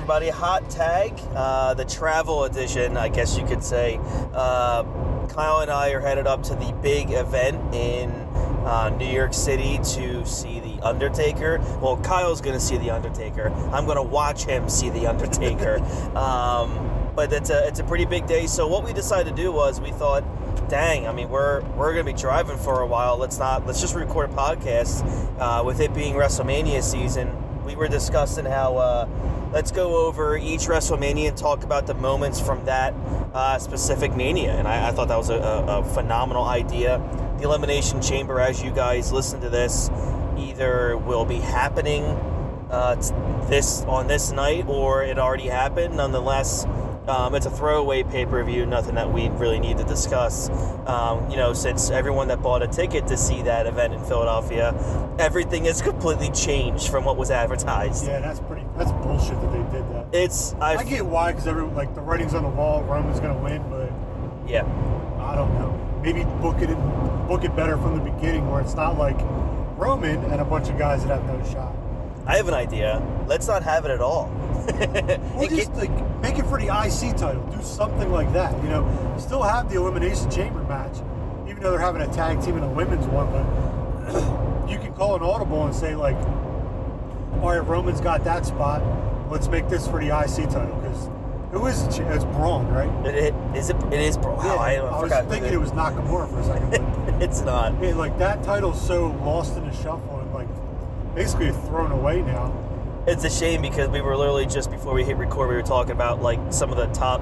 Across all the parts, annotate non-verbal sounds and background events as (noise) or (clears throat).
What's going on, everybody? Hot Tag, uh, the travel edition, I guess you could say. Uh, Kyle and I are headed up to the big event in uh, New York City to see The Undertaker. Well, Kyle's going to see The Undertaker. I'm going to watch him see The Undertaker. (laughs) um, but it's a, it's a pretty big day. So, what we decided to do was we thought, dang, I mean, we're, we're going to be driving for a while. Let's not, let's just record a podcast uh, with it being WrestleMania season we were discussing how uh, let's go over each WrestleMania and talk about the moments from that uh, specific mania. And I, I thought that was a, a, phenomenal idea. The Elimination Chamber, as you guys listen to this, either will be happening uh, this on this night or it already happened. Nonetheless, um, it's a throwaway pay per view, nothing that we really need to discuss. Um, you know, since everyone that bought a ticket to see that event in Philadelphia, everything has completely changed from what was advertised. Yeah, that's pretty. That's bullshit that they did that. It's I, I get why because everyone like the writing's on the wall. Roman's gonna win, but yeah, I don't know. Maybe book it book it better from the beginning, where it's not like Roman and a bunch of guys that have no shot. I have an idea. Let's not have it at all. (laughs) or just like make it for the IC title. Do something like that. You know, still have the elimination chamber match, even though they're having a tag team and a women's one. But (clears throat) you can call an audible and say like, all right, Roman's got that spot. Let's make this for the IC title because who is it? It's Braun, right? It, it is it. It is Braun. Yeah, I, I was thinking it. it was Nakamura for a second. (laughs) it's not. Like that title's so lost in the shuffle and like basically thrown away now it's a shame because we were literally just before we hit record, we were talking about like some of the top,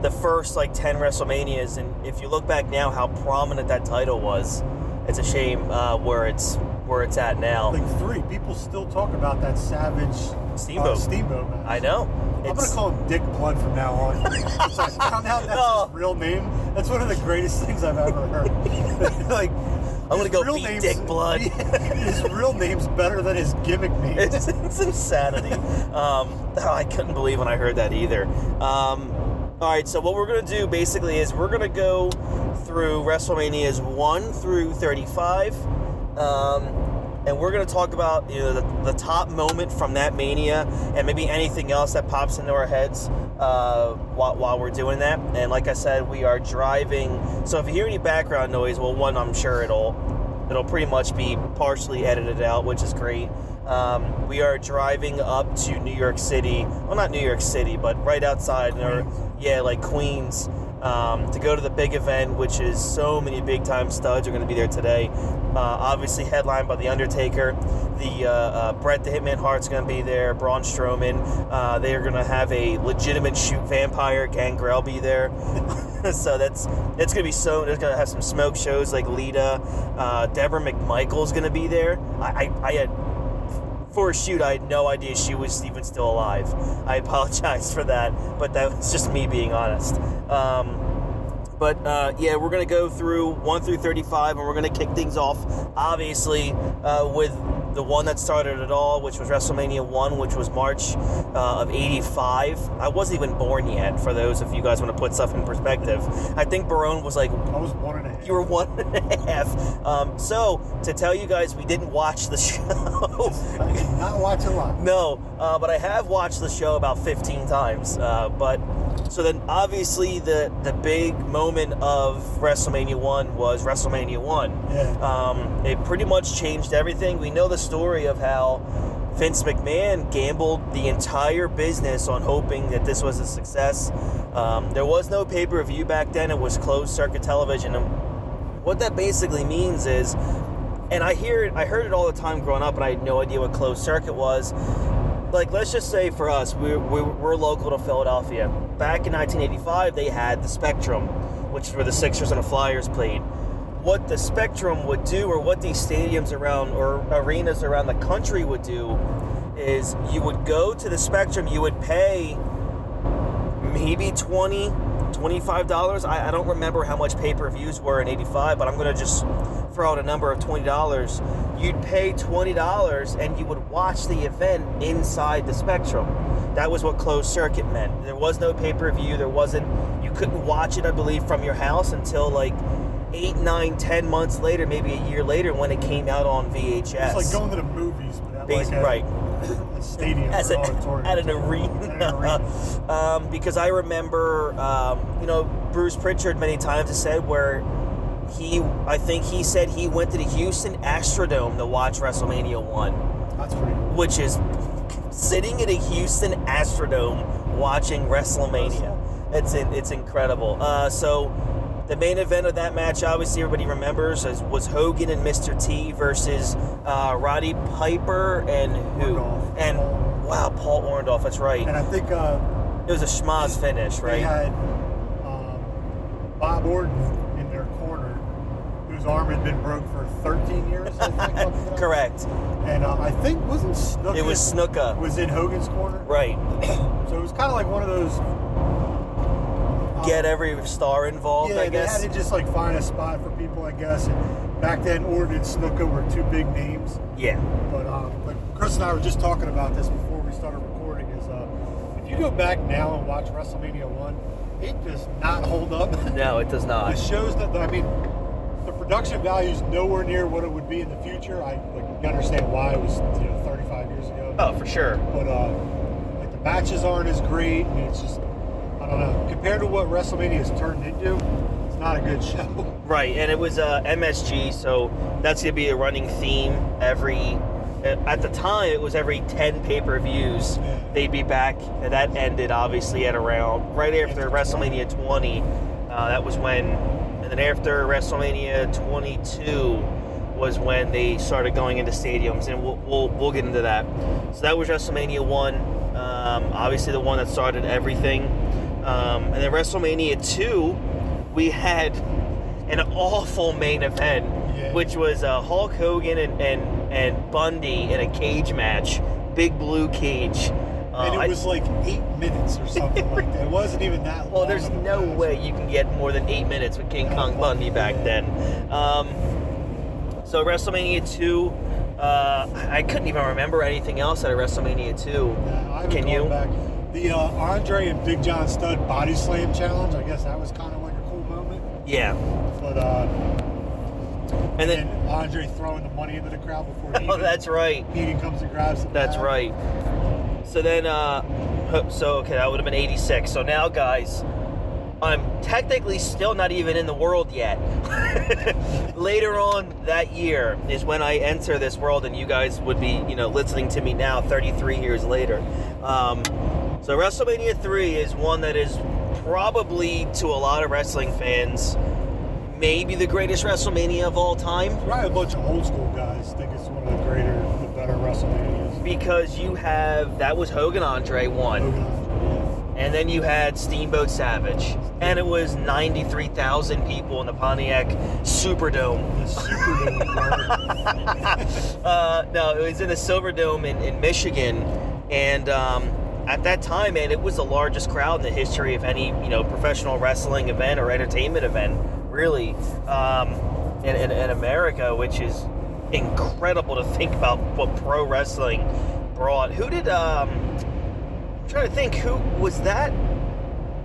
the first like 10 WrestleManias. And if you look back now, how prominent that title was, it's a shame uh, where it's where it's at now. Like three people still talk about that Savage Steamboat uh, Steamboat match. I know. I'm gonna call him Dick Blood from now on. (laughs) so I found out that's no. his real name. That's one of the greatest things I've ever heard. (laughs) like I'm gonna go beat Dick Blood. (laughs) his real name's better than his gimmick name. It's, it's insanity. um, oh, I couldn't believe when I heard that either. Um, all right, so what we're gonna do basically is we're gonna go through WrestleManias one through 35. Um, and we're going to talk about you know the, the, top moment from that mania and maybe anything else that pops into our heads uh, while, while, we're doing that. And like i said we are driving. So if you hear any background noise well one i'm sure it'll it'll pretty much be partially edited out which is great. Um, we are driving up to new york city. Well not new york city but right outside or yeah like queens um, to go to the big event, which is so many big time studs are going to be there today. Uh, obviously, headlined by The Undertaker. The uh, uh, Bret the Hitman Hart's going to be there. Braun Strowman. Uh, they are going to have a legitimate shoot vampire. Gangrel be there. (laughs) so that's it's going to be so. There's going to have some smoke shows like Lita. Uh, Deborah McMichael's going to be there. I, I, I had for a shoot, I had no idea she was even still alive. I (laughs) apologize for that, but that was just me being honest. Um, but uh, yeah, we're going to go through 1 through 35 and we're going to kick things off, obviously, uh, with the one that started it all, which was WrestleMania 1, which was March uh, of 85. I wasn't even born yet, for those if you guys want to put stuff in perspective. I think Barone was like. I was one and a half. You were one and a half. Um, so, to tell you guys, we didn't watch the (laughs) show. I did not watch a lot. No, uh, but I have watched the show about 15 times. Uh, but. So then, obviously, the the big moment of WrestleMania One was WrestleMania One. Yeah. Um, it pretty much changed everything. We know the story of how Vince McMahon gambled the entire business on hoping that this was a success. Um, there was no pay per view back then, it was closed circuit television. And what that basically means is, and I hear it, I heard it all the time growing up, and I had no idea what closed circuit was. Like, let's just say for us, we're, we're local to Philadelphia. Back in 1985, they had the Spectrum, which is where the Sixers and the Flyers played what the Spectrum would do, or what these stadiums around or arenas around the country would do, is you would go to the Spectrum, you would pay maybe 20 $25. I, I don't remember how much pay per views were in 85, but I'm going to just throw out a number of $20. You'd pay $20 and you would watch the event inside the Spectrum. That was what closed circuit meant. There was no pay per view. There wasn't, you couldn't watch it, I believe, from your house until like eight, nine, ten months later, maybe a year later, when it came out on VHS. It's like going to the movies, but Bas- like a, right. A stadium as or a, auditorium. at an At arena. an arena. (laughs) um, because I remember, um, you know, Bruce Pritchard many times has said where he, I think he said he went to the Houston Astrodome to watch WrestleMania one, That's pretty cool. which is sitting at a Houston Astrodome watching WrestleMania. It's it's incredible. Uh, so. The main event of that match, obviously, everybody remembers, is, was Hogan and Mr. T versus uh, Roddy Piper and who? Orndorff. And wow, Paul Orndorff. That's right. And I think uh, It was a schmaz finish, right? they had um, Bob Orton in their corner, whose arm had been broke for 13 years. I think. up (laughs) to that. Correct. And uh, I think wasn't Snuka It was Snuka. was in Hogan's corner. Right. So it was kind of like one of those. Get every star involved, yeah, I guess. they had to just like find a spot for people, I guess. And back then, Orton and Snuka were two big names. yeah. But um, but Chris and I were just talking about this before we started recording. Is uh, if you go back now and watch WrestleMania one, it does not hold up. (laughs) No, it does the not. shows that I mean, the production value is nowhere near what it would be in the future. I like understand why it was you know 35 years ago. Oh, for sure. But uh, like the matches aren't as great, and it's just know compared to what WrestleMania has turned into. It's not a good (laughs) show. Right, and it was uh, MSG, so that's gonna be a running theme every. uh, At the time, it was every ten pay-per-views. They'd be back, and that ended obviously at around right after WrestleMania 20. Uh, that was when, and then after WrestleMania 22 was when they started going into stadiums, and we'll we'll, we'll get into that. So that was WrestleMania one, um, obviously the one that started everything, um, and then WrestleMania two, we had an awful main event, Yeah. which was uh, Hulk Hogan and, and and Bundy in a cage match, big blue cage. Uh, and it was like eight minutes or something like that. It wasn't even that long. well, there's no match. way you can get more than eight minutes with King Kong Bundy back then. Um, so WrestleMania two, uh, I couldn't even remember anything else out of WrestleMania two. Yeah, Can gone you? Back. The uh, Andre and Big John Studd body slam challenge. I guess that was kind of like a cool moment. Yeah, But uh, and then and Andre throwing the money into the crowd before he (laughs) oh, that's right. Heenan comes and grabs That's right. So then, uh, so okay, that would have been 86. So now, guys, I'm technically still not even in the world yet. (laughs) Later on that year is when I enter this world, and you guys would be, you know, listening to me now, 33 years later. Um, so WrestleMania 3 is one that is probably to a lot of wrestling fans, maybe the greatest WrestleMania of all time. Probably a bunch of old school guys think it's one of the greater, the better WrestleManias. Because you have that was Hogan Andre one. Hogan, Andre, And then you had Steamboat Savage. And it was 93,000 people in the Pontiac Superdome. yeah. The Superdome. (laughs) Uh, no, it was in the Silverdome in, in Michigan. And um, at that time, man, it was the largest crowd in the history of any, you know, professional wrestling event or entertainment event, really, um, in, in, in America, which is incredible to think about what pro wrestling brought. Who did, um, I'm trying to think, who was that?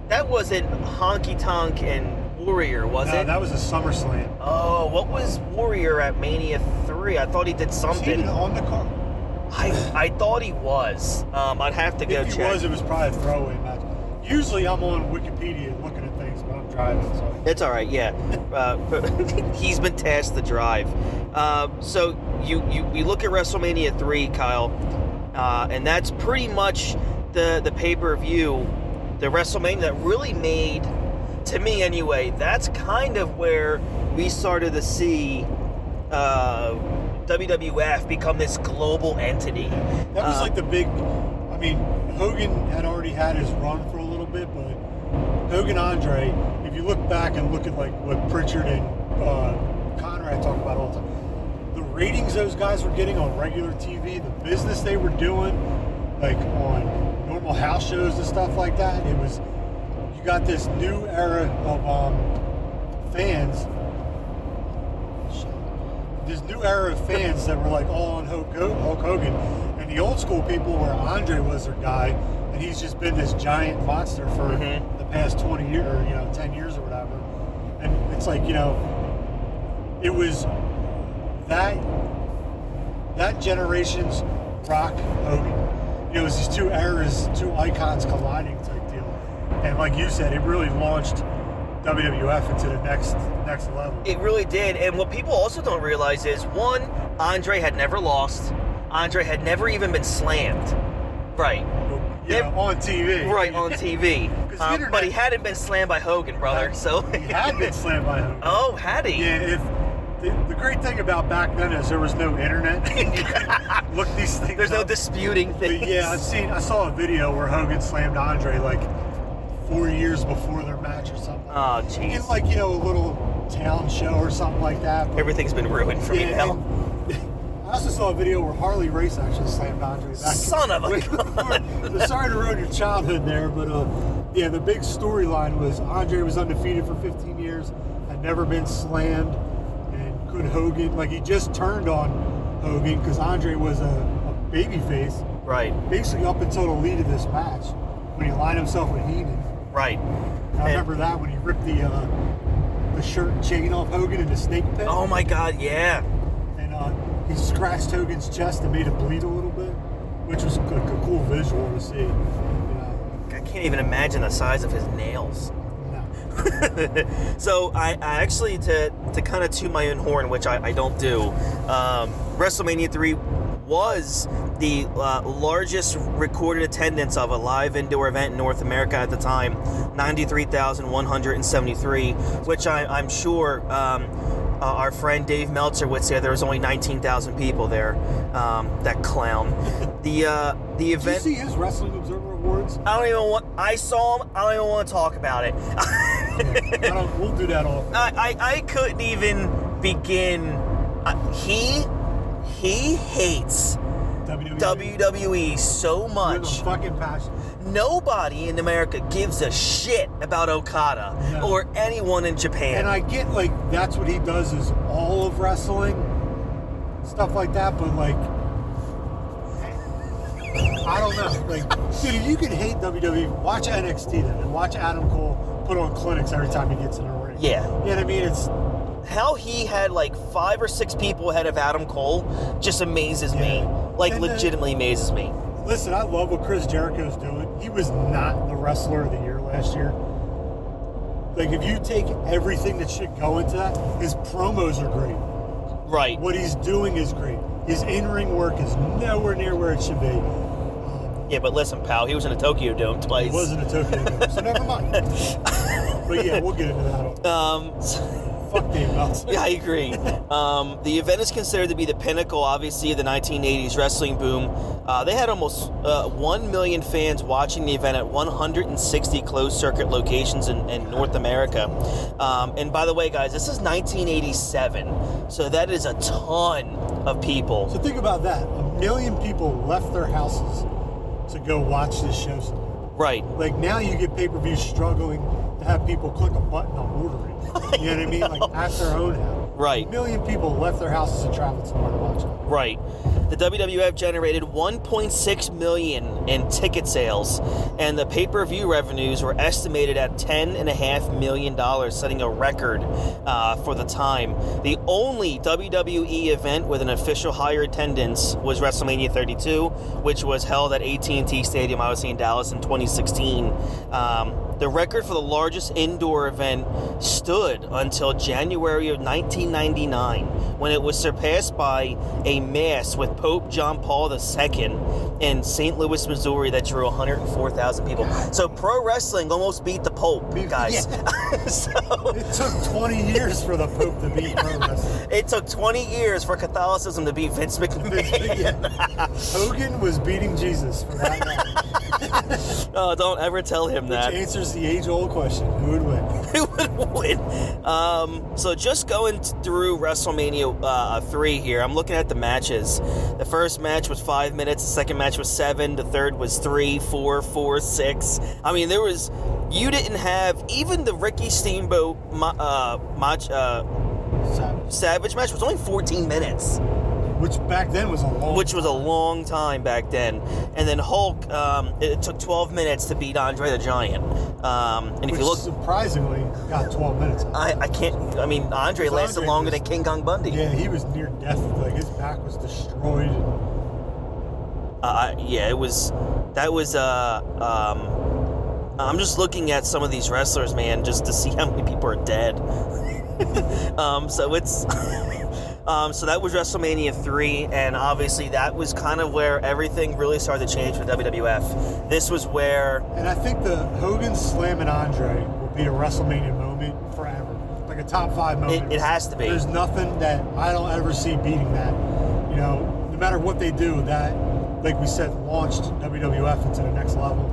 That wasn't Honky Tonk and Warrior, was no, it? that was a SummerSlam. oh, what was Warrior at Mania 3? I thought he did something. on the card? I, I thought he was. Um, I'd have to go If he check. was, it was probably a throwaway match. Usually, I'm on Wikipedia looking at things, but I'm driving, so. It's all right, yeah. Uh, (laughs) he's been tasked to drive. Uh, so you, you we look at WrestleMania three, Kyle, uh, and that's pretty much the the pay per view, the WrestleMania that really made, to me anyway. That's kind of where we started to see uh, WWF become this global entity. That was Uh, like the big. I mean, Hogan had already had his run for a little bit, but Hogan Andre, if you look back and look at like what Pritchard and uh, Conrad talk about all the time, the ratings those guys were getting on regular TV, the business they were doing, like on normal house shows and stuff like that, it was. You got this new era of um, fans this new era of fans that were like all on Hulk, Hogan, and the old school people where Andre was their guy, and he's just been this giant monster for Mhm. the past twenty years, or you know, ten years or whatever. And it's like you know, it was that that generation's Rock, Hogan. You know, it was these two eras, two icons colliding type deal. And like you said, it really launched WWF into the next next level. It really did. And what people also don't realize is one, Andre had never lost. Andre had never even been slammed. Right. Yeah, on TV. Right on (laughs) TV. Um, internet- but he hadn't been slammed by Hogan, brother. So he had been (laughs) slammed by Hogan. Oh, had he? Yeah, if the, the great thing about back then is there was no internet. (laughs) look these things. There's no up. disputing But things. yeah, I've seen. I saw a video where Hogan slammed Andre like four years before their match or something. Oh, in jeez. like you know a little town show or something like that. But, Everything's been ruined for me yeah, now. (laughs) I also saw a video where Harley Race actually slammed Andre back. Son of a (laughs) gun. Sorry to ruin your childhood there, but uh, yeah, the big storyline was Andre was undefeated for 15 years, had never been slammed, and could Hogan like he just turned on Hogan because Andre was a, a baby face Right, basically up until the lead of this match when he lined himself with Heenan. Right. I remember that when he ripped the uh, the shirt chain off Hogan in the snake pit. Oh my God, yeah. and uh, he scratched Hogan's chest and made it bleed a little bit, which was a, a cool visual to see. You know, I can't even imagine the size of his nails. no. (laughs) so I, I actually to to kind of toot my own horn, which I, I don't do. Um, WrestleMania three was the uh, largest recorded attendance of a live indoor event in North America at the time, ninety three thousand one hundred and seventy three, which I, I'm sure. Um, uh, our friend Dave Meltzer would say there was only 19,000 people there. Um, that clown. The uh, the Did you event. see his Wrestling Observer Awards? I don't even want. I saw him. I don't even want to talk about it. I don't, we'll do that off. (laughs) I, I, I couldn't even begin. Uh, he he hates WWE. WWE so much. a fucking passion. Nobody in America gives a shit about Okada No. or anyone in Japan. And I get like that's what he does is all of wrestling, stuff like that. But like, I don't know. Like, dude, if you can hate WWE, watch NXT then, and watch Adam Cole put on clinics every time he gets in a ring. Yeah. You know what I mean? It's How he had like five or six people ahead of Adam Cole just amazes me. Like And then- legitimately amazes me. listen. I love what Chris Jericho's doing. He was not the wrestler of the year last year. Like, if you take everything that should go into that, his promos are great. Right. What he's doing is great. His in-ring work is nowhere near where it should be. Yeah, but listen, pal, he was in a Tokyo Dome twice. It wasn't a Tokyo Dome, so never mind. (laughs) but yeah, we'll get into that. Um, (laughs) Fuck Dave Meltzer. (laughs) Yeah, I agree. Um, the event is considered to be the pinnacle, obviously, of the 1980s wrestling boom. Uh, they had almost uh, 1 million fans watching the event at 160 closed circuit locations in, in North America. Um, and by the way, guys, this is 1987, so that is a ton of people. So think about that. A million people left their houses to go watch this show. Right. Like now, you get pay-per-view struggling to have people click a button on ordering. You know what I mean? Like (laughs) at their own house. Right. A million people left their houses and traveled somewhere to watch it. Right. The WWF generated 1.6 million in ticket sales, and the pay-per-view revenues were estimated at 10 and a half million dollars, setting a record uh, for the time. The only WWE event with an official higher attendance was WrestleMania 32, which was held at AT&T Stadium, obviously in Dallas in 2016. Um, the record for the largest indoor event stood until January of 1999 when it was surpassed by a mass with Pope John Paul II in St. Louis, Missouri that drew 104,000 people. So pro wrestling almost beat the Pope, guys. (laughs) so It took 20 years for the Pope to beat pro wrestling. (laughs) it took 20 years for Catholicism to beat Vince McMahon. (laughs) Hogan was beating Jesus for that. (laughs) oh, don't ever tell him that. Which answers the age-old question: Who would win? (laughs) who would win. Um, so just going through WrestleMania uh, three here, I'm looking at the matches. The first match was five minutes. The second match was seven. The third was three, four, four, six. I mean, there was. You didn't have even the Ricky Steamboat uh, match, uh, Savage. Savage match was only 14 minutes, Which back then was a long. which was a long time back then. And then Hulk, um, it took 12 minutes to beat Andre the Giant. Um, and if which you look, surprisingly got 12 minutes. I, I can't. I mean, Andre lasted Andre longer was- than King Kong Bundy. yeah, he was near death. Like his back was destroyed. Uh, yeah, it was. That was. Uh, um, I'm just looking at some of these wrestlers, man, just to see (laughs) how many people are dead. (laughs) um, so it's. (laughs) um, so that was WrestleMania 3, and obviously that was kind of where everything really started to change for WWF. This was where. And I think the Hogan slamming Andre will be a WrestleMania moment forever. Like a top five moment. It, it has to be. There's nothing that I don't ever see beating that. You know, no matter what they do, that, like we said, launched WWF into the next level.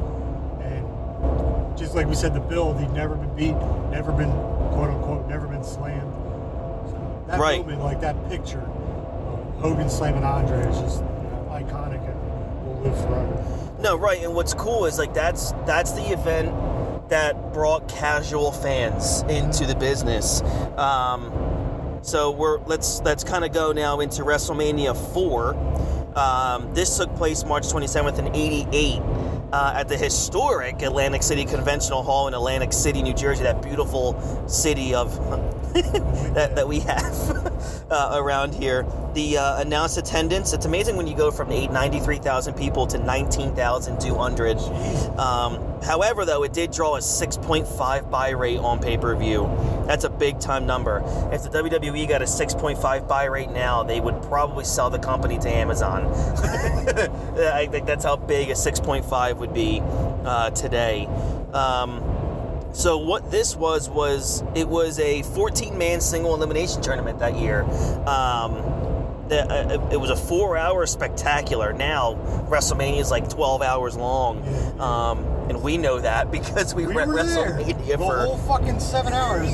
And just like we said, the build, he'd never been beat, never been, quote unquote, never been slammed. That Right. moment, like that picture of Hogan slamming Andre is just you know, iconic and will live forever. No, right. And what's cool is like that's that's the event that brought casual fans into the business. Um, so we're let's let's kind of go now into WrestleMania four. Um, this took place March 27th in '88 uh, at the historic Atlantic City Conventional Hall in Atlantic City, New Jersey. That beautiful city of (laughs) that, that we have (laughs) uh, around here. The uh, announced attendance, it's amazing when you go from eight- 93,000 people to 19,200. Um, however, though, it did draw a 6.5 buy rate on pay per view. That's a big time number. If the WWE got a 6.5 buy rate now, they would probably sell the company to Amazon. (laughs) I think that's how big a 6.5 would be uh, today. Um, so what this was was it was a 14 man single elimination tournament that year. Um, the- uh, it was a four hour spectacular. Now WrestleMania is like 12 hours long, um, and we know that (laughs) because we, We were at were there. WrestleMania The for. whole fucking seven hours.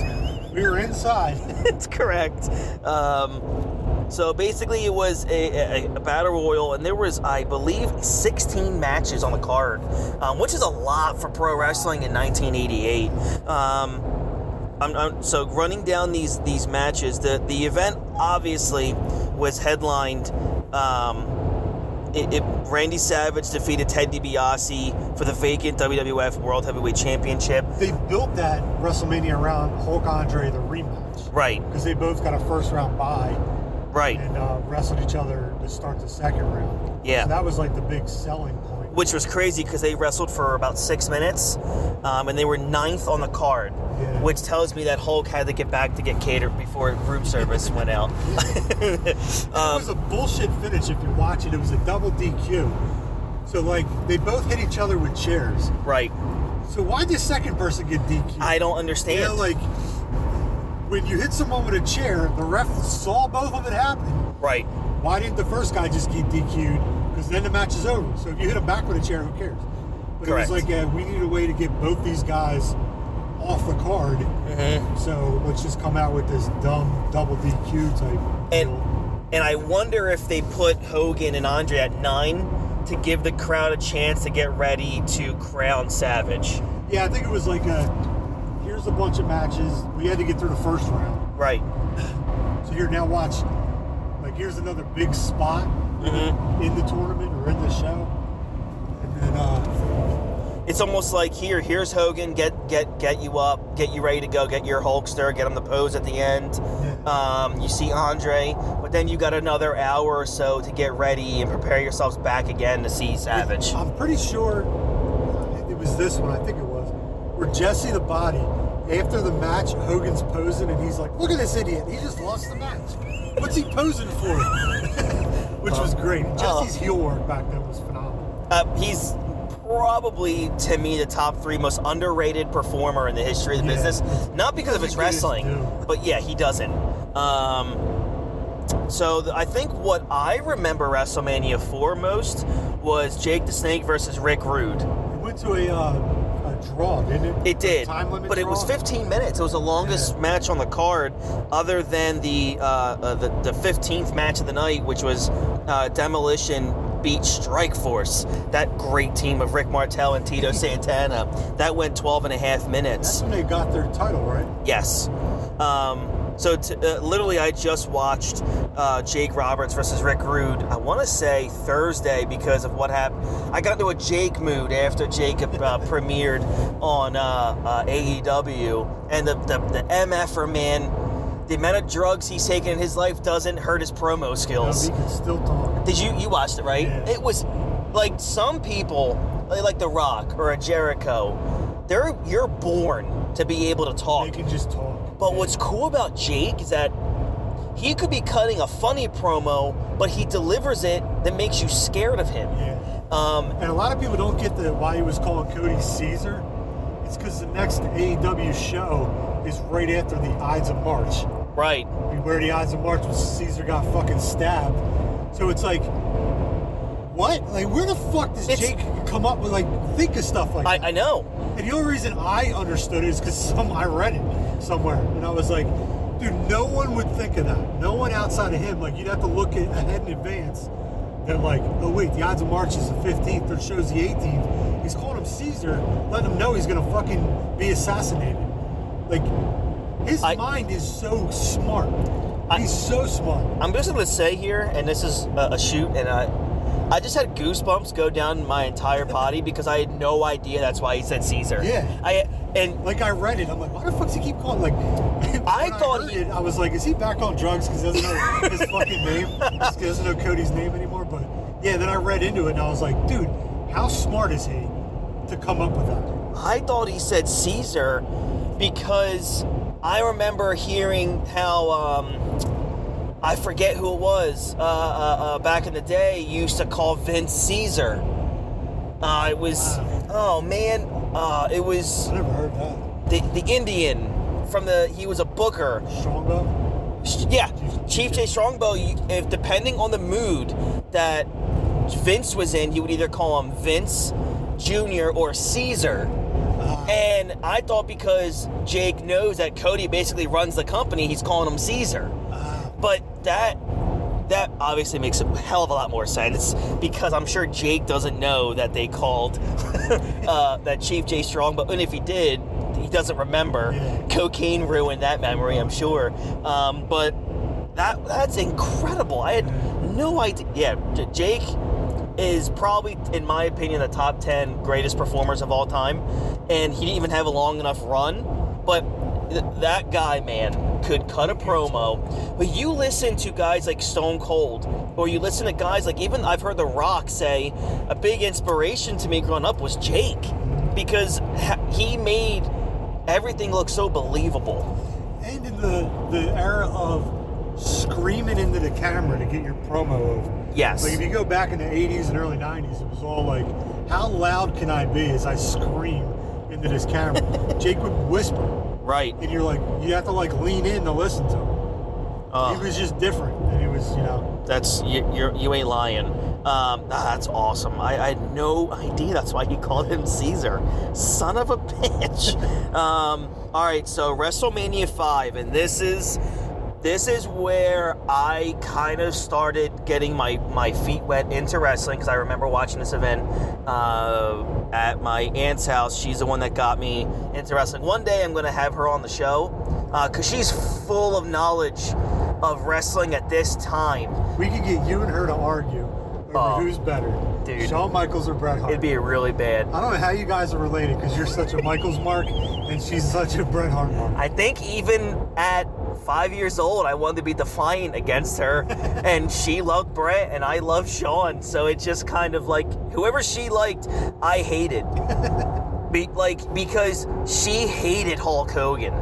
We were inside. (laughs) It's correct. Um, so basically, it was a, a, a battle royal, and there was, I believe, 16 matches on the card, um, which is a lot for pro wrestling in 1988. Um, I'm, I'm- so running down these these matches, the the event obviously was headlined. Um, it, it, Randy Savage defeated Ted DiBiase for the vacant WWF World Heavyweight Championship. They built that WrestleMania around Hulk Andre the rematch Right, because they both got a first round bye right. and uh, wrestled each other to start the second round. Yeah. So that was like the big selling point. which was crazy because they wrestled for about six minutes, um, and they were ninth on the card, Yeah. which tells me that Hulk had to get back to get catered before room service went out. (laughs) (laughs) it um, was a bullshit finish if you watch it. It was a double DQ. So like they both hit each other with chairs. right. So why did the second person get DQ? I don't understand. know, like when you hit someone with a chair, the ref saw both of it happen. right. Why didn't the first guy just get DQ'd? Because then the match is over. So if you hit him back with a chair, who cares? But Correct. it was like uh, we need a way to get both these guys off the card. Mm-hmm. So let's just come out with this dumb double DQ type. And deal. and I wonder if they put Hogan and Andre at nine to give the crowd a chance to get ready to crown Savage. yeah, I think it was like a here's a bunch of matches. We had to get through the first round. Right. (sighs) So here now watch. Like here's another big spot Mm-hmm. in the tournament or in the show. And then uh, It's almost like here, here's Hogan, get get get you up, get you ready to go, get your Hulkster, get him the pose at the end. Um, you see Andre, but then you got another hour or so to get ready and prepare yourselves back again to see Savage. I'm pretty sure it was this one, I think it was, where Jesse the Body, after the match, Hogan's posing and he's like, look at this idiot. He just lost the match. What's he posing for? (laughs) Which was great. Oh. Jesse's heel work back then was phenomenal. Uh, he's probably to me the top three most underrated performer in the history of the Yeah. business. Not because of his Doesn't get his wrestling, but yeah, he doesn't. Um, so I think what I remember WrestleMania for most was Jake the Snake versus Rick Rude. Went to a, uh, a draw, didn't it? It did, but it was 15 minutes. It was the longest Yeah. match on the card, other than the uh, uh, the, the 15th match of the night, which was uh, Demolition beat Strike Force. That great team of Rick Martel and Tito (laughs) Santana. That went 12 and a half minutes. That's when they got their title, right? Yes. Um, so t- uh, literally, I just watched uh, Jake Roberts versus Rick Rude. I want to say Thursday because of what happened. I got into a Jake mood after Jacob uh, (laughs) premiered on uh, uh, AEW, and the the, the MFer man, the amount of drugs he's taken in his life doesn't hurt his promo skills. he can still talk. Did you you watched it right? Yeah. It was like some people, like The Rock or a Jericho, they're you're born to be able to They talk. can just talk. But what's cool about Jake is that he could be cutting a funny promo, but he delivers it that makes you scared of him. Yeah. Um, And a lot of people don't get the why he was calling Cody Caesar. It's because the next AEW show is right after the Ides of March. right. Where the Ides of March was Caesar got fucking stabbed. So it's like, what? Like, where the fuck does It's- Jake come up with like think of stuff like I, that? I know. And the only reason I understood it is because some I read it somewhere, and I was like, dude, no one would think of that. No one outside of him. Like, you'd have to look at, ahead in advance. That like, oh wait, the Ides of March is the 15th, or shows the 18th. He's calling him Caesar, letting him know he's gonna fucking be assassinated. Like, his I- mind is so smart. I- he's so smart. I'm just going to say here, and this is a, a shoot, and I, I just had goosebumps go down my entire body because I had no idea that's why he said Caesar. Yeah. I and Like I read it, I'm like, why the fuck does he keep calling? Like, (laughs) I thought heard he- it, I was like, is he back on drugs because he doesn't know his (laughs) fucking name? Just 'cause He doesn't know Cody's name anymore. But yeah, then I read into it and I was like, dude, how smart is he to come up with that? I thought he said Caesar because I remember hearing how um, I forget who it was uh, uh, uh, back in the day used to call Vince Caesar. Uh, it was oh man, uh, it was I never heard that. the the Indian from the he was a booker. Strongbow. Yeah, Chief Jay Strongbow. If depending on the mood that Vince was in, you would either call him Vince Jr. or Caesar. Uh, And I thought because Jake knows that Cody basically runs the company, he's calling him Caesar. But that that obviously makes a hell of a lot more sense because I'm sure Jake doesn't know that they called (laughs) uh, that Chief Jay Strongbow, and if he did, he doesn't remember. Yeah. Cocaine ruined that memory, I'm sure. Um, but that that's incredible. I had no idea. Yeah, Jake is probably, in my opinion, the top 10 greatest performers of all time. And he didn't even have a long enough run. But that guy, man, could cut a promo. But you listen to guys like Stone Cold, or you listen to guys like, even I've heard The Rock say, a big inspiration to me growing up was Jake. Because he made everything look so believable. and in the the era of screaming into the camera to get your promo over. Yes. Like if you go back in the 80s and early 90s, it was all like, how loud can I be as I scream into this camera? (laughs) Jake would whisper, Right. and you're like, you have to like lean in to listen to him. Uh, he was just different, and he was, you know, That's you. You're, you ain't lying. Um, ah, that's awesome. I, I had no idea. That's why he called him Caesar. Son of a (laughs) bitch. (laughs) Um, all right, so WrestleMania five, and this is this is where I kind of started getting my my feet wet into wrestling because I remember watching this event uh, at my aunt's house. She's the one that got me into wrestling. One day I'm going to have her on the show because she's full of knowledge of wrestling at this time. we could get you and her to argue over Oh, who's better, dude. Shawn Michaels or Bret Hart. It'd be really bad. I don't know how you guys are related because you're such a Michaels mark and she's such a Bret Hart mark. I think even at five years old, I wanted to be defiant against her, (laughs) and she loved Bret, and I loved Shawn. So it just kind of like whoever she liked, I hated. (laughs) Be, like because she hated Hulk Hogan.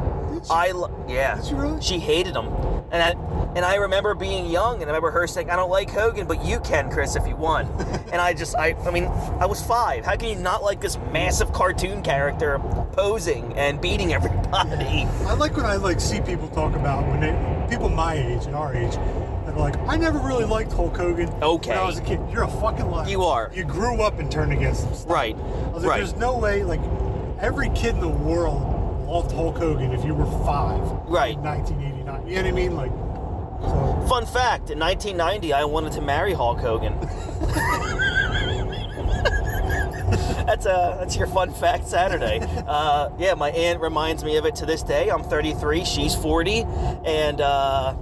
I yeah. Did she really? She hated him, and I, and I remember being young, and I remember her saying, "I don't like Hogan, but you can, Chris, if you want." (laughs) and I just, I, I mean, I was five. How can you not like this massive cartoon character posing and beating everybody? I like when I like see people talk about when they people my age and our age that are like, I never really liked Hulk Hogan Okay. when I was a kid. You're a fucking liar. You are. You grew up and turned against him. Right. I was like, Right. there's no way. Like every kid in the world loved Hulk Hogan if you were five. Right. In 1989. You know what I mean? Like. So, Fun fact: In 1990, I wanted to marry Hulk Hogan. (laughs) that's a that's your fun fact Saturday. Uh, yeah, my aunt reminds me of it to this day. I'm 33, she's 40, and uh,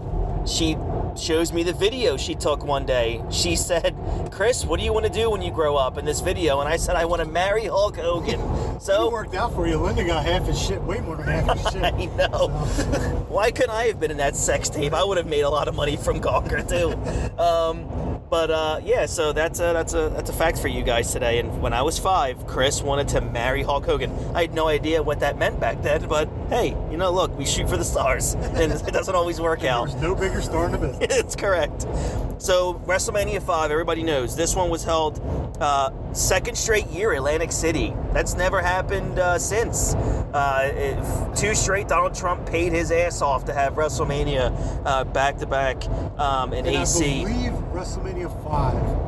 she shows me the video she took one day. She said, "Chris, what do you want to do when you grow up?" In this video, and I said, "I want to marry Hulk Hogan." (laughs) So it worked out for you. Linda got half his shit, way more than half his (laughs) shit. I know. (laughs) Why couldn't I have been in that sex tape? I would have made a lot of money from Gawker too. Um, But uh, yeah, so that's a that's a that's a fact for you guys today. And when I was five, Chris wanted to marry Hulk Hogan. I had no idea what that meant back then, but hey, you know, look, we shoot for the stars, (laughs) and it doesn't always work out. There's no bigger star in the (laughs) business. it's correct. So WrestleMania five, everybody knows this one was held uh, second straight year, Atlantic City. That's never happened uh, since. Uh, two straight, Donald Trump paid his ass off to have WrestleMania uh, back to back um, in And AC. I believe WrestleMania 5,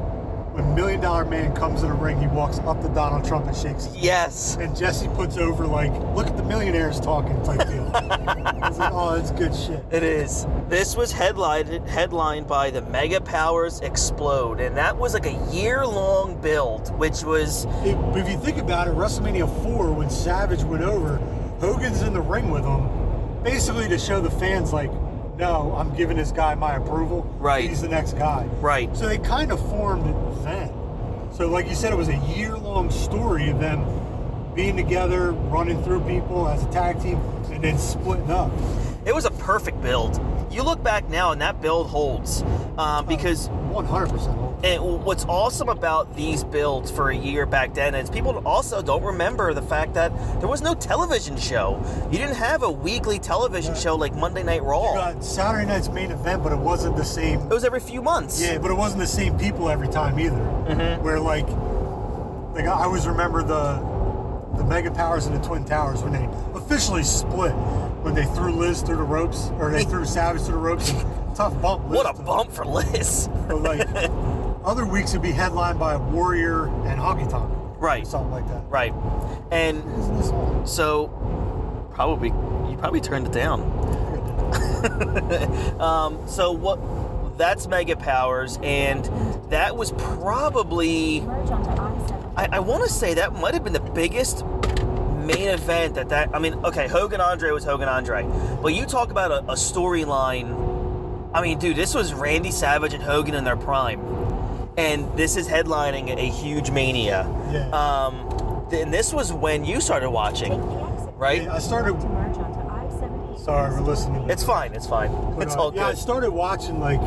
when Million Dollar Man comes in the ring, he walks up to Donald Trump and shakes his Yes. And Jesse puts over, like, look at the millionaires talking type deal. (laughs) Like, oh, that's good shit. It is. This was headlined headlined by the Mega Powers Explode, and that was like a year long build, which was If, if you think about it, WrestleMania 4, when Savage went over, Hogan's in the ring with him, basically to show the fans, like, no, I'm giving this guy my approval. Right. He's the next guy. right. So they kind of formed then. So, like you said, it was a year long story of them being together, running through people as a tag team, and then splitting up. It was a perfect build. You look back now, and that build holds um, because 100%. And what's awesome about these builds for a year back then is people also don't remember the fact that there was no television show. You didn't have a weekly television show like Monday Night Raw. You got Saturday night's main event, but it wasn't the same. It was every few months. Yeah, but it wasn't the same people every time either. Mhm. Where like, like I always remember the the Mega Powers and the Twin Towers when they officially split when they threw Liz through the ropes or they threw Savage through the ropes. (laughs) Tough bump. Liz What a bump for Liz. But like (laughs) other weeks would be headlined by a Warrior and Honky Tonk. Right. Something like that. Right. And Isn't this on? so probably you probably turned it down. (laughs) um, so what that's Mega Powers and that was probably Merge onto I-7. I, I want to say that might have been the biggest main event that that I mean okay Hogan Andre was Hogan Andre but you talk about a, a storyline I mean dude this was Randy Savage and Hogan in their prime and this is headlining a huge mania Yeah. um and this was when you started watching Take the exit. right Yeah, I started. To merge onto I-78. Sorry, we're listening. to it's fine it's fine But, it's uh, all yeah, I started watching like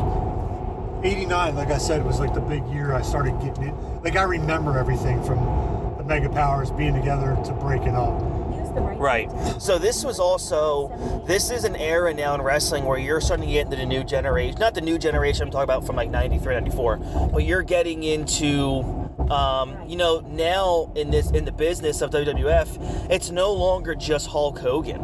'89. Like I said, was like the big year I started getting it. Like I remember everything from the Mega Powers being together to break it up. Right. So this was also this is an era now in wrestling where you're starting to get into the new generation. Not the new generation I'm talking about from like 93, 94, but you're getting into um, you know, now in this in the business of WWF, it's no longer just Hulk Hogan.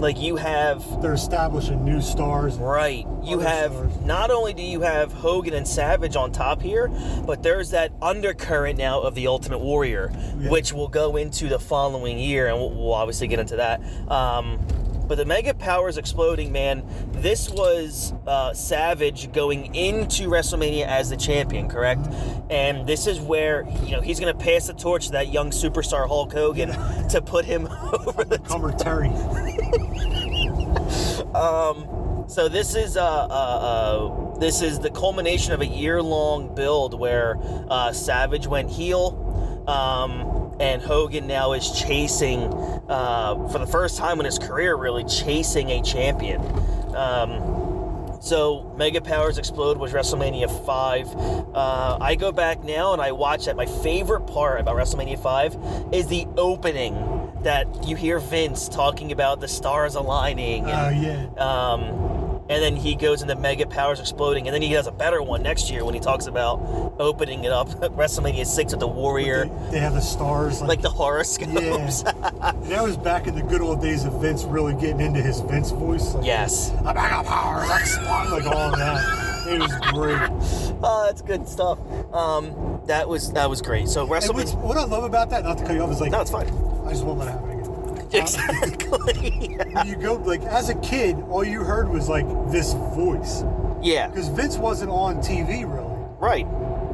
Like you have They're establishing new stars. Right. You have stars. not only do you have Hogan and Savage on top here, but there's that undercurrent now of the Ultimate Warrior, Yeah. which will go into the following year, and we'll, we'll obviously get into that. Um, but the Mega Powers exploding, man. This was uh, Savage going into WrestleMania as the champion, correct? And this is where you know he's going to pass the torch to that young superstar Hulk Hogan (laughs) to put him (laughs) over the Cumber Terry. (laughs) Um, so this is uh, uh, uh, this is the culmination of a year-long build where uh, Savage went heel, um, and Hogan now is chasing uh, for the first time in his career, really chasing a champion. Um, so Mega Powers Explode was WrestleMania 5. Uh, I go back now and I watch that. My favorite part about WrestleMania 5 is the opening that you hear Vince talking about the stars aligning. Oh yeah. um, and then he goes into Mega Powers Exploding. And then he does a better one next year when he talks about opening it up (laughs) WrestleMania 6 with the Warrior, They, they have the stars. Like, like the horoscopes. (laughs) Yeah. that was back in the good old days of Vince really getting into his Vince voice. Like, yes. The Mega Powers explode. Like all that. It was great. (laughs) Oh, that's good stuff. Um, that was that was great. So WrestleMania. what I love about that, not to cut you off, is like No, it's fine. I just won't let it happen. (laughs) Exactly. When you go like as a kid, all you heard was like this voice yeah. because Vince wasn't on TV really. Right.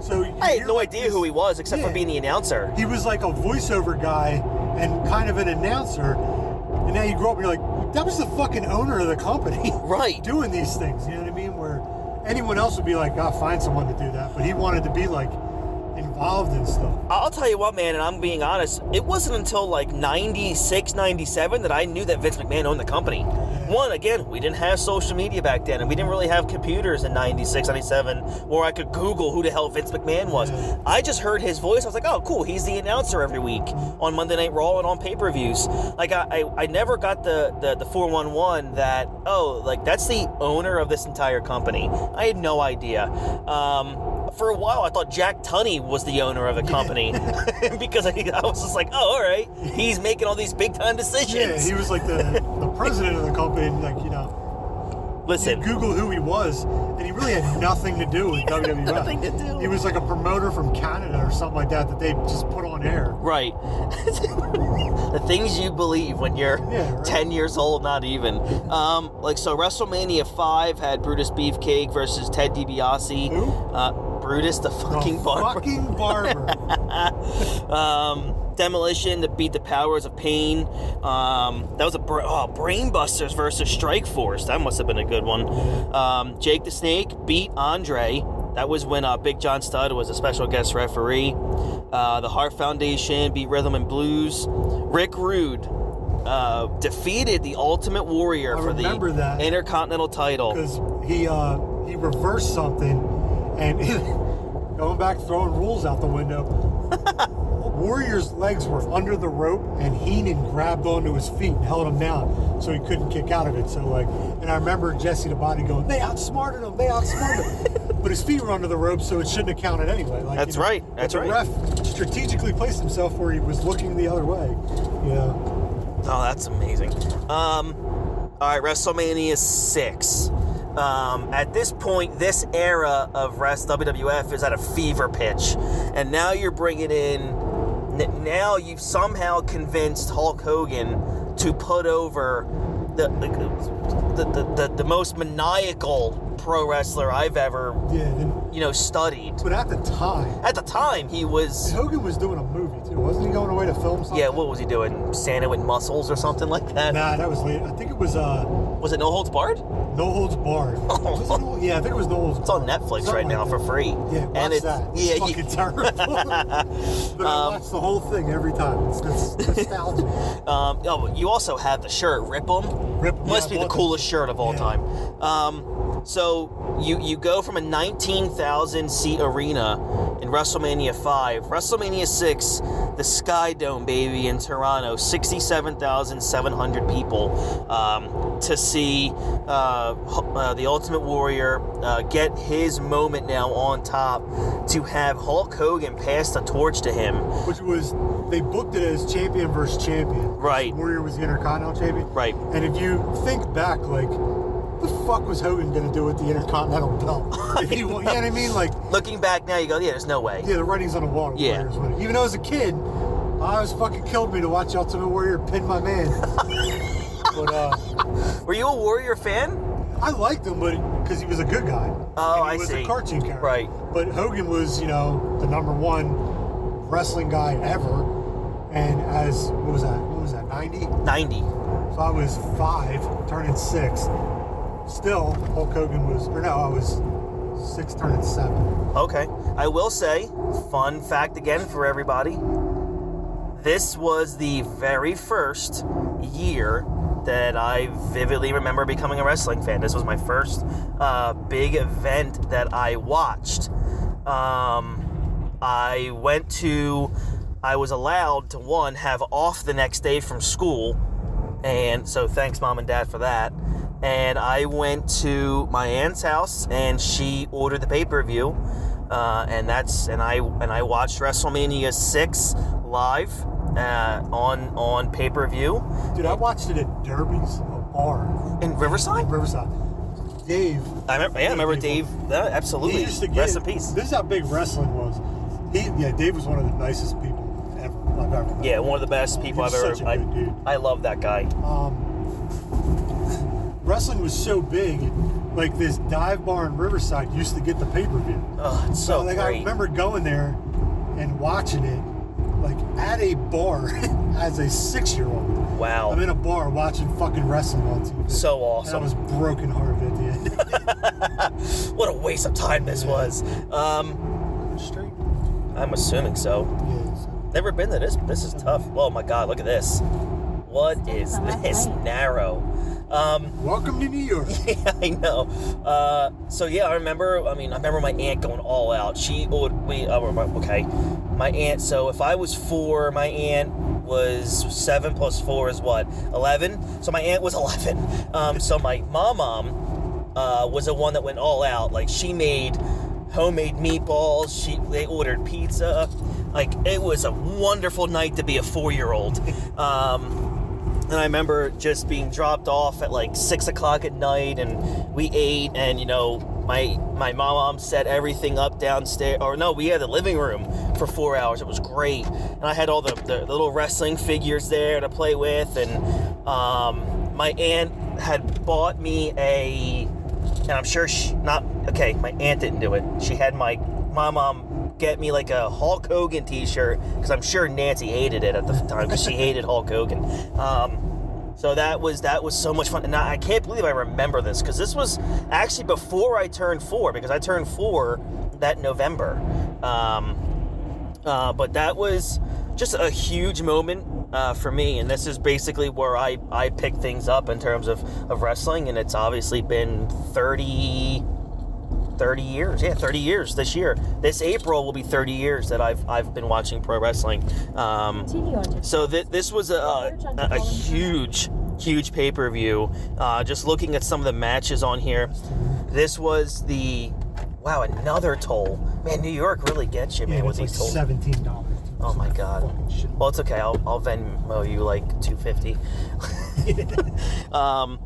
So I had no idea who he was except for being the announcer. He was like a voiceover guy and kind of an announcer. And now you grow up, and you're like, that was the fucking owner of the company (laughs) Right. doing these things. You know what I mean? Where anyone else would be like, I'll find someone to do that, but he wanted to be like involved in stuff. I'll tell you what, man, and I'm being honest, it wasn't until like 96, 97 that I knew that Vince McMahon owned the company. One, again, we didn't have social media back then, and we didn't really have computers in 96, 97, where I could Google who the hell Vince McMahon was. Yeah. I just heard his voice. I was like, oh, cool. He's the announcer every week on Monday Night Raw and on pay per views. Like, I, I, I never got the, the, the 411 that, oh, like, that's the owner of this entire company. I had no idea. Um, for a while, I thought Jack Tunney was the owner of the company (laughs) (laughs) because I, I was just like, oh, all right, he's making all these big time decisions. Yeah, he was like the, the president of the company, like you know, you Listen, Google who he was, and he really had nothing to do with (laughs) WWF. Nothing to do. He was like a promoter from Canada or something like that that they just put on air. right? (laughs) the things you believe when you're Yeah, right. 10 years old, not even. Um, like, so WrestleMania 5 had Brutus Beefcake versus Ted DiBiase. Who? Uh, Brutus the fucking the barber. Fucking barber. (laughs) um, Demolition to beat the Powers of Pain. Um, that was a oh, Brainbusters versus Strike Force. That must have been a good one. Um, Jake the Snake beat Andre. That was when uh, Big John Studd was a special guest referee. Uh, the Heart Foundation beat Rhythm and Blues. Rick Rude uh, defeated the Ultimate Warrior I for the that. Intercontinental title. because he uh, he reversed something, and (laughs) going back throwing rules out the window. (laughs) Warrior's legs were under the rope, and Heenan grabbed onto his feet and held him down, so he couldn't kick out of it. So like, and I remember Jesse the Body going, "They outsmarted him! They outsmarted him!" (laughs) but his feet were under the rope, so it shouldn't have counted anyway. Like, That's you know, right, that's the right. ref strategically placed himself where he was looking the other way. Yeah. Oh, that's amazing. Um, all right, WrestleMania six. Um, at this point, this era of rest WWF is at a fever pitch, and now you're bringing in. Now you've somehow convinced Hulk Hogan to put over the the, the, the, the most maniacal pro wrestler I've ever Yeah. You know studied. but at the time, At the time, he was Hogan was doing a movie too, wasn't he? Going away to film something. yeah. What was he doing? Santa with muscles or something like that? Nah, that was late. I think it was uh, Was it No Holds Barred? No Holds Barred. (laughs) No- yeah, I think it was No Holds It's on Netflix right now for free. Yeah, watch and it's that. yeah, it's you- fucking terrible. (laughs) but I Um, watch the whole thing every time. It's, it's nostalgia. (laughs) Um, oh, you also have the shirt, Rip 'em. Rip 'em, Must yeah, be the coolest that. shirt of all Yeah. time. Um, so you you go from a 19,000 seat arena in WrestleMania 5, WrestleMania 6, the Sky Dome, baby, in Toronto, 67,700 people um, to see uh, uh, the Ultimate Warrior uh, get his moment now on top to have Hulk Hogan pass the torch to him. Which was they booked it as champion versus champion. Right. Warrior was the Intercontinental champion. Right. And if you think back, like, the fuck was Hogan gonna do with the Intercontinental belt? (laughs) he, you know what I mean? Like, Looking back now, you go, yeah, there's no way. yeah, the writing's on the wall. Yeah. Even though as a kid, I was fucking killed me to watch Ultimate Warrior pin my man. (laughs) but uh, Were you a Warrior fan? I liked him, but because he was a good guy. Oh, and he I was see. a cartoon character. Right. But Hogan was, you know, the number one wrestling guy ever. And as what was that? What was that? Ninety. 90. So I was five, turning six. Still, Hulk Hogan was, or no, I was six, turning seven. Okay. I will say, fun fact again for everybody. This was the very first year that I vividly remember becoming a wrestling fan. This was my first uh, big event that I watched. Um, I went to, I was allowed to one, have off the next day from school. And so thanks, mom and dad, for that. And I went to my aunt's house, and she ordered the pay per view, uh, and that's and I and I watched WrestleMania six live uh, on on pay per view Dude, I watched it at Derby's, bar in Riverside. in Riverside. Dave, I remember, yeah, I remember Dave. Uh, absolutely. he used to get. Rest in peace. This is how big wrestling was. He, yeah, Dave was one of the nicest people ever I've ever met. Yeah, one of the best people I've ever. I, good dude. I love that guy. um, wrestling was so big, like this dive bar in Riverside used to get the pay per view. Oh, it's so like I remember going there and watching it, like at a bar (laughs) as a six year old. Wow. I'm in a bar watching fucking wrestling on TV. So And I awesome. was broken hearted at the end. (laughs) (laughs) what a waste of time this was. Um, Straight. I'm assuming so. Yeah. So. Never been to this. This is tough. Oh my God, look at this. What is Step on that this narrow? Um, Welcome to New York. (laughs) yeah, I know. Uh, so yeah, I remember. I mean, I remember my aunt going all out. She would. We. Uh, okay, my aunt. So if I was four, my aunt was seven plus four is what eleven. So my aunt was (laughs) eleven. Um, so my mom, mom, uh, was the one that went all out. Like she made homemade meatballs. She they ordered pizza. Like it was a wonderful night to be a four year old. (laughs) Um, and I remember just being dropped off at like six o'clock at night, and we ate, and you know, my my mom set everything up downstairs, or no, we had the living room for four hours. It was great, and I had all the, the little wrestling figures there to play with, and um, my aunt had bought me a, and I'm sure she not okay. My aunt didn't do it. She had my my mom get me like a Hulk Hogan T-shirt because I'm sure Nancy hated it at the time because she hated Hulk Hogan. Um, so that was that was so much fun, and I can't believe I remember this because this was actually before I turned four because I turned four that November. Um, uh, but that was just a huge moment uh, for me, and this is basically where I, I pick things up in terms of, of wrestling, and it's obviously been 30, 30 years. Yeah, 30 years this year. This April will be 30 years that I've I've been watching pro wrestling. Um, Continue on so th- this was a, a, a huge, huge pay per view. Uh, just looking at some of the matches on here, this was the wow another toll. Man, New York really gets you, man, Yeah, with it's like these tolls. seventeen dollars. Oh my god. Well, it's okay. I'll, I'll Venmo you like two fifty. (laughs) (laughs) um,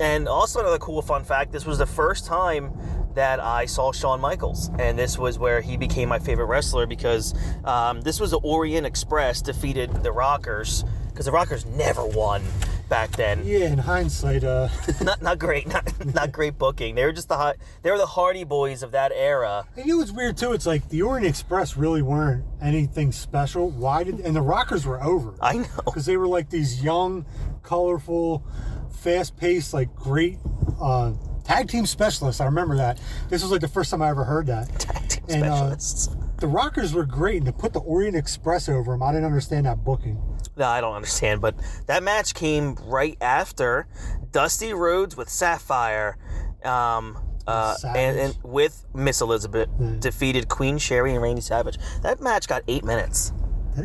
and also another cool fun fact: this was the first time that I saw Shawn Michaels, and this was where he became my favorite wrestler because um, this was the Orient Express defeated the Rockers because the Rockers never won back then. Yeah, in hindsight, uh, (laughs) Not not great, not not great booking. They were just the hot, they were the Hardy Boys of that era. and you know what's weird too? It's like the Orient Express really weren't anything special. Why did and the Rockers were over? I know. because they were like these young, colorful, fast-paced, like great uh, tag team specialists. I remember that. This was like the first time I ever heard that. (laughs) Tag team And, uh, specialists. The Rockers were great, and to put the Orient Express over them, I didn't understand that booking. No, I don't understand, but that match came right after Dusty Rhodes with Sapphire, um, uh, and, and with Miss Elizabeth Hmm. defeated Queen Sherri and Randy Savage. That match got eight minutes.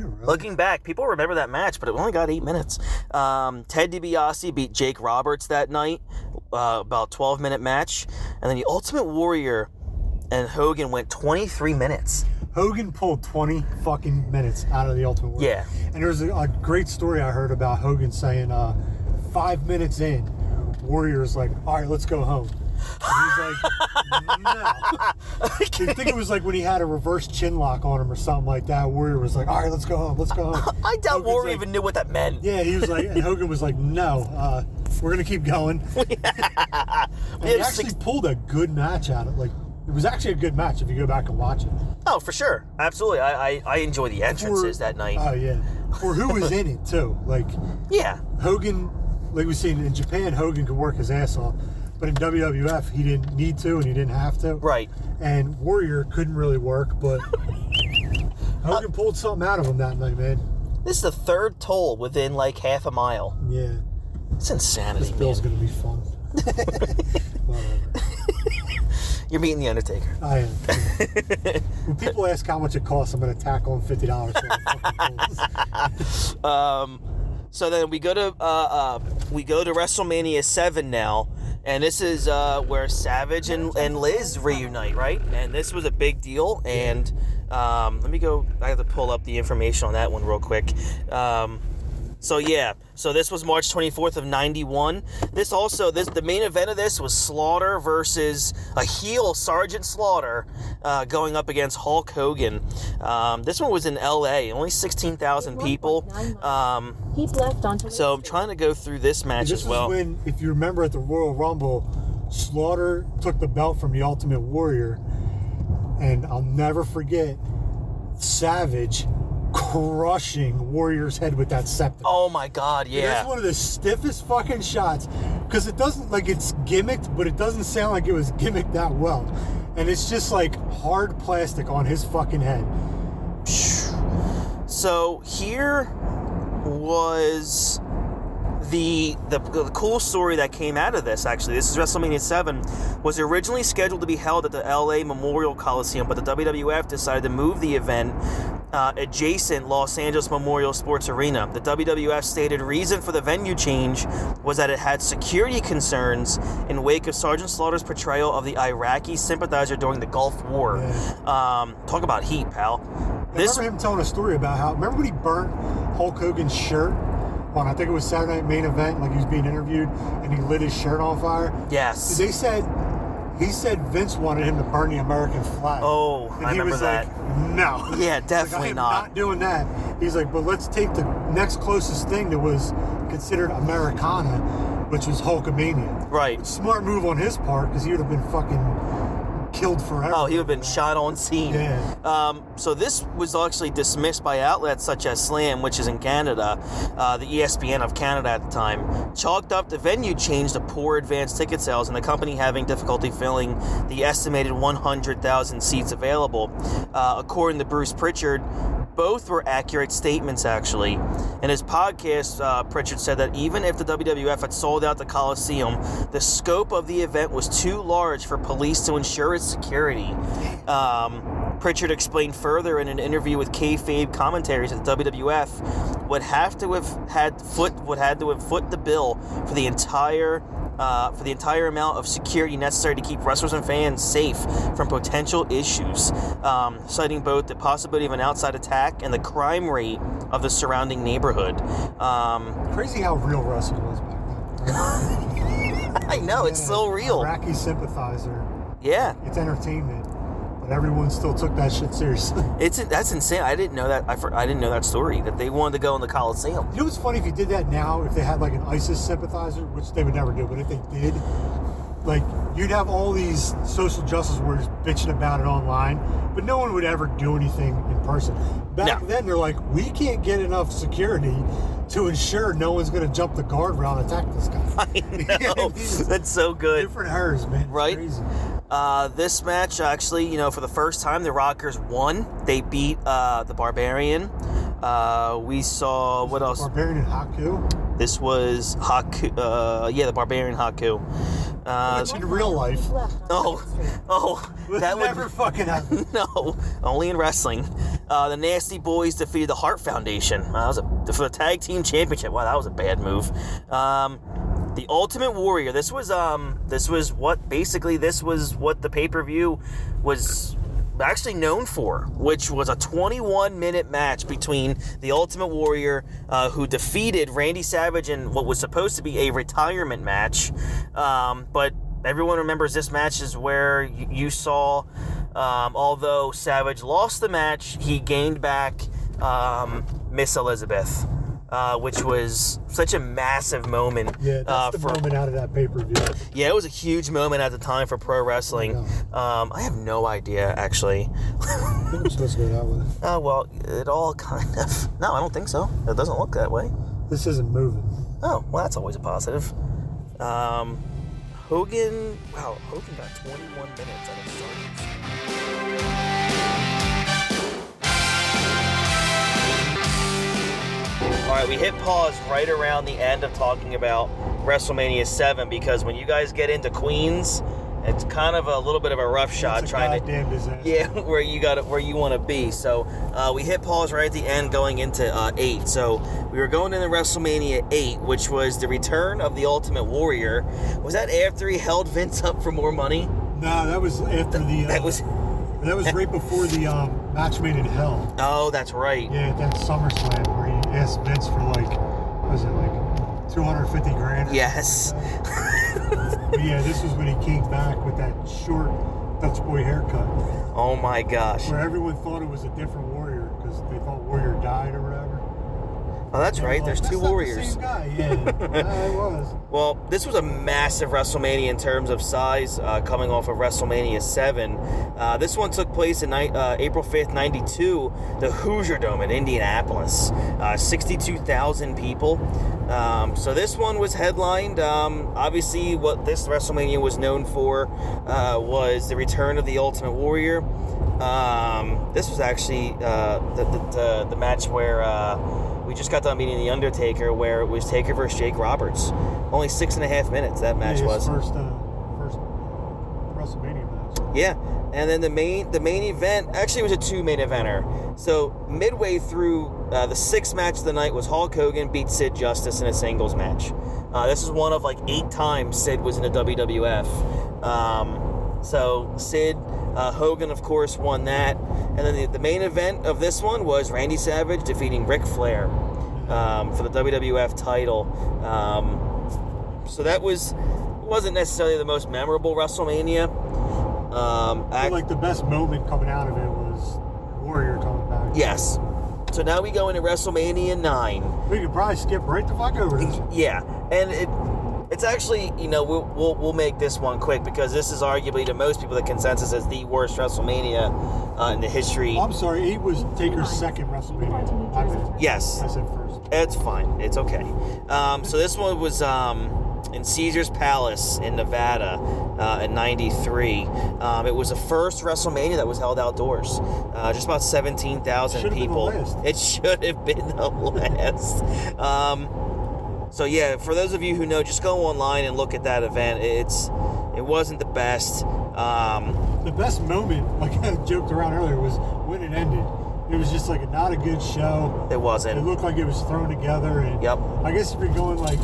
Really? Looking back, people remember that match, but it only got eight minutes. Um, Ted DiBiase beat Jake Roberts that night, uh, about twelve minute match, and then the Ultimate Warrior and Hogan went twenty three minutes. Hogan pulled 20 fucking minutes out of the Ultimate Warrior. Yeah. And there was a, a great story I heard about Hogan saying, uh, five minutes in, Warrior's like, all right, let's go home. And he's like, no. I think it was like when he had a reverse chin lock on him or something like that. Warrior was like, all right, let's go home, let's go home. (laughs) I doubt Hogan's Warrior like- even knew what that meant. Yeah, he was like, and (laughs) Hogan was like, no, uh, we're going to keep going. (laughs) And Yeah, he six- actually pulled a good match out of it. Like, it was actually a good match if you go back and watch it. Oh, for sure, absolutely. I I, I enjoy the entrances For- that night. Oh, yeah. For who was in it, too. Like, yeah, Hogan, like we've seen in Japan, Hogan could work his ass off, but in WWF he didn't need to and he didn't have to. right. And Warrior couldn't really work, but (laughs) Hogan pulled something out of him that night, man. This is the third toll within like half a mile. Yeah, It's insanity, this bill's man. gonna be fun. (laughs) Whatever. You're meeting the Undertaker. I am. (laughs) when people ask how much it costs, I'm gonna tackle them fifty dollars. Um, so then we go to uh, uh, we go to WrestleMania seven now, and this is uh, where Savage and, and Liz reunite, right? And this was a big deal. And um, let me go. I have to pull up the information on that one real quick. Um, so yeah, so this was March 24th of 91. This also this the main event of this was Slaughter versus a heel Sergeant Slaughter uh, going up against Hulk Hogan. Um, this one was in L.A. Only 16,000 people. Um, Keep left onto so I'm trying to go through this match this as well. was when, if you remember, at the Royal Rumble, Slaughter took the belt from the Ultimate Warrior, and I'll never forget Savage crushing Warrior's head with that scepter. oh my God! yeah. That's one of the stiffest fucking shots because it doesn't like it's gimmicked, but it doesn't sound like it was gimmicked that well. And it's just like hard plastic on his fucking head. So here was the, the the cool story that came out of this actually this is WrestleMania 7 was originally scheduled to be held at the LA Memorial Coliseum but the WWF decided to move the event uh, adjacent Los Angeles Memorial Sports Arena. The WWF stated reason for the venue change was that it had security concerns in wake of Sergeant Slaughter's portrayal of the Iraqi sympathizer during the Gulf War. Um, talk about heat, pal. I remember him telling a story about how remember when he burnt Hulk Hogan's shirt on I think it was Saturday Night Main Event, like he was being interviewed and he lit his shirt on fire. yes. They said he said Vince wanted him to burn the American flag. Oh, and I he remember was that. like, no. Yeah, (laughs) Like, definitely am not. not doing that. He's like, but let's take the next closest thing that was considered Americana, which was Hulkamania. Right. Smart move on his part because he would have been fucking killed forever. Oh, he would have been shot on scene. Yeah. Um, so this was actually dismissed by outlets such as Slam, which is in Canada, uh, the ESPN of Canada at the time, chalked up the venue change to poor advanced ticket sales and the company having difficulty filling the estimated 100,000 seats available. Uh, according to Bruce Pritchard, both were accurate statements, actually. In his podcast, uh, Pritchard said that even if the WWF had sold out the Coliseum, the scope of the event was too large for police to ensure its security. Um, Pritchard explained further in an interview with kayfabe commentaries that the WWF would have to have had foot would had to have foot the bill for the entire uh, for the entire amount of security necessary to keep wrestlers and fans safe from potential issues, um, citing both the possibility of an outside attack and the crime rate of the surrounding neighborhood. Um, Crazy how real wrestling was back then. (laughs) I know it's so real. Iraqi sympathizer. Yeah, It's entertainment, but everyone still took that shit seriously. (laughs) it's that's insane. I didn't know that. I, I didn't know that story that they wanted to go in the Coliseum. You know what's funny if you did that now, if they had like an ISIS sympathizer, which they would never do, but if they did, like you'd have all these social justice warriors bitching about it online, but no one would ever do anything in person. Back No. then, they're like, we can't get enough security to ensure no one's going to jump the guardrail and attack this guy. (laughs) I know (laughs) that's so good. Different hers, man. Right? Crazy. Uh, this match, actually, you know, for the first time, the Rockers won. They beat uh, the Barbarian. Uh, we saw what else? Barbarian and Haku. This was Haku. Uh, yeah, the Barbarian Haku. Uh, Which in real life oh, oh, would that would never fucking happen. (laughs) no, only in wrestling. Uh, the Nasty Boys defeated the Hart Foundation. Uh, that was a, for the tag team championship. Wow, that was a bad move. Um, the Ultimate Warrior. This was um, this was what basically this was what the pay per view was actually known for, which was a 21 minute match between the Ultimate Warrior, uh, who defeated Randy Savage in what was supposed to be a retirement match, um, but everyone remembers this match is where you, you saw, um, although Savage lost the match, he gained back um, Miss Elizabeth. Uh, which was such a massive moment. Yeah, that's uh, the for, moment out of that pay per view. yeah, it was a huge moment at the time for pro wrestling. Um, I have no idea, actually. I think I'm supposed to go that way. Oh, (laughs) well, it all kind of. No, I don't think so. It doesn't look that way. This isn't moving. Oh, well, that's always a positive. Um, Hogan. Wow, Hogan got 21 minutes out of starting. All right, we hit pause right around the end of talking about WrestleMania 7 because when you guys get into Queens, it's kind of a little bit of a rough shot trying to disaster. yeah, (laughs) where you got it, where you want to be. So uh, we hit pause right at the end, going into uh, eight. So we were going into WrestleMania eight, which was the return of the Ultimate Warrior. Was that after he held Vince up for more money? No, that was after the. Uh, That was. That was right before the um, match made in hell. Oh, that's right. Yeah, that SummerSlam asked Vince for like, was it like, 250 grand? Yes. (laughs) yeah, this was when he came back with that short Dutch boy haircut, Oh my gosh. where everyone thought it was a different Warrior because they thought Warrior died or whatever. Oh, that's right. like, There's "That's two Warriors. Yeah, it was. (laughs) Well, this was a massive WrestleMania in terms of size, uh, coming off of WrestleMania 7. Uh, this one took place in ni- uh, April 5th, 92, the Hoosier Dome in Indianapolis. Uh, 62,000 people. Um, so this one was headlined. Um, obviously, what this WrestleMania was known for uh, was the return of the Ultimate Warrior. Um, this was actually uh, the, the, the, the match where. We just got done meeting the Undertaker, where it was Taker versus Jake Roberts. Only six and a half minutes that match Yeah, was. first, uh, first WrestleMania match. Yeah, and then the main the main event actually it was a two main eventer. So midway through uh, the sixth match of the night was Hulk Hogan beat Sid Justice in a singles match. Uh, this is one of like eight times Sid was in the WWF. Um, so Sid uh, Hogan of course won that, and then the, the main event of this one was Randy Savage defeating Ric Flair um, for the WWF title. Um, so that was wasn't necessarily the most memorable WrestleMania. Um, act- like the best moment coming out of it was Warrior coming back. yes. So now we go into WrestleMania nine. We could probably skip right the fuck over this. Yeah, and it it's actually you know we'll, we'll we'll make this one quick because this is arguably to most people the consensus as the worst WrestleMania uh, in the history. I'm sorry, it was Taker's second WrestleMania. My bad. Yes. I said first. It's fine. It's okay. Um, so this one was um, in Caesar's Palace in Nevada uh, in '93. Um, it was the first WrestleMania that was held outdoors. Uh, just about 17,000 Should've been the people. It (laughs) should have been the last. Um, so yeah, for those of you who know, just go online and look at that event. It's it wasn't the best. Um, The best moment, (laughs) like I joked around earlier, was when it ended. It was just like a, not a good show. it wasn't. It looked like it was thrown together. And Yep. I guess if you're going like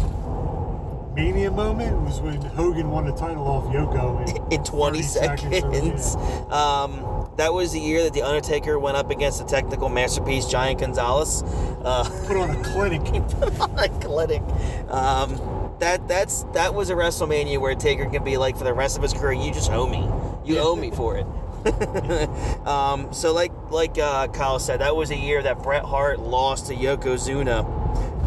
mania moment was when Hogan won the title off Yoko in, (laughs) in 20 30 seconds. or- (laughs) Um, that was the year that the Undertaker went up against the technical masterpiece Giant Gonzalez. Uh. (laughs) Put on a clinic. Put (laughs) on a clinic. Um, that that's that was a WrestleMania where Taker can be like for the rest of his career, you just owe me. You owe me for it. (laughs) um, so like like uh, Kyle said, that was a year that Bret Hart lost to Yokozuna,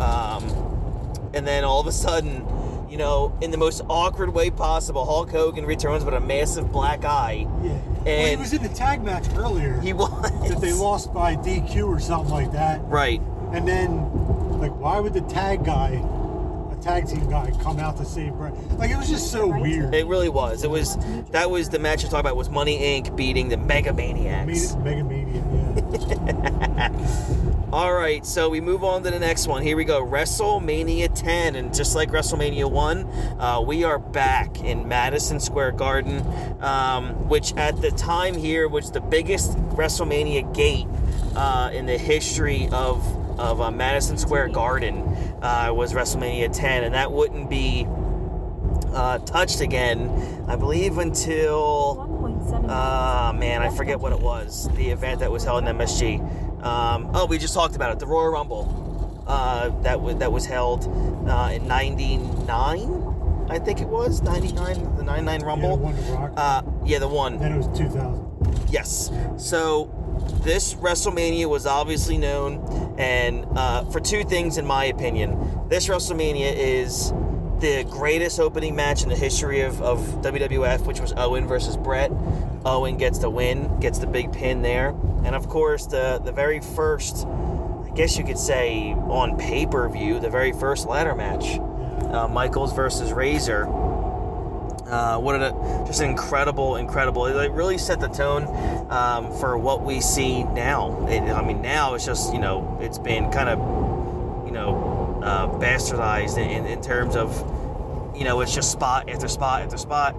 um, and then all of a sudden, you know, in the most awkward way possible, Hulk Hogan returns with a massive black eye. Yeah. well, he was in the tag match earlier He was that they lost by DQ or something like that. right. And then, like, why would the tag guy, a tag team guy, come out to save Bret? Like, it was just so weird. It really was. It was that was the match you're talking about was Money Inc. beating the Mega Maniacs. Mega Mania, yeah. (laughs) All right, so we move on to the next one. Here we go, WrestleMania 10, and just like WrestleMania 1, uh, we are back in Madison Square Garden, um, which at the time here was the biggest WrestleMania gate uh, in the history of of uh, Madison Square Garden. Uh, was WrestleMania 10, and that wouldn't be uh, touched again, I believe, until. 1.7 Ah, man, I forget what it was. The event that was held in MSG. Um, oh, we just talked about it. The Royal Rumble. Uh, that was that was held uh, in '99. I think it was '99. The '99 Yeah, Rumble. the one. Uh, yeah, the one. then it was 2000. Yes. So this WrestleMania was obviously known, and uh, for two things, in my opinion, this WrestleMania is the greatest opening match in the history of, of WWF, which was Owen versus Bret. Owen gets the win, gets the big pin there, and of course the the very first, I guess you could say on pay per view, the very first ladder match, uh, Michaels versus Razor. Uh, what a just incredible, incredible. It really set the tone um, for what we see now. And, I mean, now it's just you know it's been kind of you know uh, bastardized in, in terms of you know it's just spot after spot after spot.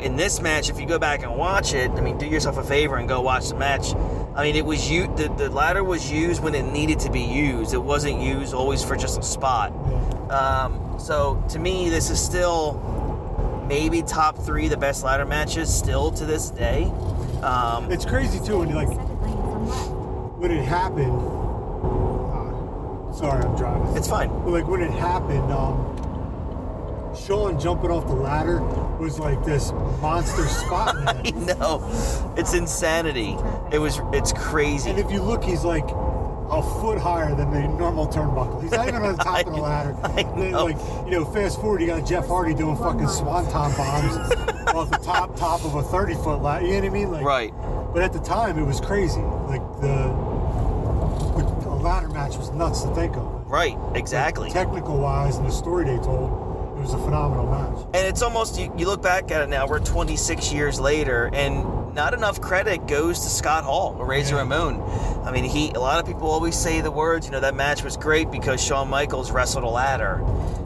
In this match, if you go back and watch it, I mean, do yourself a favor and go watch the match. I mean, it was you. The, the ladder was used when it needed to be used. It wasn't used always for just a spot. Um, so to me, this is still maybe top three the best ladder matches still to this day. Um, It's crazy, too, when you, like, Second lane from left. when it happened. Sorry, I'm driving. it's fine. But like when it happened, um, Shawn jumping off the ladder was like this monster spot (laughs) I know. It's insanity. It was. It's crazy. And if you look, he's like a foot higher than the normal turnbuckle. He's not even on the top of the (laughs) ladder. I And then, like you know, fast forward, you got Jeff Hardy doing fucking swanton bombs off the top top of a thirty foot ladder. You know what I mean? Like, Right. But at the time, it was crazy. Like the, the ladder match was nuts to think of. Right. Exactly. Technical wise, and the story they told, it was a phenomenal match. And it's almost you, you look back at it now. We're 26 years later, and not enough credit goes to Scott Hall, or Razor Yeah. Ramon. I mean, he. A lot of people always say the words, you know, that match was great because Shawn Michaels wrestled a ladder.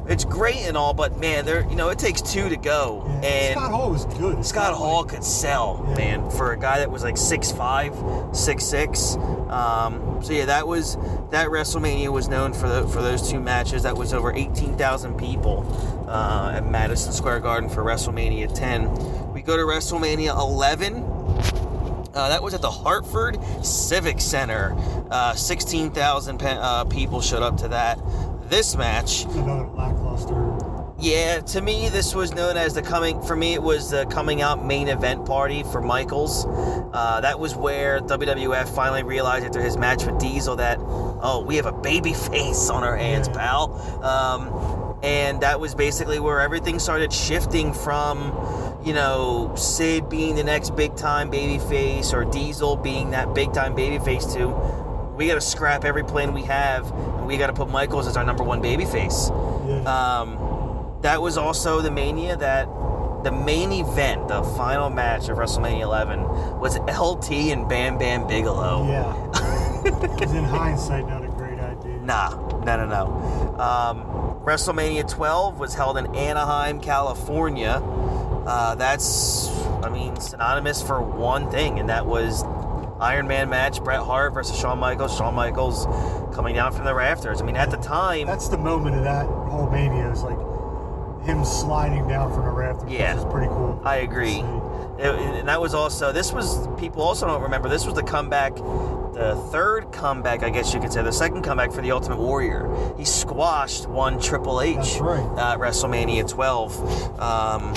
It's great and all, but man, there, you know, it takes two to go, Yeah, and Scott Hall was good. It's Scott Hall like- could sell, Yeah. man, for a guy that was like six five, six six. Um, so yeah, that was that WrestleMania was known for the, for those two matches. That was over eighteen thousand people uh, at Madison Square Garden for WrestleMania ten. We go to WrestleMania eleven. Uh, that was at the Hartford Civic Center. Uh, 16,000 pe- uh, people showed up to that. This match another lackluster. yeah, to me, this was known as the coming. For me, it was the coming out main event party for Michaels. Uh, that was where WWF finally realized after his match with Diesel that, oh, we have a baby (laughs) face on our hands, Yeah. pal. Um, and that was basically where everything started shifting from, you know, Sid being the next big time baby face or Diesel being that big time baby face to, we got to scrap every plan we have and we got to put Michaels as our number one baby face. Yeah. Um, that was also the mania that the main event, the final match of WrestleMania 11, was LT and Bam Bam Bigelow. yeah. (laughs) Because in hindsight, not a great idea. Nah, no, no, no. Um, WrestleMania 12 was held in Anaheim, California. Uh, that's, I mean, synonymous for one thing, and that was Iron Man match Bret Hart versus Shawn Michaels. Shawn Michaels coming down from the rafters. I mean, at the time, That's the moment of that whole mania is like him sliding down from the rafters. Yeah. which is pretty cool. I agree. It- and that was also this was people also don't remember this was the comeback the third comeback i guess you could say the second comeback for the ultimate warrior he squashed one triple h right. at wrestlemania 12 um,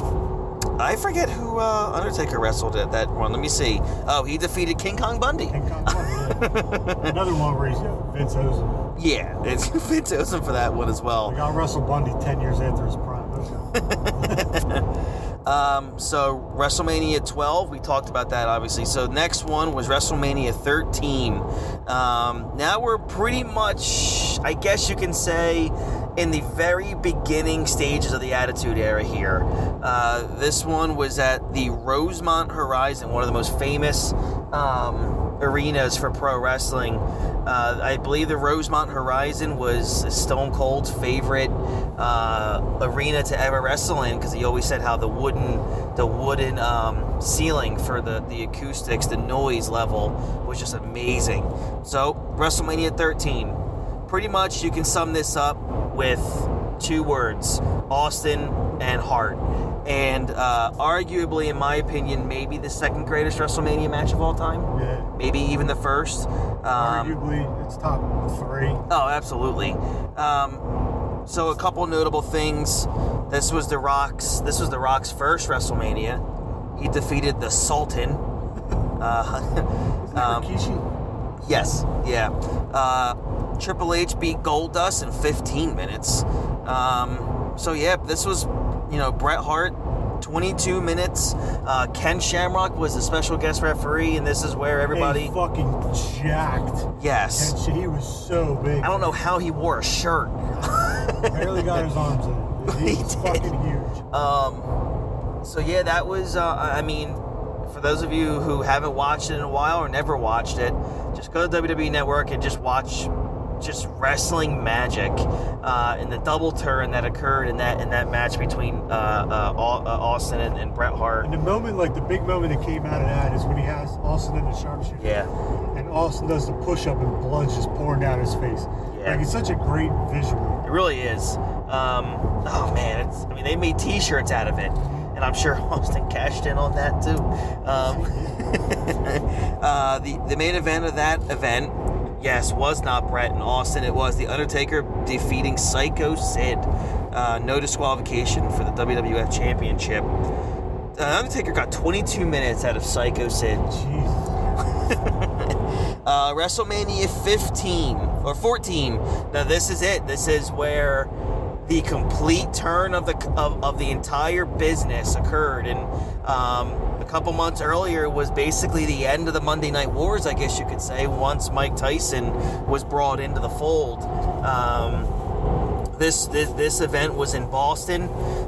i forget who uh, undertaker wrestled at that one let me see oh he defeated king kong bundy King Kong Bundy, yeah. Another one where he's Vince him. yeah it's (laughs) Vince him for that one as well Like, I'll wrestle Bundy 10 years after his prime. (laughs) Um, so WrestleMania 12, we talked about that obviously. So next one was WrestleMania 13. Um, now we're pretty much, I guess you can say, in the very beginning stages of the Attitude Era here. Uh, this one was at the Rosemont Horizon, one of the most famous um, arenas for pro wrestling. Uh, I believe the Rosemont Horizon was Stone Cold's favorite uh, arena to ever wrestle in because he always said how the wooden, the wooden um, ceiling for the the acoustics, the noise level was just amazing. So WrestleMania 13, pretty much you can sum this up with two words: Austin and Hart. And uh, arguably, in my opinion, maybe the second greatest WrestleMania match of all time. yeah. Maybe even the first. Um, Arguably, it's top three. Oh, absolutely. Um, so a couple notable things. This was the Rock's. This was the Rock's first WrestleMania. He defeated the Sultan. (laughs) Uh, (laughs) um? Yes, yeah. Uh, Triple H beat Goldust in 15 minutes. Um, so yeah, this was, you know, Bret Hart. 22 minutes. Uh, Ken Shamrock was the special guest referee, and this is where everybody. Fucking jacked. Yes. And he was so big. I don't know how he wore a shirt. Barely got his arms in. (laughs) He He was did. fucking huge. Um, so yeah, that was. Uh, I mean, for those of you who haven't watched it in a while or never watched it, just go to WWE Network and just watch just wrestling magic uh, and the double turn that occurred in that in that match between uh, uh, uh, Austin and, and Bret Hart. And the moment, like the big moment that came out of that is when he has Austin in the sharpshooter. Yeah, And Austin does the push up and blood's just pouring down his face. Yeah. Like it's such a great visual. it really is. Um, oh man, it's. I mean, they made T-shirts out of it, and I'm sure (laughs) Austin cashed in on that too. Um, (laughs) uh, the the main event of that event, yes, was not Bret and Austin. It was the Undertaker defeating Psycho Sid. Uh, no disqualification for the WWF Championship. The Undertaker got 22 minutes out of Psycho Sid. Jesus. (laughs) Uh, WrestleMania 15 or 14. Now this is it. This is where the complete turn of the of, of the entire business occurred, and um, a couple months earlier was basically the end of the Monday Night Wars, I guess you could say. Once Mike Tyson was brought into the fold. Um, this this, this event was in Boston.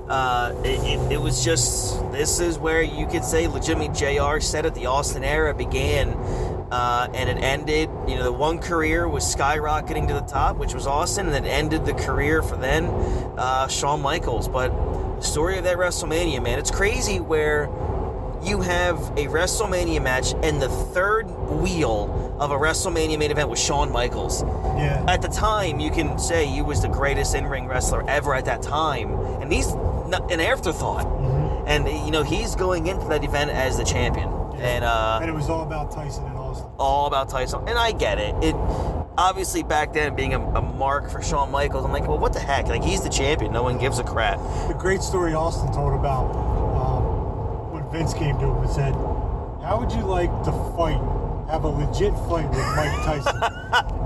Uh, it, it, it was just this is where you could say legitimately JR said it. The Austin era began. Uh, and it ended. You know, the one career was skyrocketing to the top, which was Austin, and then ended the career for then uh, Shawn Michaels. But the story of that WrestleMania, man, it's crazy where you have a WrestleMania match, and the third wheel of a WrestleMania main event was Shawn Michaels. Yeah. At the time, you can say he was the greatest in-ring wrestler ever at that time, and he's not an afterthought. Mhm. And you know he's going into that event as the champion, and uh, and it was all about Tyson. All about Tyson. And I get it. It obviously back then being a, a mark for Shawn Michaels, I'm like, well, what the heck? Like he's the champion. No one gives a crap. The great story Austin told about um, when Vince came to him and said, "How would you like to fight? Have a legit fight with Mike Tyson?"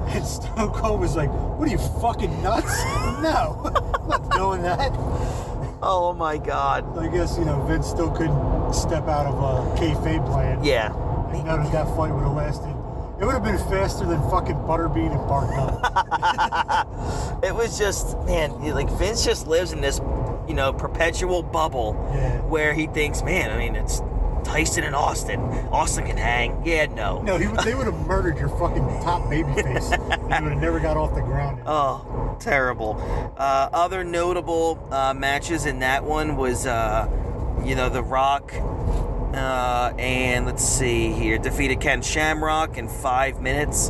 (laughs) and Stone Cold was like, "What are you fucking nuts? (laughs) no, I'm (laughs) not doing that." Oh my God. I guess you know Vince still couldn't step out of a kayfabe plan. Yeah. And know that that fight would have lasted. It would have been faster than fucking Butterbean and Gunn. (laughs) It was just man, like Vince just lives in this, you know, perpetual bubble Yeah. where he thinks, man, I mean, it's Tyson and Austin. Austin can hang. Yeah, no. no, would, they would have murdered your fucking top babyface. you would have never got off the ground. (laughs) Oh, terrible. Uh, other notable uh, matches in that one was, uh, you know, The Rock. Uh, and let's see here, defeated Ken Shamrock in five minutes.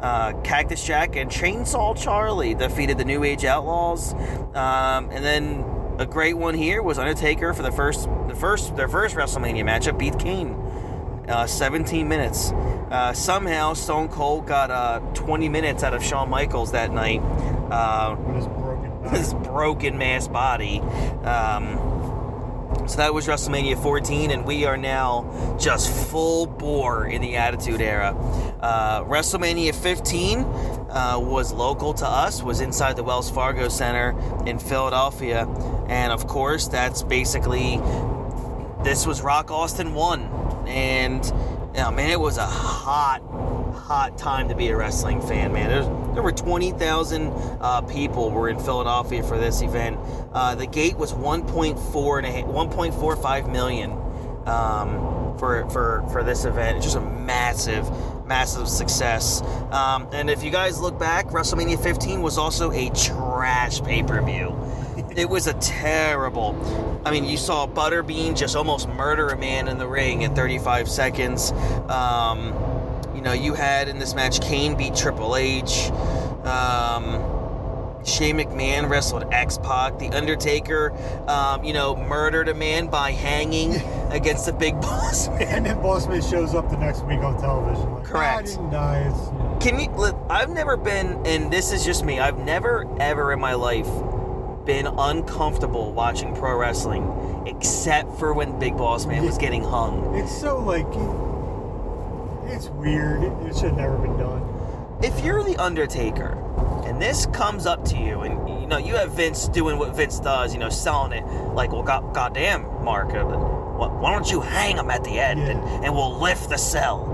Uh, Cactus Jack and Chainsaw Charlie defeated the New Age Outlaws. Um, and then a great one here was Undertaker for the first, the first, their first WrestleMania matchup, beat Kane. Uh, 17 minutes. Uh, somehow Stone Cold got uh, 20 minutes out of Shawn Michaels that night. Uh, with his broken his broken mass body. Um, so that was WrestleMania 14, and we are now just full bore in the Attitude Era. Uh, WrestleMania 15 uh, was local to us, was inside the Wells Fargo Center in Philadelphia, and of course, that's basically this was Rock Austin 1, and yeah, man, it was a hot, hot time to be a wrestling fan, man. There's, there were 20,000 uh, people were in Philadelphia for this event. Uh, the gate was 1.4 and 1.45 million um, for, for, for this event. It's just a massive, massive success. Um, and if you guys look back, WrestleMania 15 was also a trash pay-per-view. (laughs) It was a terrible. I mean, you saw Butterbean just almost murder a man in the ring in 35 seconds. Um, you know, you had in this match Kane beat Triple H. Um, Shane McMahon wrestled X Pac. The Undertaker, um, you know, murdered a man by hanging (laughs) against the Big Boss (laughs) Man. and then Bossman shows up the next week on television. Like, Correct. "Ah, I didn't die. Can you? li- I've never been, and this is just me. I've never ever in my life been uncomfortable watching pro wrestling, except for when Big Boss Man was getting hung. It's so like, it's weird. It should have never been done. If you're the Undertaker, and this comes up to you, and you know you have Vince doing what Vince does, you know, selling it like, well, god, goddamn, Mark, uh, why don't you hang him at the end, Yeah. and, and we'll lift the cell.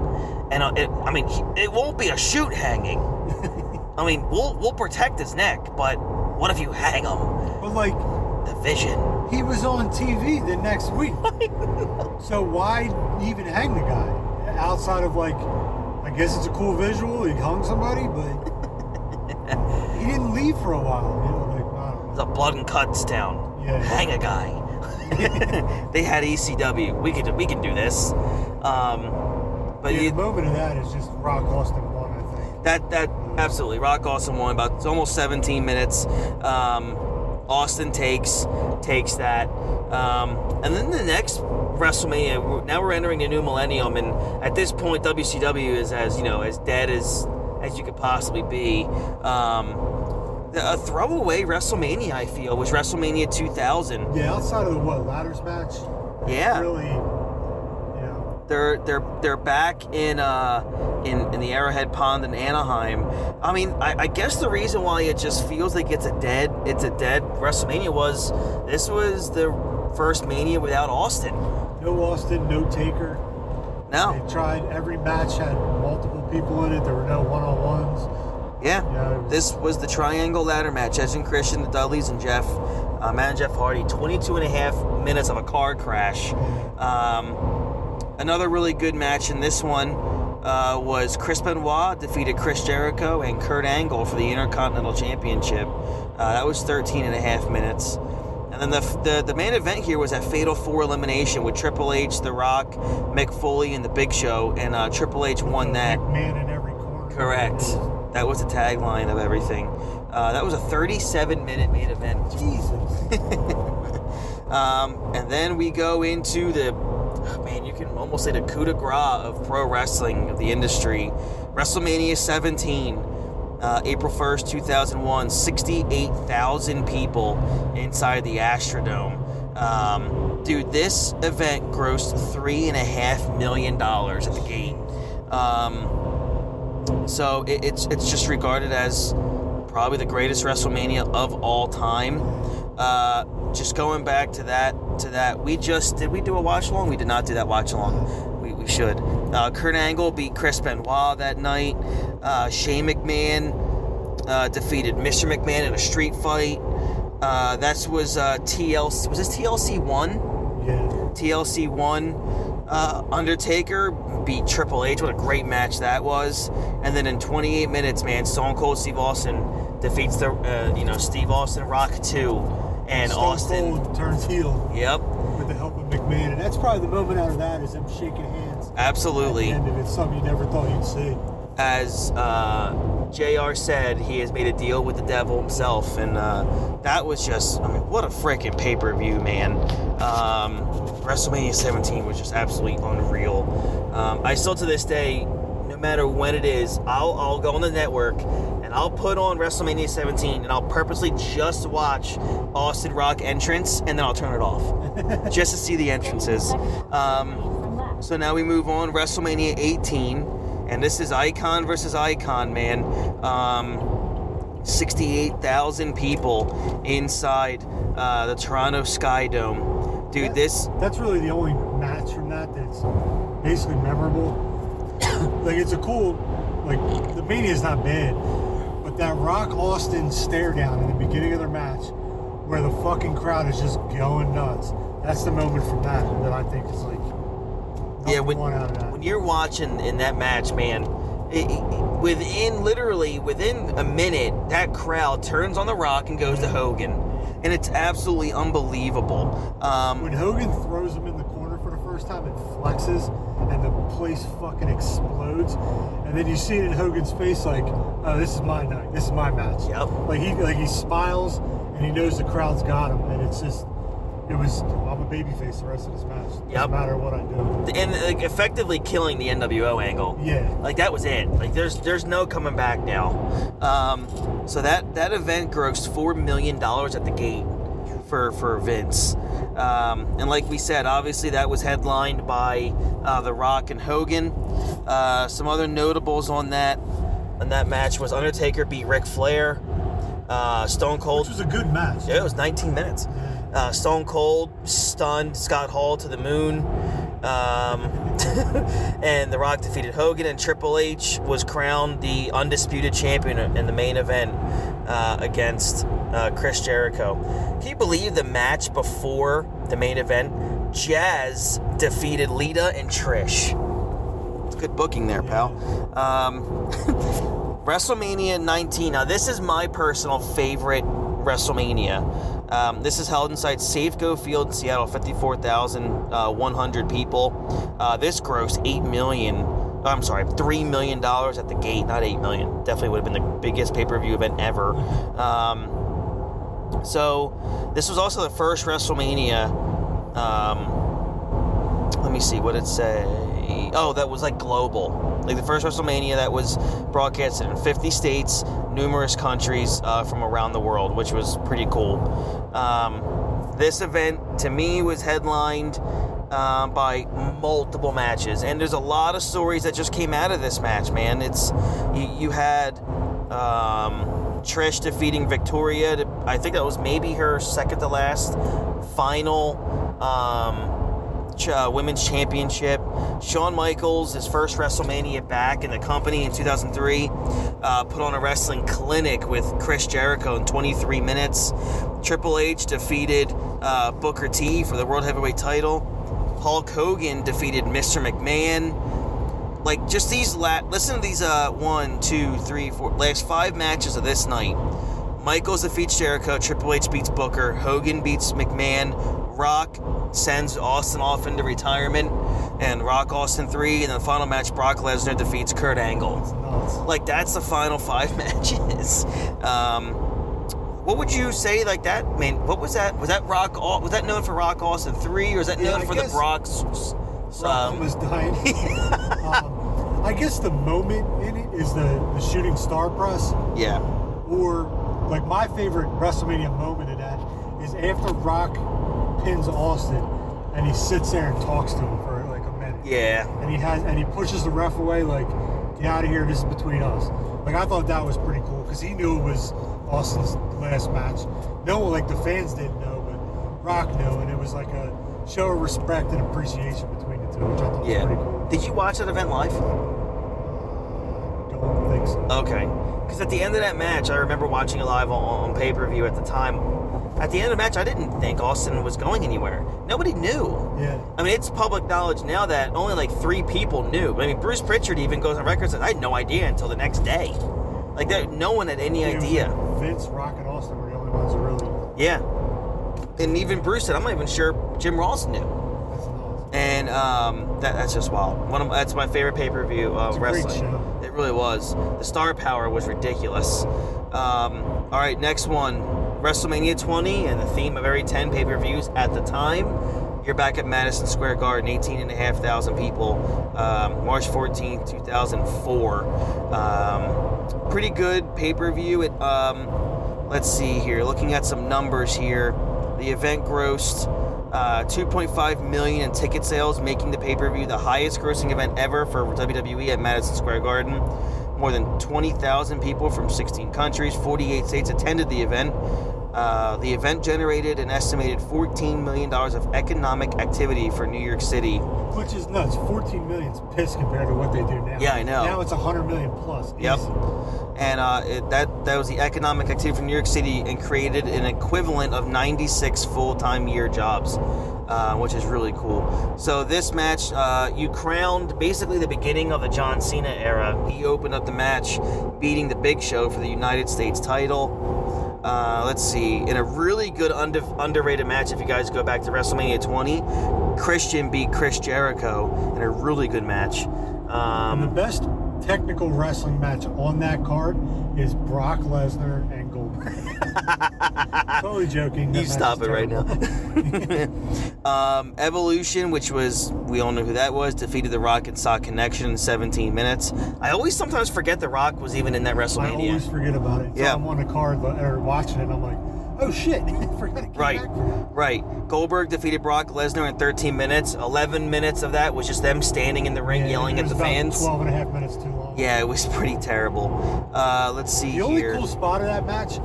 And uh, it, I mean, it won't be a shoot hanging. (laughs) I mean, we'll we'll protect his neck, but what if you hang him? But like, The vision. he was on TV the next week. (laughs) so why even hang the guy? Outside of like, I guess it's a cool visual. He hung somebody, but (laughs) he didn't leave for a while. You know, like It's a blood and cuts town. Yeah. Hang a guy. (laughs) they had ECW. We could we can do this. Um, but Yeah, the moment of that is just Rock Austin one, I think. that that absolutely Rock Austin won about it's almost 17 minutes. Um, Austin takes takes that, um, and then the next WrestleMania. Now we're entering the new millennium, and at this point, WCW is as you know as dead as as you could possibly be. Um, a throwaway WrestleMania, I feel, was WrestleMania 2000. Yeah, outside of the what ladders match. Yeah. Really, They're they're they're back in uh in, in the Arrowhead Pond in Anaheim. I mean, I, I guess the reason why it just feels like it's a dead it's a dead WrestleMania was this was the first Mania without Austin. no Austin, no Taker. No, They tried every match had multiple people in it. There were no one-on-ones. Yeah. Yeah, was- This was the triangle ladder match. Edge and Christian, the Dudleys, and Jeff, uh, and Jeff Hardy. 22 and a half minutes of a car crash. Um, another really good match in this one uh, was Chris Benoit defeated Chris Jericho and Kurt Angle for the Intercontinental Championship. Uh, that was 13 and a half minutes. And then the, the, the main event here was a Fatal Four elimination with Triple H, The Rock, Mick Foley, and The Big Show. And uh, Triple H won that. Man in every corner. Correct. That was the tagline of everything. Uh, that was a 37 minute main event. Jesus. (laughs) Um, and then we go into the, man, you can almost say the coup de grace of pro wrestling, of the industry. WrestleMania 17, uh, April 1st, 2001, 68,000 people inside the Astrodome. Um, dude, this event grossed $3.5 million at the gate. Um, so it, it's, it's just regarded as probably the greatest WrestleMania of all time. Uh, just going back to that, to that, we just did we do a watch along? We did not do that watch along. We, we should. Uh, Kurt Angle beat Chris Benoit that night. Uh, Shane McMahon uh, defeated Mr. McMahon in a street fight. Uh, that was uh, TLC. Was this TLC one? Yeah. TLC one. Uh, Undertaker beat Triple H. What a great match that was! And then in 28 minutes, man, Stone Cold Steve Austin defeats the uh, you know Steve Austin Rock two, and Stone Austin. Cold turns heel Yep, with the help of McMahon, and that's probably the moment out of that is them shaking hands. Absolutely. And of something you never thought you'd see. As uh, JR said, he has made a deal with the devil himself, and uh, that was just I mean, what a freaking pay per view, man. Um, WrestleMania 17 was just absolutely unreal. Um, I still to this day, no matter when it is, I'll, I'll go on the network and I'll put on WrestleMania 17 and I'll purposely just watch Austin Rock entrance and then I'll turn it off (laughs) just to see the entrances. Um, so now we move on WrestleMania 18, and this is Icon versus Icon, man. Um, 68,000 people inside uh, the Toronto Sky Dome. Dude, this That's really the only match from that that's basically memorable. (coughs) like it's a cool, like the Mania's not bad, but that Rock Austin stare down in the beginning of their match, where the fucking crowd is just going nuts. That's the moment from that that I think is like yeah, when, one out of that. when you're watching in that match, man, it, it- within literally within a minute, that crowd turns on the Rock and goes to Hogan, and it's absolutely unbelievable. Um, when Hogan throws him in the corner for the first time, it flexes and the place fucking explodes. And then you see it in Hogan's face, like, "Oh, this is my night. This is my match." Yep. Like he like he smiles and he knows the crowd's got him, and it's just, it was. Babyface the rest of this match. Doesn't Yep. matter what I do. and like, effectively killing the NWO angle. Yeah. Like that was it. Like there's there's no coming back now. Um, so that that event grossed four million dollars at the gate for for Vince. Um, and like we said, obviously that was headlined by uh, The Rock and Hogan. Uh, some other notables on that on that match was Undertaker beat Ric Flair. Uh, Stone Cold Which was a good match. yeah, it was 19 minutes. Uh, Stone Cold stunned Scott Hall to the moon. Um, (laughs) and The Rock defeated Hogan, and Triple H was crowned the undisputed champion in the main event uh, against uh, Chris Jericho. Can you believe the match before the main event? Jazz defeated Lita and Trish. It's good booking there, pal. Um, (laughs) WrestleMania 19. Now, this is my personal favorite WrestleMania. Um, this is held inside Safeco Field in Seattle, 54,100 people. Uh, this grossed 8 million. I'm sorry, $3 million at the gate, not 8 million. Definitely would have been the biggest pay per view event ever. Um, so, this was also the first WrestleMania. Um, let me see what it Oh, that was like global, like the first WrestleMania that was broadcasted in 50 states, numerous countries uh, from around the world, which was pretty cool. Um, this event to me was headlined uh, by multiple matches, and there's a lot of stories that just came out of this match. Man, it's you, you had. Um, Trish defeating Victoria. To, I think that was maybe her second to last final um, uh, Women's Championship. Shawn Michaels, his first WrestleMania back in the company in 2003, uh, put on a wrestling clinic with Chris Jericho in 23 minutes. Triple H defeated uh, Booker T for the World Heavyweight title. Hulk Hogan defeated Mr. McMahon. Like just these, la- listen to these uh, one, two, three, four, last five matches of this night. Michaels defeats Jericho. Triple H beats Booker. Hogan beats McMahon. Rock sends Austin off into retirement. And Rock Austin 3. And the final match, Brock Lesnar defeats Kurt Angle. Nuts. Like, that's the final (laughs) five matches. Um, what would you say like that? I mean, what was that? Was that Rock? Was that known for Rock Austin 3? Or was that Yeah, known I for the Brock's? Rock Um, was dying. (laughs) um, I guess the moment in it is the, the shooting star press, yeah. or like my favorite WrestleMania moment of that is after Rock pins Austin and he sits there and talks to him for like a minute. Yeah. And he has and he pushes the ref away like, get out of here. This is between us. Like I thought that was pretty cool because he knew it was Austin's last match. No like the fans didn't know, but Rock knew, and it was like a show of respect and appreciation between the two, which I thought was pretty Yeah. cool. Did you watch that event live? Don't think so. Okay. Because at the end of that match, I remember watching it live on, on pay per view at the time. At the end of the match, I didn't think Austin was going anywhere. Nobody knew. Yeah. I mean, it's public knowledge now that only like three people knew. I mean, Bruce Pritchard even goes on record and says, I had no idea until the next day. Like, there, no one had any was idea. Vince, Rock, and Austin were the only ones who really. Yeah. And even Bruce said, I'm not even sure Jim Ross knew. That's. And um, that, that's just wild. One of my, that's my favorite pay per view of It's a great wrestling. It really was. The star power was ridiculous. Um, all right, next one WrestleMania 20 and the theme of every 10 pay per views at the time. You're back at Madison Square Garden, 18,500 people, um, March 14th, 2004. Um, pretty good pay per view. Um, let's see here, looking at some numbers here. The event grossed uh, 2.5 million in ticket sales, making the pay-per-view the highest-grossing event ever for WWE at Madison Square Garden. More than 20,000 people from 16 countries, 48 states attended the event. Uh, the event generated an estimated $14 million of economic activity for New York City. Which is nuts. 14 is piss compared to what they do now. Yeah, I know. Now it's 100 million plus. Yep. Easy. And uh, it, that that was the economic activity for New York City and created an equivalent of 96 full-time year jobs, uh, which is really cool. So this match, uh, you crowned basically the beginning of the John Cena era. He opened up the match, beating the Big Show for the United States title. Uh, let's see, in a really good under, underrated match. If you guys go back to WrestleMania 20, Christian beat Chris Jericho in a really good match. And the Um, best technical wrestling match on that card is Brock Lesnar and. (laughs) totally joking. That You match stop is it right now. terrible. (laughs) um, Evolution, which was we all know who that was, defeated the Rock 'n' Sock Connection in 17 minutes. I always sometimes forget the Rock was even in that WrestleMania. I always forget about it. Until Yeah. I'm on the card or watching it, and I'm like, oh shit, I forgot it came Right, right. Goldberg defeated Brock Lesnar in 13 minutes. 11 minutes of that was just them standing in the ring Yeah, yelling at the fans. 12 and a half minutes too long. Yeah, it was (laughs) pretty terrible. Uh, let's see The only cool spot of that match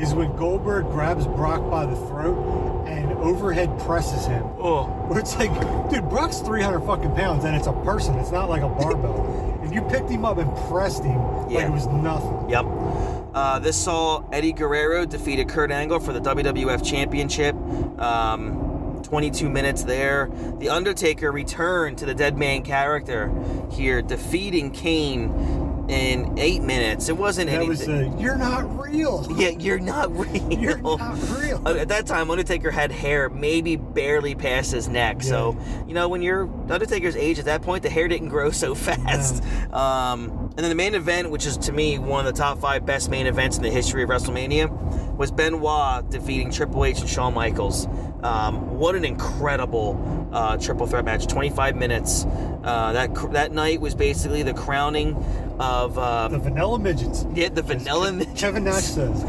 is when Goldberg grabs Brock by the throat and overhead presses him. oh, Where it's like, dude, Brock's 300 fucking pounds and it's a person. It's not like a barbell. (laughs) and you picked him up and pressed him like it was nothing. Yep. Uh, this saw Eddie Guerrero defeated Kurt Angle for the WWF Championship. Um, 22 minutes there. The Undertaker returned to the Dead Man character here, defeating Kane in eight minutes. It wasn't That was anything. uh, you're not real. (laughs) yeah, you're not (laughs) real. You're not real. Uh, At that time, Undertaker had hair maybe barely past his neck. So, you know, when you're Undertaker's age at that point, the hair didn't grow so (laughs) fast. Um, and then the main event, which is to me one of the top five best main events in the history of WrestleMania, was Benoit defeating Triple H and Shawn Michaels. Um, what an incredible uh, triple threat match! 25 minutes. Uh, that cr- that night was basically the crowning of um, The vanilla midgets. yeah, the Vanilla Midgets. Kevin Nash says.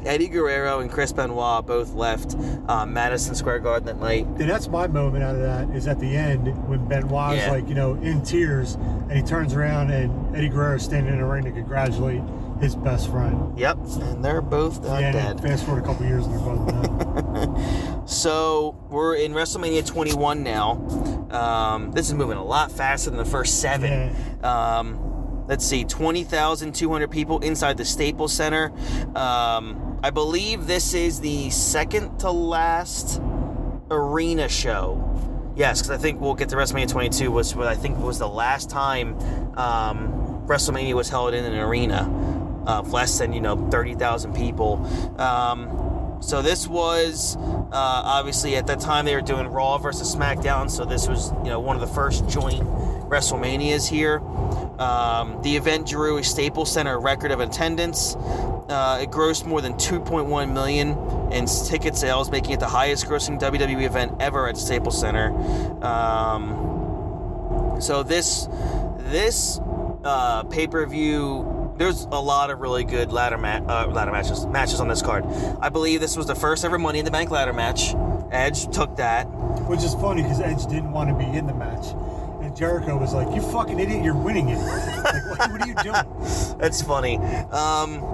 (laughs) Eddie Guerrero and Chris Benoit both left uh, Madison Square Garden that night. And that's my moment out of that is at the end when Benoit is Yeah. like, you know, in tears and he turns around and Eddie Guerrero's standing in the ring to congratulate his best friend. Yep, and they're both uh, yeah, dead. Fast forward a couple years and they're both dead. (laughs) So we're in WrestleMania 21 now. Um, this is moving a lot faster than the first seven. Um, let's see, 20,200 people inside the Staples Center. Um, I believe this is the second to last arena show. Yes, because I think we'll get to WrestleMania 22 was what I think was the last time um, WrestleMania was held in an arena of less than you know 30,000 people. Um, so this was uh, obviously at that time they were doing Raw versus SmackDown. So this was you know one of the first joint WrestleManias here. Um, the event drew a Staples Center record of attendance. Uh, it grossed more than 2.1 million in ticket sales, making it the highest-grossing WWE event ever at Staples Center. Um, so this this uh, pay-per-view, there's a lot of really good ladder ma- uh, ladder matches matches on this card. I believe this was the first ever Money in the Bank ladder match. Edge took that. Which is funny because Edge didn't want to be in the match. And Jericho was like, You fucking idiot, you're winning it. like, (laughs) what, what are you doing? (laughs) That's funny. Um,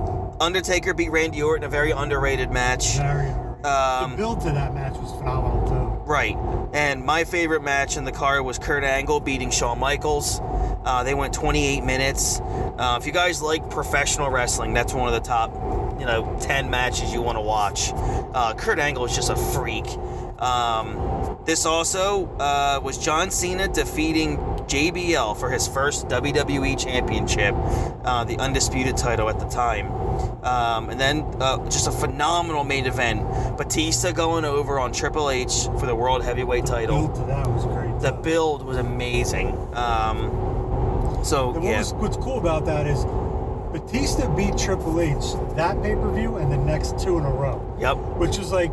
Undertaker beat Randy Orton, in a very underrated match. Very, Um, the build to that match was phenomenal. Right. And my favorite match in the card was Kurt Angle beating Shawn Michaels. Uh, they went 28 minutes. Uh, if you guys like professional wrestling, that's one of the top, you know, 10 matches you want to watch. Uh, Kurt Angle is just a freak. Um, this also uh, was John Cena defeating JBL for his first WWE Championship, uh, the undisputed title at the time. Um, and then uh, just a phenomenal main event. Batista going over on Triple H for the World Heavyweight title. build to that was great. The build was amazing. Um, so And what yeah, was, what's cool about that is Batista beat Triple H that pay per view and the next two in a row, yep, which was like,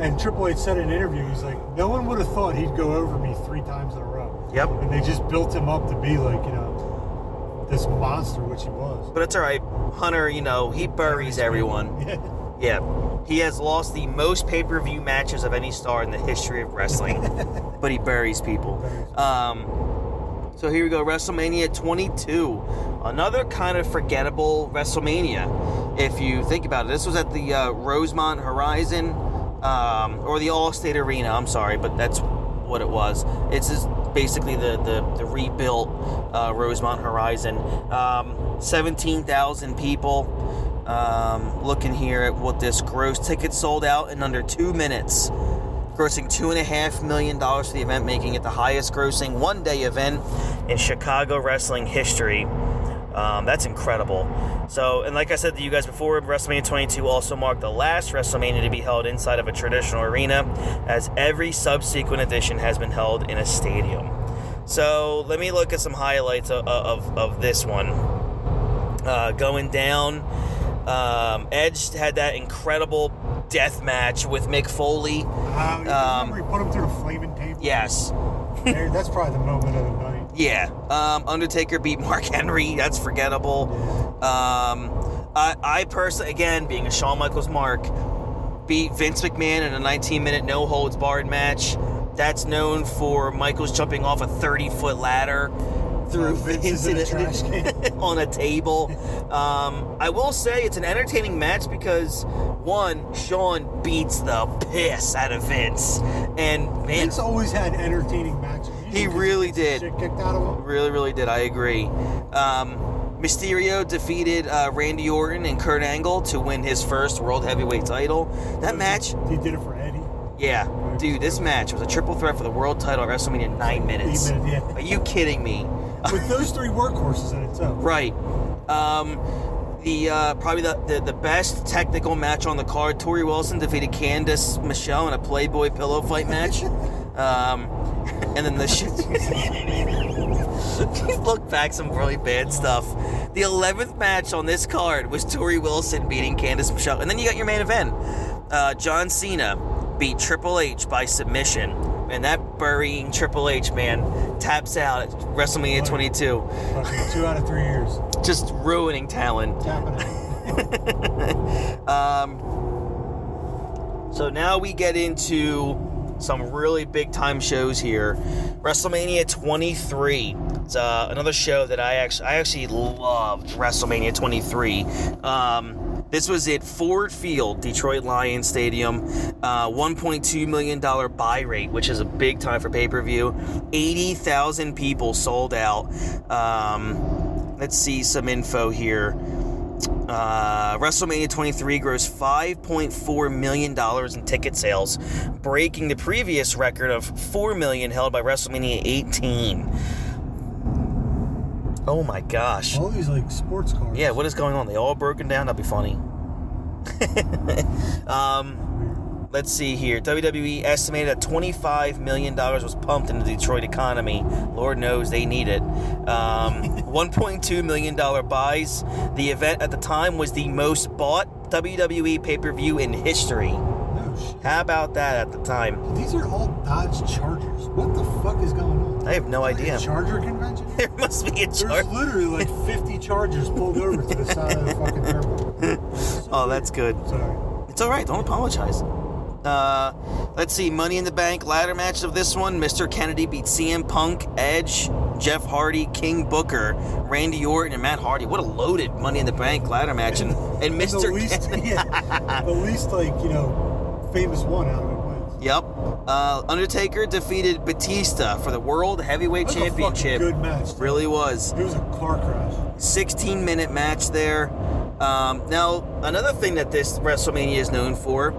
and Triple H said in an interview, he's like, no one would have thought he'd go over me three times in a row. yep. And they just built him up to be like, you know, this monster, which he was. But it's all right. Hunter, you know, he buries everyone. (laughs) Yeah. Yeah, he has lost the most pay-per-view matches of any star in the history of wrestling, (laughs) but he buries people. Um, so here we go, WrestleMania 22, another kind of forgettable WrestleMania. If you think about it, this was at the uh, Rosemont Horizon um, or the Allstate Arena. I'm sorry, but that's what it was. It's just basically the the, the rebuilt uh, Rosemont Horizon. Um, 17,000 people. Um, looking here at what this gross tickets sold out in under two minutes, grossing two and a half million dollars for the event, making it the highest grossing one day event in Chicago wrestling history. Um, that's incredible. So, and like I said to you guys before, WrestleMania 22 also marked the last WrestleMania to be held inside of a traditional arena, as every subsequent edition has been held in a stadium. So, let me look at some highlights of, of, of this one. Uh, going down, um, Edge had that incredible death match with Mick Foley. Uh, Um, remember he put him through the flaming table? Yes, That's probably the moment of the night. Yeah. Um, Undertaker beat (laughs) Mark Henry. That's forgettable. Um, I, I personally, again, being a Shawn Michaels mark, beat Vince McMahon in a 19 minute no holds barred match. That's known for Michaels jumping off a 30 foot ladder through Vince a (laughs) trash can. (laughs) on a table. Um, I will say it's an entertaining match because one, Shawn beats the piss out of Vince, and man, Vince always had entertaining matches. He really did. Shit kicked out of him. Really, really did. I agree. Um, Mysterio defeated uh, Randy Orton and Kurt Angle to win his first World Heavyweight title. That match, He did it for Eddie. yeah, dude, this match was a triple threat for the world title at WrestleMania nine minutes. Yeah. Are you kidding me? With those three workhorses in it too. (laughs) Right. Um, the uh, probably the, the the best technical match on the card. Torrie Wilson defeated Candice Michelle in a Playboy pillow fight match. (laughs) Um, and then the shit. (laughs) look back, some really bad stuff. The eleventh match on this card was Torrie Wilson beating Candice Michelle, and then you got your main event. Uh, John Cena beat Triple H by submission, and that burying Triple H man taps out at WrestleMania 22 two out of three years. just ruining talent. Tapping it. (laughs) Um, so now we get into some really big time shows here. WrestleMania 23. It's uh, another show that I actually I actually loved. WrestleMania 23. Um, this was at Ford Field, Detroit Lions Stadium. Uh, 1.2 million dollar buy rate, which is a big time for pay per view. 80,000 people sold out. Um, let's see some info here. Uh, WrestleMania 23 grossed 5.4 million dollars in ticket sales, breaking the previous record of 4 million held by WrestleMania 18. Oh my gosh! All these like sports cars. Yeah, what is going on? They all broken down. That'd be funny. (laughs) um, let's see here. WWE estimated that 25 million dollars was pumped into the Detroit economy. Lord knows they need it. Um, (laughs) 1.2 million dollar buys. The event at the time was the most bought WWE pay per view in history. No. How about that at the time? These are all Dodge Chargers. What the fuck is going on? I have no Is idea. A Charger convention? (laughs) There must be a Charger. There's literally like (laughs) 50 Chargers pulled over to the side of the fucking airport. Oh, that's good. Sorry. It's all right. Don't apologize. Uh, let's see. Money in the Bank ladder match of this one. Mr. Kennedy beat CM Punk, Edge, Jeff Hardy, King Booker, Randy Orton, and Matt Hardy. What a loaded Money in the Bank ladder match. And, (laughs) and Mr. The least, Kennedy. (laughs) yeah, the least like you know, famous one out of it wins. Yep. Uh, Undertaker defeated Batista for the World Heavyweight That was a Championship. good match. Really was. It was a car crash. 16 minute match there. Um, now, another thing that this WrestleMania is known for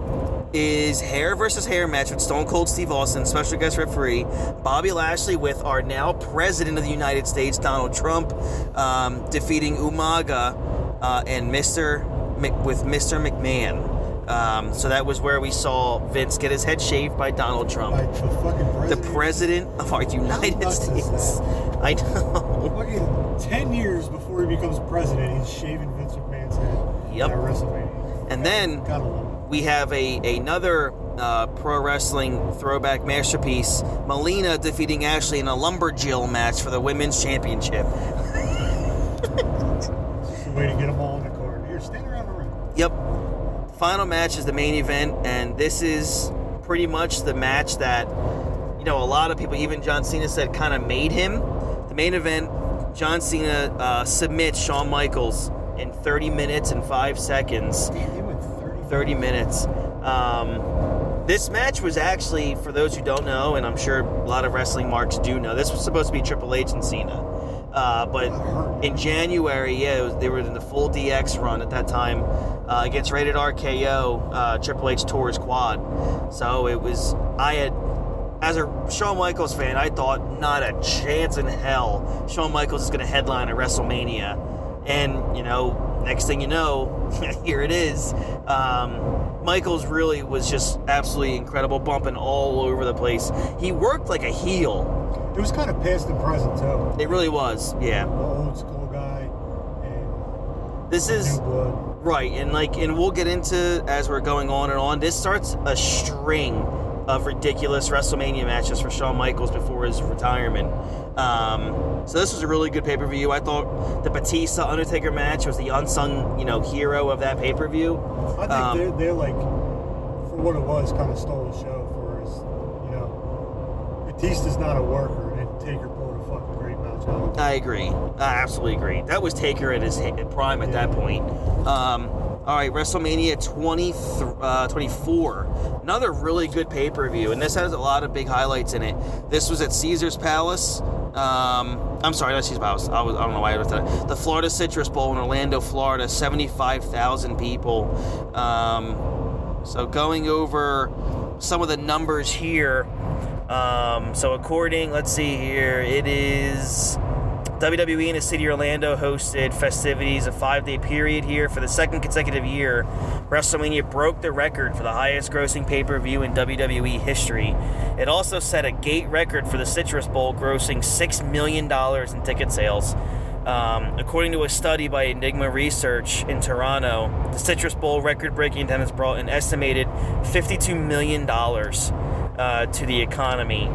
is hair versus hair match with Stone Cold Steve Austin, special guest referee, Bobby Lashley with our now President of the United States, Donald Trump, um, defeating Umaga uh, and Mr. Mc, with Mr. McMahon. Um, so that was where we saw Vince get his head shaved by Donald Trump, By the fucking the president. president of our United States. I know. Fucking 10 years before he becomes president, he's shaving Vince McMahon's head Yep. And then Gotta love it. We have a another uh, pro wrestling throwback masterpiece: Melina defeating Ashley in a lumberjill match for the women's championship. It's just way to get them all in the card. Here, stand around the ring. Yep. Final match is the main event, and this is pretty much the match that you know a lot of people, even John Cena, said kind of made him. The main event: John Cena uh, submits Shawn Michaels in 30 minutes and five seconds. Damn, they went 30. 30 minutes. Um, this match was actually, for those who don't know, and I'm sure a lot of wrestling marks do know, this was supposed to be Triple H and Cena. Uh, but in January, yeah, was, they were in the full DX run at that time uh, against Rated RKO. Uh, Triple H tore his quad, so it was. I had, as a Shawn Michaels fan, I thought not a chance in hell Shawn Michaels is going to headline a WrestleMania, and you know, next thing you know, (laughs) here it is. Um, Michaels really was just absolutely incredible, bumping all over the place. He worked like a heel. It was kind of past and present, too. It really was, yeah. The old school guy and This is right, and like, and we'll get into as we're going on and on. This starts a string of ridiculous WrestleMania matches for Shawn Michaels before his retirement. Um, so this was a really good pay per view. I thought the Batista Undertaker match was the unsung, you know, hero of that pay per view. I think Um, they're, they're like, for what it was, kind of stole the show for his, you know, Batista's not a worker, and Taker pulled a fucking great match out. I agree. I absolutely agree. That was Taker at his prime at that point. Um, all right, WrestleMania 20, uh, 24. Another really good pay per view, and this has a lot of big highlights in it. This was at Caesar's Palace. Um, I'm sorry, not Caesar's Palace. I, was, I don't know why I was that. The Florida Citrus Bowl in Orlando, Florida. 75,000 people. Um, so going over some of the numbers here. Um, so according, let's see here, it is WWE in the city of Orlando hosted festivities, a five-day period here for the second consecutive year. WrestleMania broke the record for the highest-grossing pay-per-view in WWE history. It also set a gate record for the Citrus Bowl, grossing six million dollars in ticket sales. Um, according to a study by Enigma Research in Toronto, the Citrus Bowl record-breaking attendance brought an estimated $52 million uh, to the economy,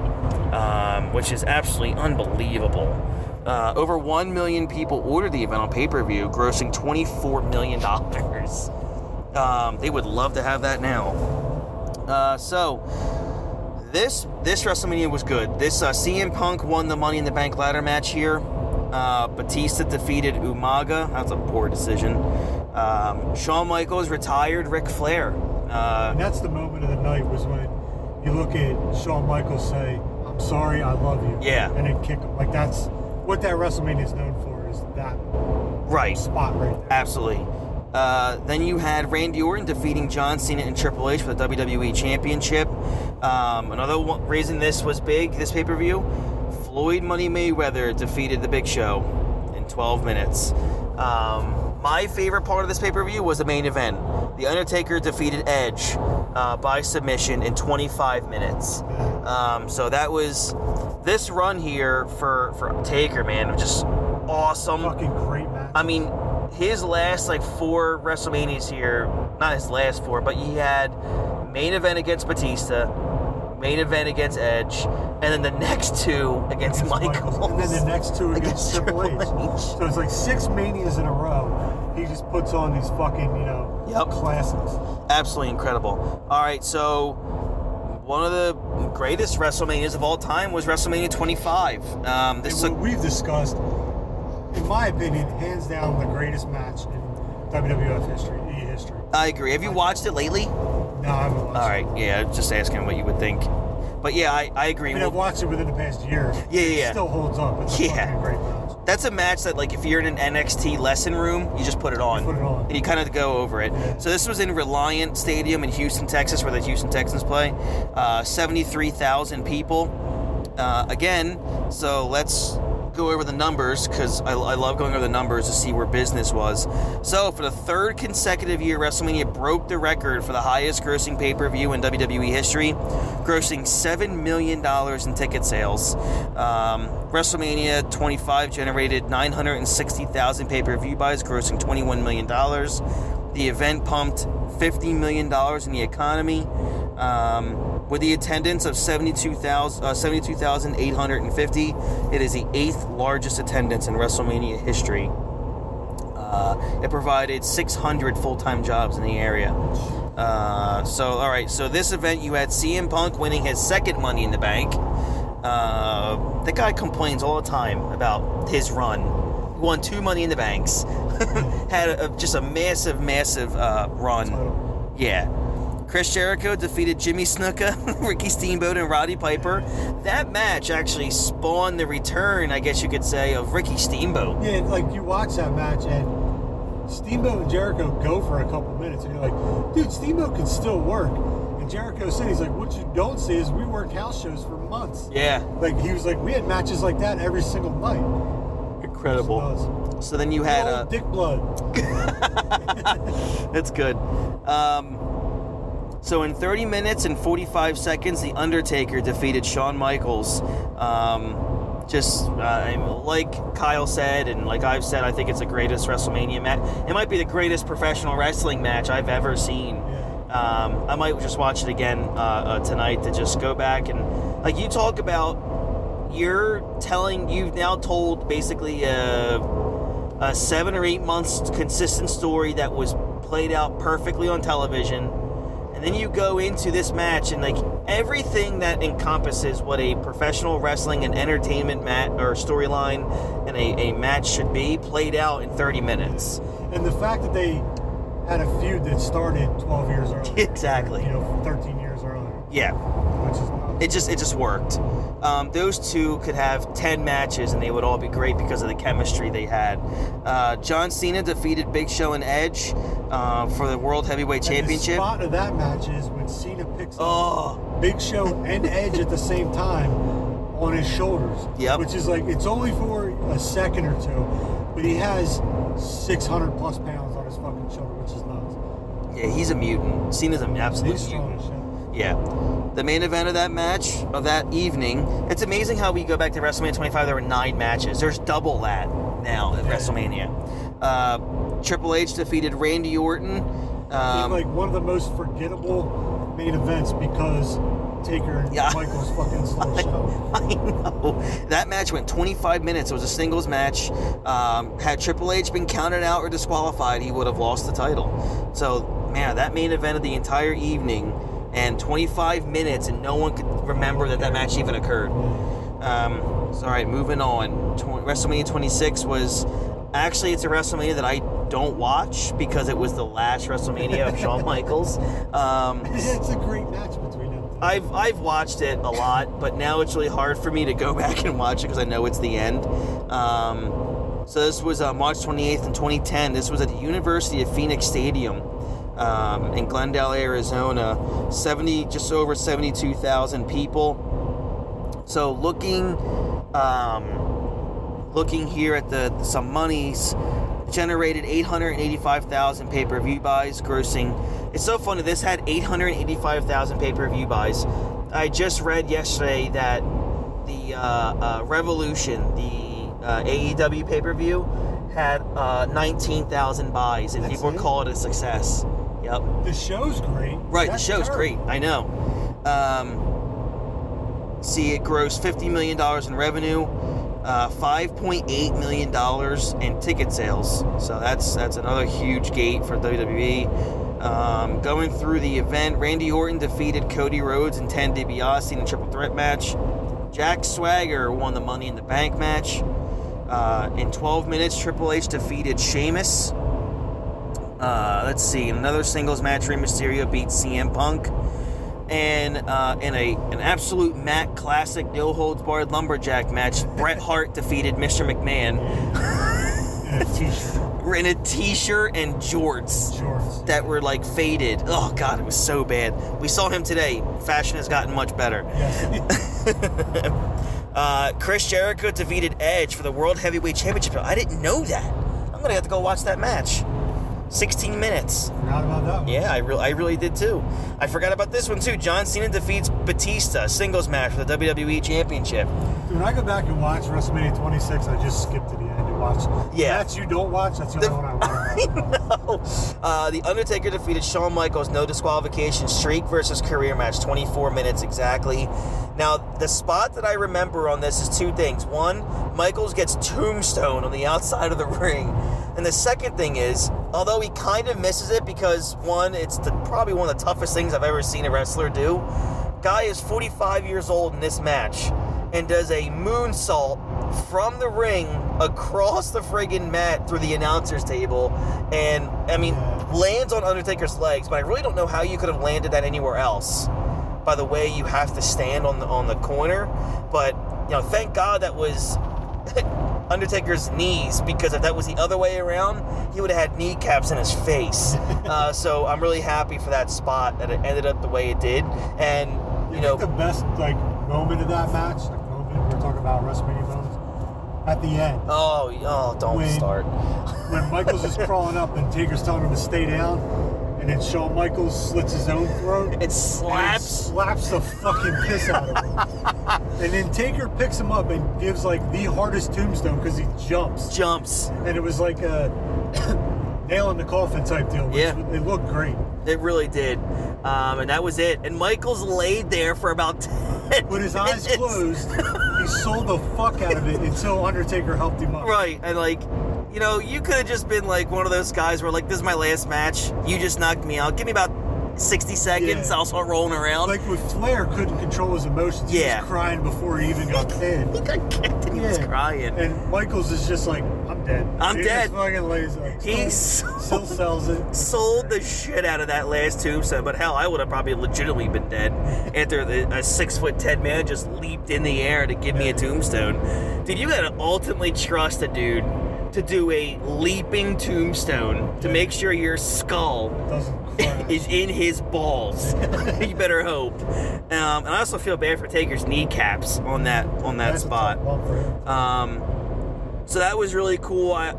um, which is absolutely unbelievable. Uh, over 1 million people ordered the event on pay-per-view, grossing $24 million. Um, they would love to have that now. Uh, so, This this WrestleMania was good. This uh, CM Punk won the Money in the Bank ladder match here. Uh, Batista defeated Umaga. That's a poor decision. Um, Shawn Michaels retired Ric Flair. Uh, And that's the moment of the night was when you look at Shawn Michaels say, "I'm sorry, I love you," Yeah. and then kick him. Like that's what that WrestleMania is known for is that right. spot right there. Absolutely. Uh, then you had Randy Orton defeating John Cena and Triple H for the WWE Championship. Um, another one, reason this was big, this pay per view, Floyd Money Mayweather defeated The Big Show in 12 minutes. Um, my favorite part of this pay per view was the main event. The Undertaker defeated Edge uh, by submission in 25 minutes. Um, so that was this run here for for Taker, man, was just awesome. Fucking great match. I mean, his last like four WrestleManias here, not his last four, but he had main event against Batista, main event against Edge, and then the next two against, Michaels. and then the next two against, Triple H. H. So it's like six manias in a row. He just puts on these fucking, you know, Yep. classics. Absolutely incredible. All right, so one of the greatest WrestleManias of all time was WrestleMania 25. Um, this took, we've discussed, in my opinion, hands down the greatest match in WWF history, E history. I agree. Have you watched it lately? No, I haven't watched All it. right, yeah, just asking what you would think. But yeah, I, I agree. I mean, I've watched it within the past year. Yeah, yeah, It still holds up. It's a (laughs) Yeah. fucking great match. That's a match that, like, if you're in an NXT lesson room, you just put it on. put it on. And you kind of go over it. Yeah. So this was in Reliant Stadium in Houston, Texas, where the Houston Texans play. Uh, 73,000 people. Uh, again, so let's go over the numbers because I, I love going over the numbers to see where business was. So for the third consecutive year, WrestleMania broke the record for the highest grossing pay per view in WWE history, grossing $7 million in ticket sales. Um, WrestleMania 25 generated 960,000 pay per view buys, grossing $21 million. The event pumped $50 million in the economy. Um, with the attendance of 72,000 uh, 72,850, it is the eighth largest attendance in WrestleMania history. Uh, it provided 600 full-time jobs in the area. Uh, so, all right. So this event, you had CM Punk winning his second Money in the Bank. Uh, the guy complains all the time about his run. He won two Money in the Banks. (laughs) Had a, just a massive, massive uh, run. Yeah. Chris Jericho defeated Jimmy Snuka, (laughs) Ricky Steamboat, and Roddy Piper. That match actually spawned the return, I guess you could say, of Ricky Steamboat. Yeah, like you watch that match and Steamboat and Jericho go for a couple minutes, and you're like, dude, Steamboat can still work. And Jericho said, he's like, what you don't see is we worked house shows for months. Yeah, Like he was like, we had matches like that every single night. incredible. So then you had Old uh, Dick Blood. (laughs) That's good. Um, so in 30 minutes and 45 seconds, The Undertaker defeated Shawn Michaels. Um, just uh, like Kyle said, and like I've said, I think it's the greatest WrestleMania match. It might be the greatest professional wrestling match I've ever seen. Um, I might just watch it again uh, uh, tonight to just go back and like you talk about. You're telling you've now told basically a, a seven or eight months consistent story that was played out perfectly on television, and then you go into this match and like everything that encompasses what a professional wrestling and entertainment mat or storyline and a, a match should be played out in 30 minutes. And the fact that they had a feud that started 12 years earlier. (laughs) Exactly. You know, 13 years earlier, Yeah. which is nuts. it just it just worked. Um, those two could have ten matches and they would all be great because of the chemistry they had. Uh, John Cena defeated Big Show and Edge uh, for the World Heavyweight And Championship. the spot of that match is when Cena picks up Oh, Big Show and Edge at the same time on his shoulders. Yep. Which is like it's only for a second or two, but he has 600 plus pounds on his fucking shoulder, which is nuts. yeah, he's a mutant. Cena's an absolute mutant. As shit. Yeah. The main event of that match of that evening. It's amazing how we go back to WrestleMania 25. There were nine matches. There's double that now at WrestleMania. Uh, Triple H defeated Randy Orton. Um, like one of the most forgettable main events because Taker and Yeah. Michaels fucking stole the show. I know. That match went 25 minutes. It was a singles match. Um, had Triple H been counted out or disqualified, he would have lost the title. So, man, that main event of the entire evening. And 25 minutes, and no one could remember that that match even occurred. Um, so, all right, moving on. Tw- WrestleMania 26 was actually it's a WrestleMania that I don't watch because it was the last WrestleMania of Shawn (laughs) Michaels. Um, (laughs) it's a great match between them. I've I've watched it a lot, but now it's really hard for me to go (laughs) back and watch it because I know it's the end. Um, so this was uh, March 28th in 2010. This was at the University of Phoenix Stadium um, in Glendale, Arizona. 70, just over 72,000 people. So looking, um, looking here at the some monies generated 885,000 pay-per-view buys, grossing. It's so funny. This had 885,000 pay-per-view buys. I just read yesterday that the uh, uh, Revolution, the uh, AEW pay-per-view, had uh, 19,000 buys, and That's people it? call it a success. Yep. The show's great. Right, That's the show's terrible. great. I know. Um, see, it grossed $50 million in revenue, uh, $5.8 million in ticket sales. So that's that's another huge gate for WWE. Um, going through the event, Randy Orton defeated Cody Rhodes and Ted DiBiase in a triple threat match. Jack Swagger won the Money in the Bank match. Uh, in 12 minutes, Triple H defeated Sheamus. Uh, let's see, another singles match, Rey Mysterio beat CM Punk. And uh, in a an absolute Matt classic no holds barred lumberjack match, (laughs) Bret Hart defeated Mr. McMahon And a t-shirt, in a t-shirt and jorts shorts. that were like faded. Oh god, it was so bad. We saw him today. Fashion has gotten much better. Yes. (laughs) Uh, Chris Jericho defeated Edge for the World Heavyweight Championship. I didn't know that. I'm gonna have to go watch that match. 16 minutes. Forgot about that one. Yeah, I, re- I really did too. I forgot about this one too. John Cena defeats Batista singles match for the WWE Championship. Dude, when I go back and watch WrestleMania 26, I just skip to the end and watch. Yeah. That's you don't watch. That's the The- only one I (laughs) watch. no. Uh, the Undertaker defeated Shawn Michaels, no disqualification, streak versus career match, 24 minutes exactly. Now, the spot that I remember on this is two things. One, Michaels gets tombstone on the outside of the (laughs) ring. And the second thing is, although he kind of misses it because, one, it's the, probably one of the toughest things I've ever seen a wrestler do. Guy is 45 years old in this match and does a moonsault from the ring across the friggin' mat through the announcer's table. And, I mean, lands on Undertaker's legs, but I really don't know how you could have landed that anywhere else. By the way, you have to stand on the on the corner, but you know, thank God that was (laughs) Undertaker's knees because if that was the other way around, he would have had kneecaps in his face. (laughs) uh, so I'm really happy for that spot that it ended up the way it did, and you You know, think the best like moment of that match, like moment we're talking about WrestleMania moments, at the end oh, oh, don't When- start. when Michaels is (laughs) crawling up and Taker's telling him to stay down, and then Shawn Michaels slits his own throat. It and slaps. slaps the fucking piss out of him. and then Taker picks him up and gives like the hardest tombstone because he jumps. Jumps. And it was like a (coughs) nail in the coffin type deal. which Yeah. It looked great. It really did. Um, and that was it. And Michaels laid there for about (laughs) 10 With his eyes minutes. closed, he sold the fuck out of it until Undertaker helped him up. Right. And like, you know, you could have just been like one of those guys where like, this is my last match. You just knocked me out. Give me about 60 seconds. Yeah. I'll start rolling around. Like with Flair couldn't control his emotions. He Yeah. was crying before he even got pinned. (laughs) he got kicked and he was crying. And Michaels is just like, I'm dead. I'm he dead. Fucking lays up. He still, sold- still sells it. (laughs) sold the shit out of that last tombstone, but hell, I would have probably legitimately been dead after the, a six foot ten man just leaped in the air to give me a tombstone. Dude, you gotta ultimately trust a dude to do a leaping tombstone to make sure your skull (laughs) is in his balls. (laughs) you better hope. Um, and I also feel bad for Taker's kneecaps on that on that That's spot. tough bump for him. Um, so that was really cool. I,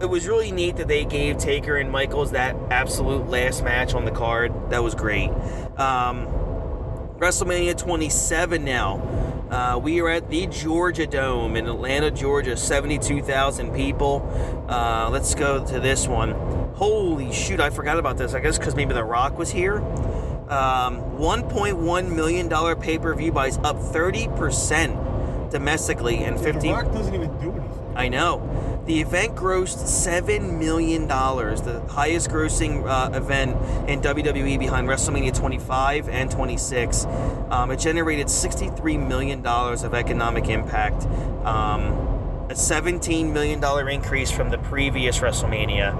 it was really neat that they gave Taker and Michaels that absolute last match on the card. That was great. Um, WrestleMania 27 now. Uh, we are at the Georgia Dome in Atlanta, Georgia. 72,000 people. Uh, let's go to this one. Holy shoot, I forgot about this. I guess because maybe The Rock was here. Um, $1.1 million pay per view buys, up 30% domestically and 15 The Rock doesn't even do anything. I know. The event grossed $7 million, the highest grossing uh, event in WWE behind WrestleMania 25 and 26. Um, it generated $63 million of economic impact, um, a $17 million increase from the previous WrestleMania.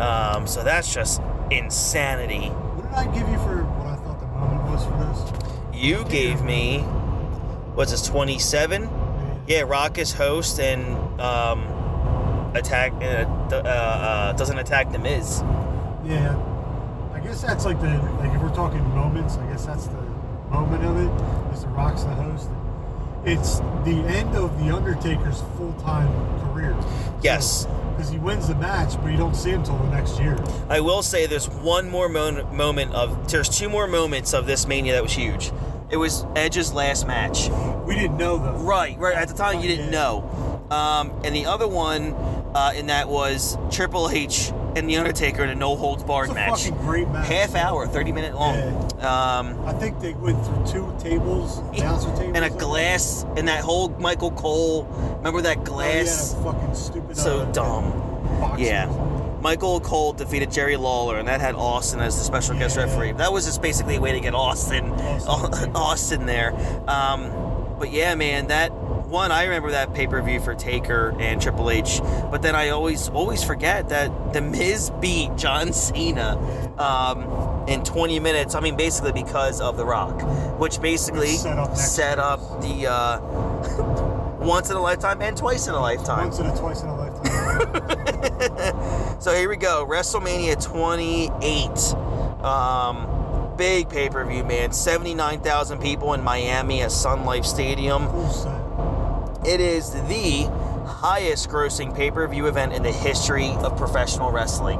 Um, so that's just insanity. What did I give you for what I thought the moment was for this? You gave me, what's this, 27? Yeah, Rock is host and um, attack uh, uh, uh, doesn't attack the Miz. Yeah, I guess that's like the like if we're talking moments, I guess that's the moment of it. Is the Rock's the host. It's the end of the Undertaker's full time career. Yes. because he wins the match, but you don't see him until the next year. I will say there's one more mon- moment of there's two more moments of this Mania that was huge. It was Edge's last match. We didn't know though. Right, right. At the time, you didn't Yeah. know. Um, and the other one uh, in that was Triple H and The Undertaker in a no holds barred match. fucking great match. Half hour, 30 minute long. Um, I think they went through two tables, announcer tables, (laughs) and a glass, and that whole Michael Cole. Remember that Oh, yeah, glass? fucking stupid. so uh, dumb. boxes. Yeah. Michael Cole defeated Jerry Lawler, and that had Austin as the special guest referee. That was just basically a way to get Austin, Austin. (laughs) Austin there. Um, but yeah, man, that one I remember that pay per view for Taker and Triple H. But then I always always forget that the Miz beat John Cena um, in 20 minutes. I mean, basically because of The Rock, which basically set up set up the uh, (laughs) once in a lifetime and twice in a lifetime. Once and a twice in a lifetime. (laughs) So here we go, WrestleMania 28. Um, big pay per view, man. 79,000 people in Miami at Sun Life Stadium. It is the highest grossing pay per view event in the history of professional wrestling.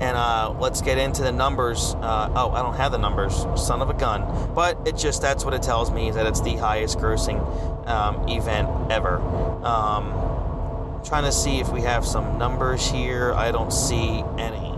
And uh, let's get into the numbers. Uh, oh, I don't have the numbers, son of a gun. But it just, that's what it tells me, is that it's the highest grossing um, event ever. Um, trying to see if we have some numbers here. I don't see any.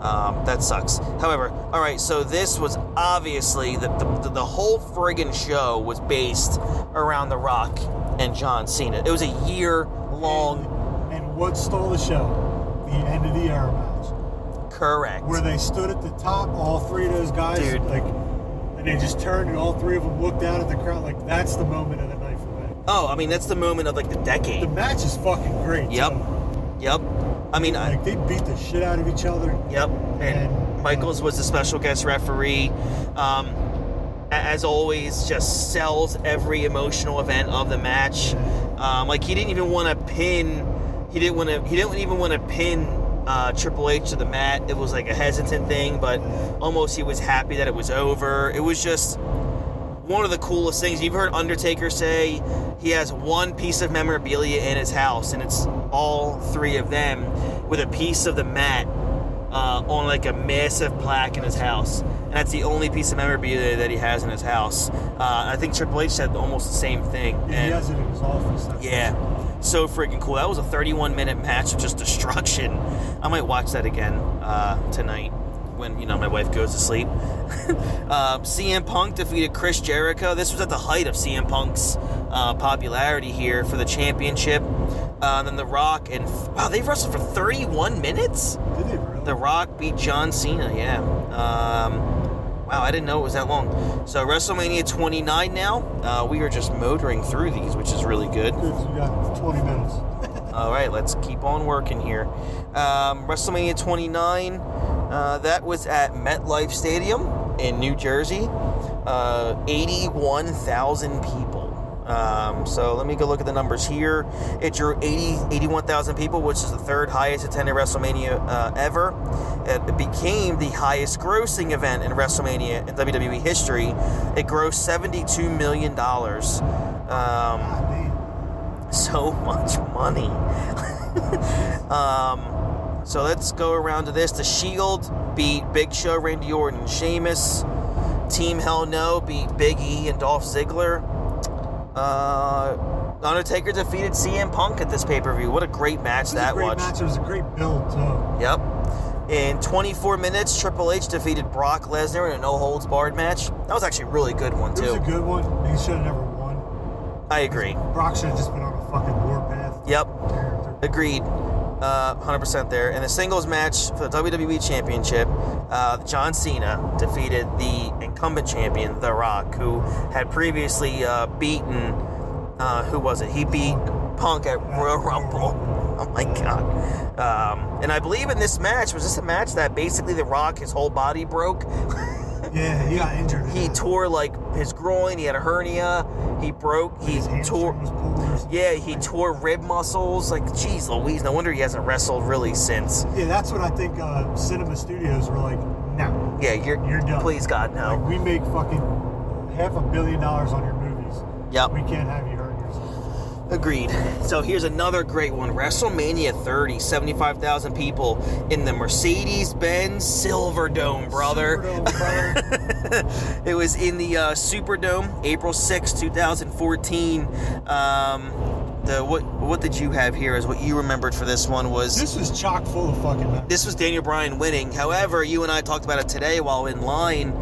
Um, that sucks. However, all right. So this was obviously the the, the whole friggin' show was based around The Rock and John Cena. It was a year long. And, and what stole the show? The end of the era match. Correct. Where they stood at the top, all three of those guys, Dude. like, and they just turned and all three of them looked out at the crowd. Like, that's the moment of the night for me. Oh, I mean that's the moment of like the decade. The match is fucking great. Yep. too. Yep. I mean, I, Like, they beat the shit out of each other. Yep. And And- Michaels was the special guest referee. Um, as always, just sells every emotional event of the match. Um, like he didn't even want to pin. He didn't want to. He didn't even want to pin uh, Triple H to the mat. It was like a hesitant thing, but almost he was happy that it was over. It was just one of the coolest things. You've heard Undertaker say he has one piece of memorabilia in his house, and it's all three of them with a piece of the mat uh, on like a massive plaque in his house. And that's the only piece of memorabilia that he has in his house. Uh, I think Triple H said almost the same thing. Yeah, he has it in his office. That's yeah, so freaking cool. That was a 31 minute match of just destruction. I might watch that again uh, tonight when you know my wife goes to sleep. (laughs) uh, CM Punk defeated Chris Jericho. This was at the height of CM Punk's uh, popularity here for the championship. Uh, then The Rock and wow, they wrestled for 31 minutes. Did they really? The Rock beat John Cena. Yeah. Um, wow, I didn't know it was that long. So WrestleMania 29 now. Uh, we are just motoring through these, which is really good. Good, so we got 20 minutes. (laughs) All right, let's keep on working here. Um, WrestleMania 29. Uh, that was at MetLife Stadium in New Jersey. Uh, 81,000 people. Um, so let me go look at the numbers here. It drew 80, 81,000 people, which is the third highest attended WrestleMania uh, ever. It became the highest grossing event in WrestleMania in WWE history. It grossed $72 million. Um, so (laughs) much money. (laughs) um, so let's go around to this. The Shield beat Big Show, Randy Orton, Sheamus. Team Hell No beat Big E and Dolph Ziggler. Uh, Undertaker defeated CM Punk at this pay per view. What a great match It was that a great was. match. It was a great build, too. Yep. In 24 minutes, Triple H defeated Brock Lesnar in a no holds barred match. That was actually a really good one too. It was a good one. He should have never won. I agree. Brock should have just been on a fucking warpath. Yep. Agreed. uh, 100% there. In the singles match for the WWE Championship, uh, John Cena defeated the incumbent champion, The Rock, who had previously uh, beaten. Uh, who was it? He beat Punk at Royal Rumble. (laughs) Oh my god! Um, and I believe in this match was this a match that basically The Rock his whole body broke. (laughs) Yeah, he got injured. he tore like his groin. He had a hernia. He broke. He tore. was pulled or something. Yeah, he tore rib muscles. Like, geez, Louise, no wonder he hasn't wrestled really since. Yeah, that's what I think. Uh, cinema studios were like, Yeah, you're, You're done. Please, God, like no. we make fucking half a billion dollars on your movies. Yep, We can't have you hurt yourself. agreed. So here's another great one WrestleMania 30, 75,000 people in the Mercedes Benz Silverdome, brother. Superdome, brother. (laughs) it was in the uh, Superdome, April 6, 2014. Um, the what what did you have here? Is what you remembered for this one was this was chock full of fucking. memories. this was Daniel Bryan winning. However, you and I talked about it today while in line.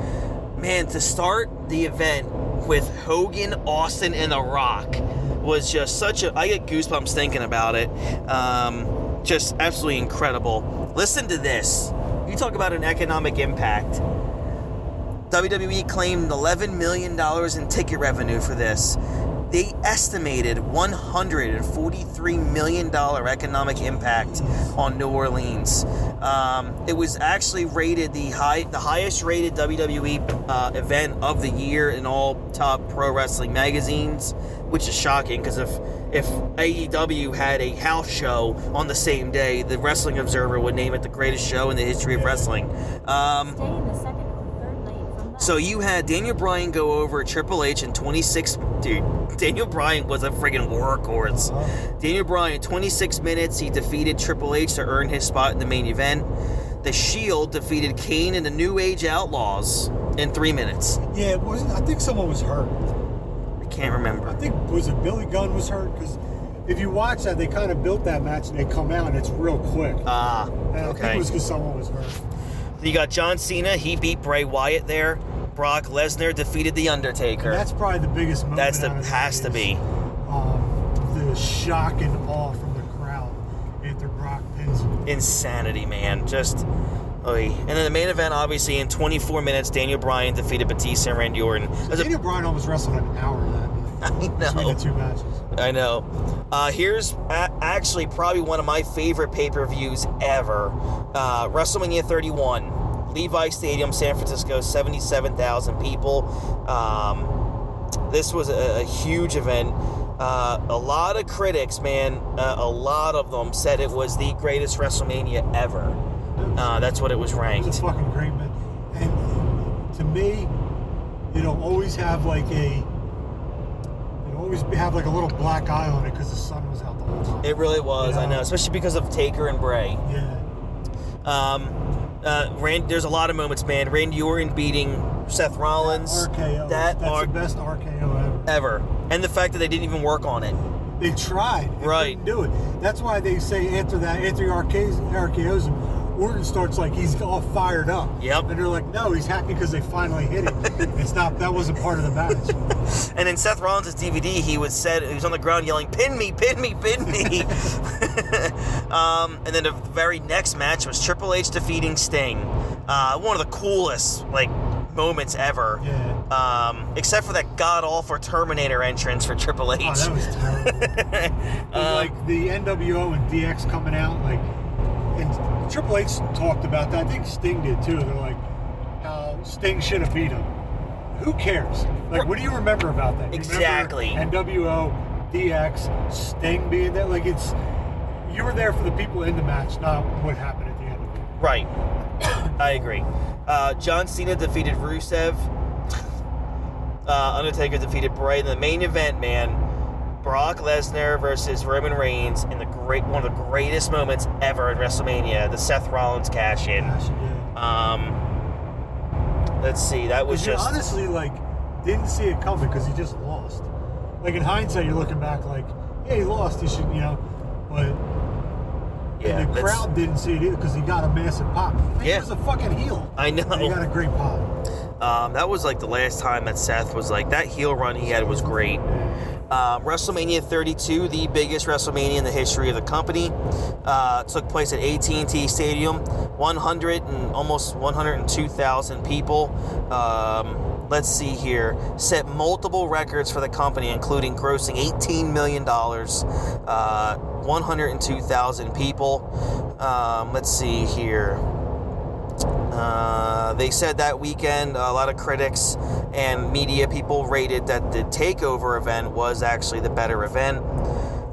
Man, to start the event with Hogan, Austin, and The Rock was just such a. I get goosebumps thinking about it. Um, just absolutely incredible. Listen to this. You talk about an economic impact. WWE claimed $11 million in ticket revenue for this. They estimated $143 million economic impact on New Orleans. Um, it was actually rated the high, the highest rated WWE uh, event of the year in all top pro wrestling magazines, which is shocking because if if AEW had a house show on the same day, the Wrestling Observer would name it the greatest show in the history of wrestling. Um, so you had Daniel Bryan go over Triple H in 26. Dude, Daniel Bryan was a friggin' workhorse. Daniel Bryan, 26 minutes, he defeated Triple H to earn his spot in the main event. The Shield defeated Kane and the New Age Outlaws in three minutes. Yeah, it wasn't. I think someone was hurt. I can't remember. I think was it Billy Gunn was hurt because if you watch that, they kind of built that match and they come out and it's real quick. Ah, and I think okay. it was because someone was hurt. You got John Cena, he beat Bray Wyatt there. Brock Lesnar defeated The Undertaker. And that's probably the biggest moment. That's the has to be. Um, the shock and awe from the crowd after Brock pins him. insanity, man. Just, oy. and then the main event, obviously, in 24 minutes, Daniel Bryan defeated Batista and Randy Orton. A- Daniel Bryan almost wrestled an hour that (laughs) I between the two matches. I know. Uh, here's a- actually probably one of my favorite pay-per-views ever. Uh, WrestleMania 31, Levi Stadium, San Francisco, 77,000 people. Um, this was a, a huge event. Uh, a lot of critics, man, uh, a lot of them said it was the greatest WrestleMania ever. Uh, that's what it was ranked. a fucking great match. And to me, it'll always have like a. Always have like a little black eye on it because the sun was out the whole time. It really was, I know, especially because of Taker and Bray. yeah. Um, uh, Rand, there's a lot of moments, man. Randy Orton beating Seth Rollins. RKO. That that's are the best RKO ever. ever, and the fact that they didn't even work on it. They tried. They Right. do it. That's why they say after that, after he RKO's, him, Orton starts like he's all fired up. Yep. And they're like, no, he's happy because they finally hit him. (laughs) it's not. That wasn't part of the match. And in Seth Rollins' DVD, he was said he was on the ground yelling, "Pin me, pin me, pin me." (laughs) um, and then the very next match was Triple H defeating Sting. Uh, one of the coolest like moments ever. Yeah. Um, except for that god awful Terminator entrance for Triple H. Oh, that was terrible. (laughs) Um, like the NWO and DX coming out, like, and Triple H talked about that. I think Sting did too. They're like, how Sting should have beat him. Who cares? Like, what do you remember about that? You Exactly. NWO, DX, Sting being there. Like, it's you were there for the people in the match, not what happened at the end of it. Right. (coughs) I agree. Uh, John Cena defeated Rusev. Uh, Undertaker defeated Bray in the main event, man. Brock Lesnar versus Roman Reigns in the great one of the greatest moments ever in WrestleMania, the Seth Rollins cash in. Um, let's see, that was just honestly like didn't see it coming because he just lost. Like in hindsight, you're looking back like, yeah, he lost. He should, you know, but yeah. and the crowd didn't see it either because he got a massive pop. He Yeah. was a fucking heel. I And he got a great pop. Um, that was like the last time that Seth was like that heel run he had was great. Uh, WrestleMania 32, the biggest WrestleMania in the history of the company, uh, took place at AT&T Stadium. 100 and almost 102,000 people. Um, let's see here. Set multiple records for the company, including grossing 18 million dollars. Uh, 102,000 people. Um, let's see here. Uh, they said that weekend a lot of critics and media people rated that the takeover event was actually the better event.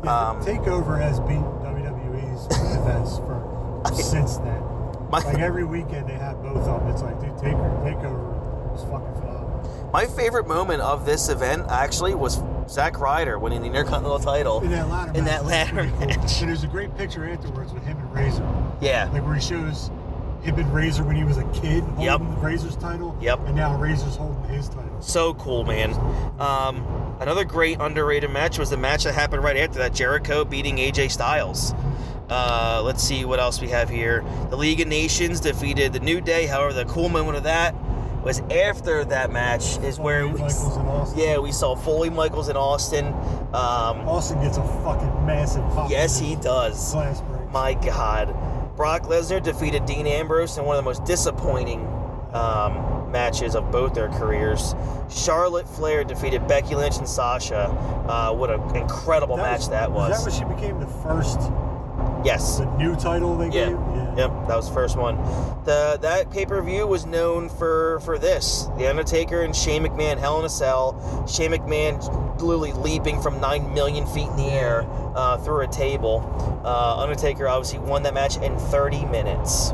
Yeah, Um, Takeover has beaten WWE's events for (laughs) since then. My- like every weekend they have both of them. It's like, dude, Taker, Takeover was fucking phenomenal. My favorite moment of this event actually was Zack Ryder winning the Intercontinental title. In that ladder In match. that ladder pretty cool. And there's a great picture afterwards with him and Razor. Yeah. Like where he shows and Razor when he was a kid holding Yep. Razor's title. Yep. And now Razor's holding his title. So cool, man. Um, another great underrated match was the match that happened right after that Jericho beating AJ Styles. Uh, let's see what else we have here. The League of Nations defeated the New Day. However, the cool moment of that was after that match is where Foley, we, Michaels and Austin. yeah we saw Foley, Michaels, and Austin. Um, Austin gets a fucking massive yes, he does. Glass break. My God. Brock Lesnar defeated Dean Ambrose in one of the most disappointing um, matches of both their careers. Charlotte Flair defeated Becky Lynch and Sasha. Uh, what an incredible match that was. that when she became the first, yes. the new title they Yeah. gave? Yep, that was the first one. The that pay per view was known for for this: The Undertaker and Shane McMahon, Hell in a Cell. Shane McMahon literally leaping from nine million feet in the air uh, through a table. Uh, Undertaker obviously won that match in 30 minutes.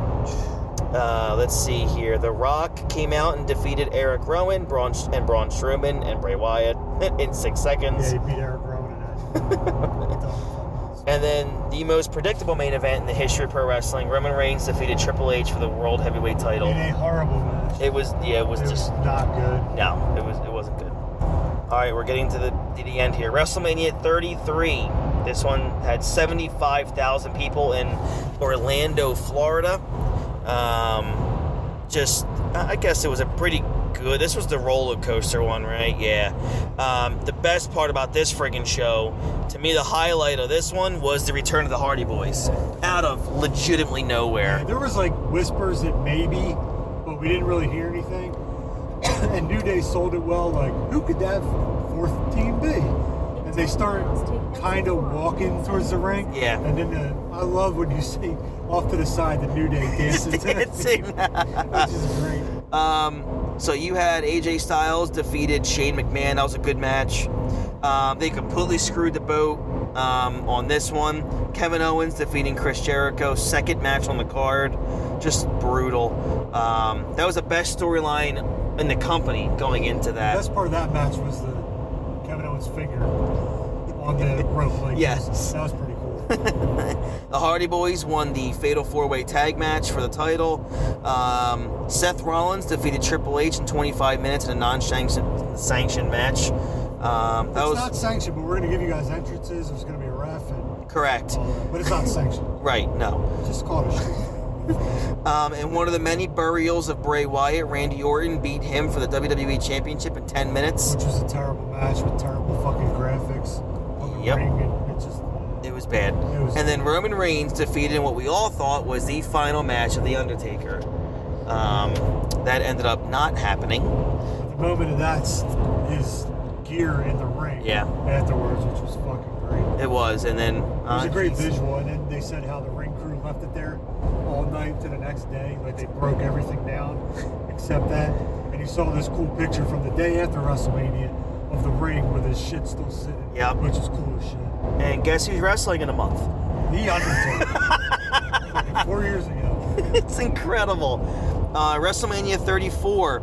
Uh, let's see here. The Rock came out and defeated Erick Rowan, Braun, and Braun Strowman, and Bray Wyatt (laughs) in six seconds. Yeah, he beat Erick Rowan in that. (laughs) And then the most predictable main event in the history of pro wrestling: Roman Reigns defeated Triple H for the World Heavyweight title. In a horrible match. It was yeah, it was It was just not good. no, it was it wasn't good. All right, we're getting to the to the end here. WrestleMania 33. This one had 75,000 people in Orlando, Florida. Um, just I guess it was a pretty good. This was the roller coaster one, right? Yeah. Um, the best part about this friggin' show, to me, the highlight of this one was the return of the Hardy Boys out of legitimately nowhere. There was like whispers that maybe, but we didn't really hear anything. (coughs) and New Day sold it well. Like, who could that fourth team be? And they start kind of walking towards the ring. Yeah. And then the, I love when you see off to the side the New Day (laughs) dances, to the Dancing. theme, (laughs) which is great. Um, so you had AJ Styles defeated Shane McMahon. That was a good match. Um, they completely screwed the boat um, on this one. Kevin Owens defeating Chris Jericho. Second match on the card. Just brutal. Um, that was the best storyline in the company going into that. The best part of that match was the Kevin Owens finger on the rope. Like, Yes. That was pretty. (laughs) The Hardy Boys won the Fatal Four Way Tag Match for the title. Um, Seth Rollins defeated Triple H in 25 minutes in a non-sanctioned match. Um, that it's was not sanctioned, but we're going to give you guys entrances. There's going to be a ref, and correct. that. but it's not sanctioned. (laughs) Right? No. Just call it a shoot. (laughs) Um, and one of the many burials of Bray Wyatt, Randy Orton beat him for the WWE Championship in 10 minutes. which was a terrible match with terrible fucking graphics Yep. ring. And it just It bad. Was- and then Roman Reigns defeated in what we all thought was the final match of The Undertaker. Um, that ended up not happening. the moment of that's his gear in the ring. Yeah. Afterwards, which was fucking great. It was, and then It was uh, a great geez. visual, and then they said how the ring crew left it there all night to the next day. Like they broke everything down except that. And you saw this cool picture from the day after WrestleMania of the ring with his shit still sitting. Yep. Which is cool as shit. And guess who's wrestling in a month? The Undertaker. (laughs) Four years ago. it's incredible. Uh, WrestleMania 34.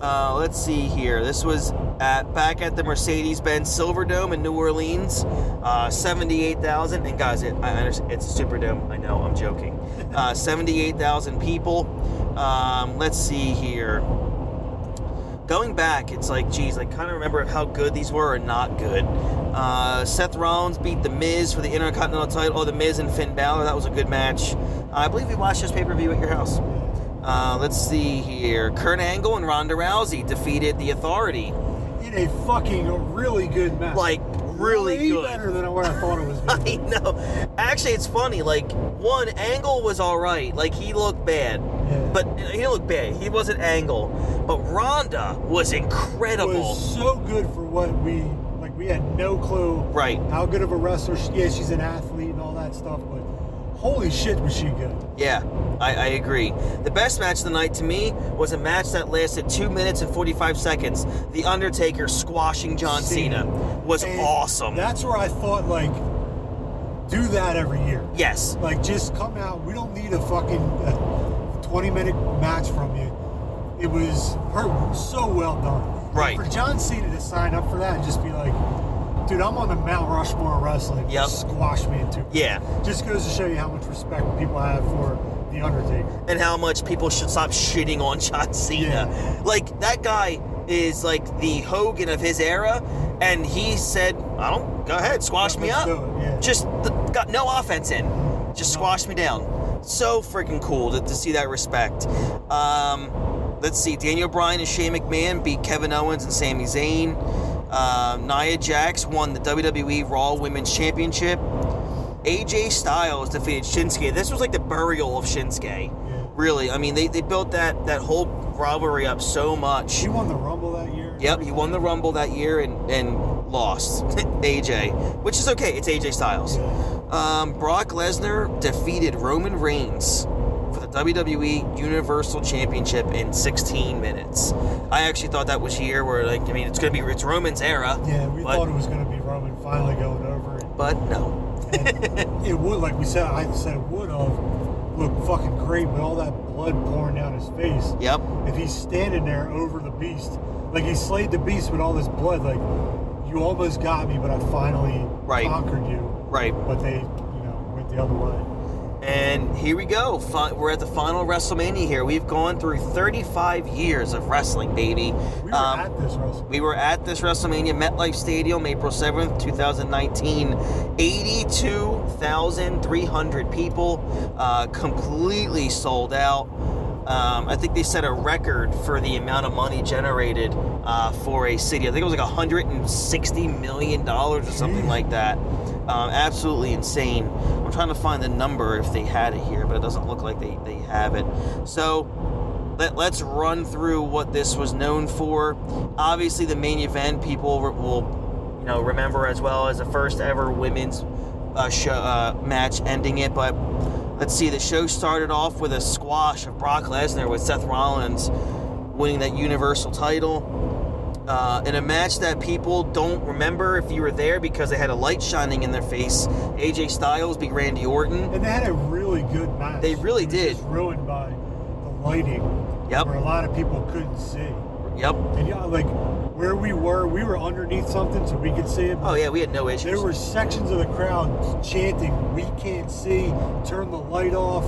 Uh, let's see here. This was at back at the Mercedes-Benz Silverdome in New Orleans. Uh, 78,000. And guys, it, I understand it's a Superdome. I know. I'm joking. Uh, 78,000 people. Um, let's see here. Going back, it's like, geez, I kind of remember how good these were or not good. Uh, Seth Rollins beat The Miz for the Intercontinental title. Oh, The Miz and Finn Balor. That was a good match. I believe we watched this pay per view at your house. Uh, let's see here. Kurt Angle and Ronda Rousey defeated The Authority. in a fucking really good match. Like really Way good. better than what I thought it was. Gonna (laughs) I be. know. Actually, it's funny. Like one angle was all right. Like he looked bad, Yeah. but he looked bad. He wasn't angle, but Ronda was incredible. was so good for what we like. We had no clue Right. how good of a wrestler. She, yeah, she's an athlete and all that stuff, but holy shit, was she good? Yeah, I, I agree. The best match of the night to me was a match that lasted two minutes and 45 seconds. The Undertaker squashing John Cena, was And awesome. That's where I thought like, do that every year. yes. Like, just come out. We don't need a fucking uh, 20 minute match from you. It was her so well done. Right. For John Cena to sign up for that and just be like, dude, I'm on the Mount Rushmore of wrestling. Yep. Squash me into. Yeah. Just goes to show you how much respect people have for the Undertaker. and how much people should stop shitting on John Cena. Yeah. Like that guy is like the Hogan of his era, and he said, "I don't go ahead, squash me up. yeah. Just got no offense in, just squash me down." So freaking cool to, to see that respect. Um, let's see, Daniel Bryan and Shane McMahon beat Kevin Owens and Sami Zayn. Uh, Nia Jax won the WWE Raw Women's Championship. AJ Styles defeated Shinsuke. This was like the burial of Shinsuke. Yeah. Really, I mean, they, they built that that whole rivalry up so much. She won the Rumble that year. Yep, he won the Rumble that year and, and lost. (laughs) AJ, which is okay. It's AJ Styles. Yeah. Um, Brock Lesnar defeated Roman Reigns WWE Universal Championship in 16 minutes. I actually thought that was here where, like, I mean, it's gonna be it's Roman's era. Yeah, we but, thought it was going to be Roman finally going over it. but no. It would, like we said, I said it would have looked fucking great with all that blood pouring down his face. Yep. If he's standing there over the beast, like he slayed the beast with all this blood, like you almost got me, but I finally Right. conquered you. Right. But they, you know, went the other way. And here we go. We're at the final WrestleMania here. We've gone through 35 years of wrestling, baby. We were Um, at this wrestling. We were at this WrestleMania MetLife Stadium, April 7th, 2019. 82,300 people, uh, completely sold out. Um, I think they set a record for the amount of money generated uh, for a city. I think it was like 160 million dollars or something like that. Um, absolutely insane. I'm trying to find the number if they had it here, but it doesn't look like they, they have it. So let, let's run through what this was known for. Obviously, the main event people will, you know, remember as well as the first ever women's uh, show, uh, match ending it. But let's see, the show started off with a squash of Brock Lesnar with Seth Rollins winning that Universal title. Uh, in a match that people don't remember if you were there because they had a light shining in their face, AJ Styles beat Randy Orton. And they had a really good match. They really It was did. Just ruined by the lighting. Yep. Where a lot of people couldn't see. Yep. And yeah, like where we were, we were underneath something so we could see it. Oh yeah, we had no issues. There were sections of the crowd chanting, "We can't see, turn the light off,"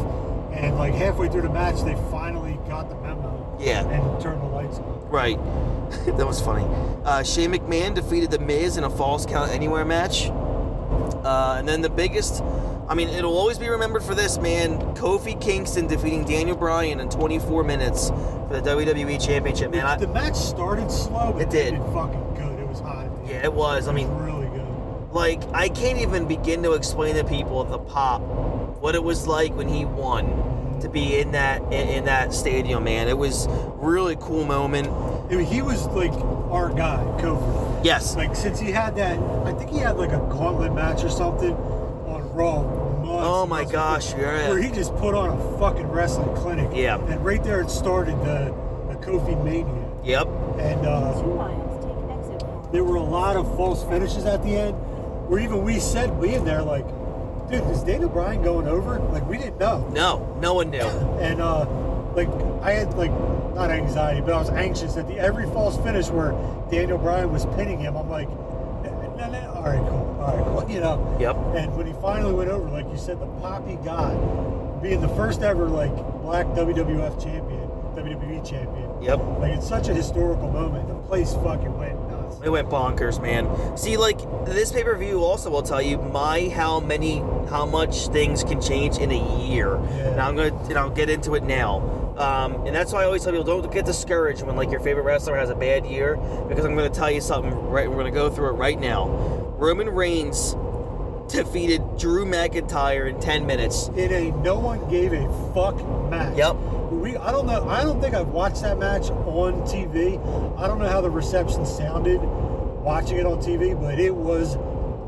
and like halfway through the match, they finally got the memo Yeah. and turned the lights on. Right. (laughs) that was funny. Uh, Shane McMahon defeated The Miz in a Falls Count Anywhere match. Uh, and then the biggest, I mean, it'll always be remembered for this, man. Kofi Kingston defeating Daniel Bryan in 24 minutes for the WWE Championship, man. I, the match started slow, but It did. ended fucking good. It was hot. at the end. yeah, it was. I It mean, was really good. like, I can't even begin to explain to people the pop, what it was like when he won to be in that in, in that stadium, man. It was really cool moment. I mean, he was like our guy, Kofi. Yes. Like since he had that, I think he had like a gauntlet match or something on Raw. months Oh my gosh, before, yeah. Where he just put on a fucking wrestling clinic. Yeah. And right there it started the the Kofi mania. Yep. And uh, Two lines, take exit there were a lot of false finishes at the end, where even we said we being there like, dude, is Daniel Bryan going over? Like we didn't know. No, no one knew. and uh, like I had like not anxiety, but I was anxious at the every false finish where Daniel Bryan was pinning him. I'm like, no, no, all right, cool, all right, cool, (laughs) you know. Yep. And when he finally went over, like you said, the Poppy got, being the first ever like black WWF champion, WWE champion. Yep. Like it's such a historical moment. The place fucking went. It went bonkers, man. See, like this pay per view also will tell you my how many how much things can change in a year. Yeah. And I'm gonna and I'll get into it now. Um, and that's why I always tell people don't get discouraged when like your favorite wrestler has a bad year because I'm going to tell you something right. We're going to go through it right now. Roman Reigns defeated Drew McIntyre in 10 minutes. In a no one gave a fuck match. Yep. We I don't know. I don't think I've watched that match on TV. I don't know how the reception sounded watching it on TV, but it was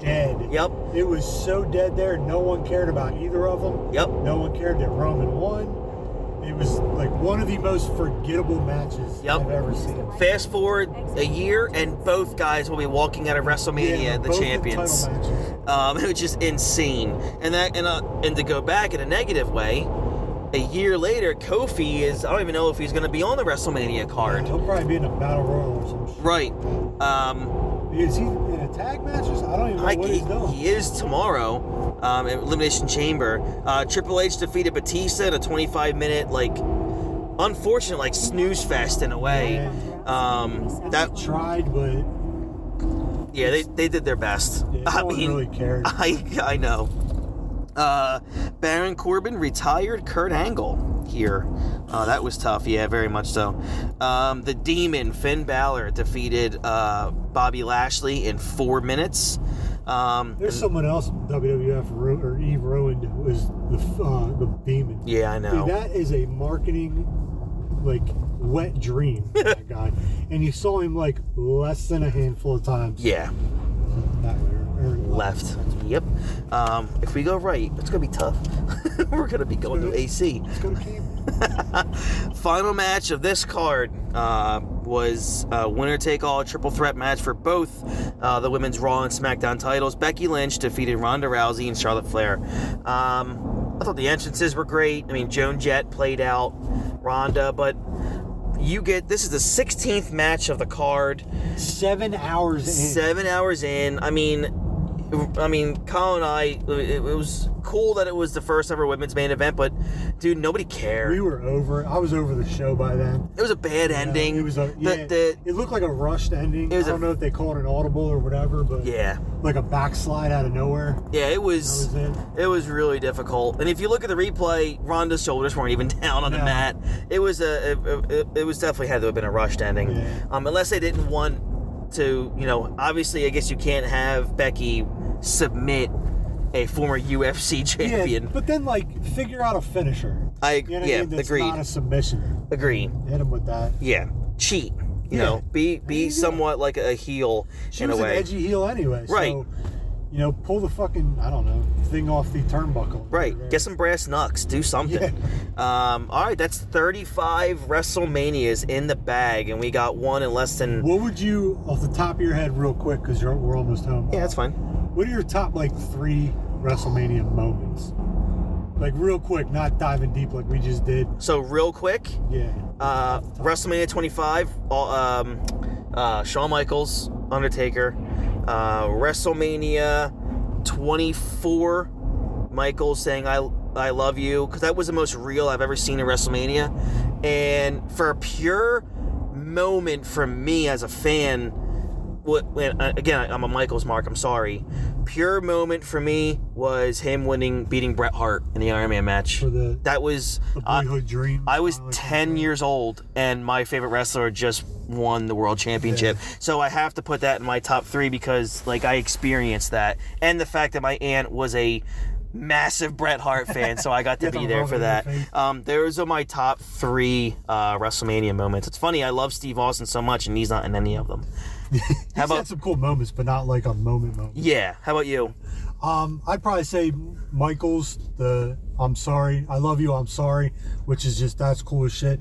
dead. Yep. It was so dead there. No one cared about either of them. Yep. No one cared that Roman won. It was like one of the most forgettable matches Yep. I've ever seen. Fast forward a year, and both guys will be walking out of WrestleMania Yeah, the champions. Um, it was just insane. And that and uh, and to go back in a negative way, a year later, Kofi is I don't even know if he's going to be on the WrestleMania card. He'll probably be in a battle royal or some shit. Right. Um, Is he in a tag match? Or? I don't even know I, what he, he's doing. he is tomorrow um, at Elimination Chamber. Uh, Triple H defeated Batista in a 25 minute like unfortunate like snooze fest in a way. Um, that tried, but yeah, they, they did their best. yeah, I mean, really cared. (laughs) I I know. Uh, Baron Corbin retired Kurt Angle here. Uh, that was tough. Yeah, very much so. Um, the Demon Finn Balor defeated uh, Bobby Lashley in four minutes. Um, There's someone else WWF ru- or Eve ruined was the uh, the demon. yeah, I know. Dude, that is a marketing like wet dream. (laughs) that guy, and you saw him like less than a handful of times. yeah, that way, left. Yep. Um, if we go right, it's gonna be tough. (laughs) We're gonna be going to AC. Let's go to camp. Final match of this card uh, was a winner take all triple threat match for both uh, the women's Raw and SmackDown titles. Becky Lynch defeated Ronda Rousey and Charlotte Flair. Um, I thought the entrances were great. I mean, Joan Jett played out Ronda, but you get this is the 16th match of the card. Seven hours in. Seven hours in. I mean, I mean, Kyle and I. It, it was cool that it was the first ever women's main event, but dude, nobody cared. We were over. I was over the show by then. It was a bad ending. It was a yeah, the- it looked like a rushed ending. It was I a- don't know if they called it an audible or whatever, but yeah, like a backslide out of nowhere. yeah. It was. was it. It was really difficult. And if you look at the replay, Ronda's shoulders weren't even (laughs) down on the mat. It was a. It, it, it was definitely had to have been a rushed ending. Yeah. Um, unless they didn't want to, you know, obviously, I guess you can't have Becky submit a former UFC champion. Yeah, but then like figure out a finisher. I You know yeah, I mean? That's agreed. not a submission. Agree. Hit him with that. Yeah, cheat. You Yeah. know, be be somewhat like a heel She in was a an way. edgy heel anyway. Right. So, you know, pull the fucking I don't know thing off the turnbuckle. Right. Get some brass knucks. Do something. Um, all right, that's 35 WrestleManias in the bag, and we got one in less than. What would you, off the top of your head, real quick, because we're almost home? Yeah, that's fine. What are your top like three WrestleMania moments? Like real quick, not diving deep like we just did. So, real quick, Yeah. uh, WrestleMania 25, all- um, uh, Shawn Michaels, Undertaker. Uh, WrestleMania 24, Michaels saying I I love you because that was the most real I've ever seen in WrestleMania, and for a pure moment from me as a fan. What, when, uh, again, I'm a Michaels mark. I'm sorry. Pure moment for me was him winning, beating Bret Hart in the Iron Man match. For the, That was uh, dream. I was finally 10 fulfilled. years old, and my favorite wrestler just won the world championship. So I have to put that in my top three because, like, I experienced that, and the fact that my aunt was a massive Bret Hart fan, so I got to (laughs) be there for that. Um, those are my top three uh, WrestleMania moments. It's funny, I love Steve Austin so much, and he's not in any of them. (laughs) He's How about had some cool moments, but not like a moment moment. yeah? How about you? Um, I'd probably say Michaels, the I'm sorry, I love you, I'm sorry, which is just that's cool as shit.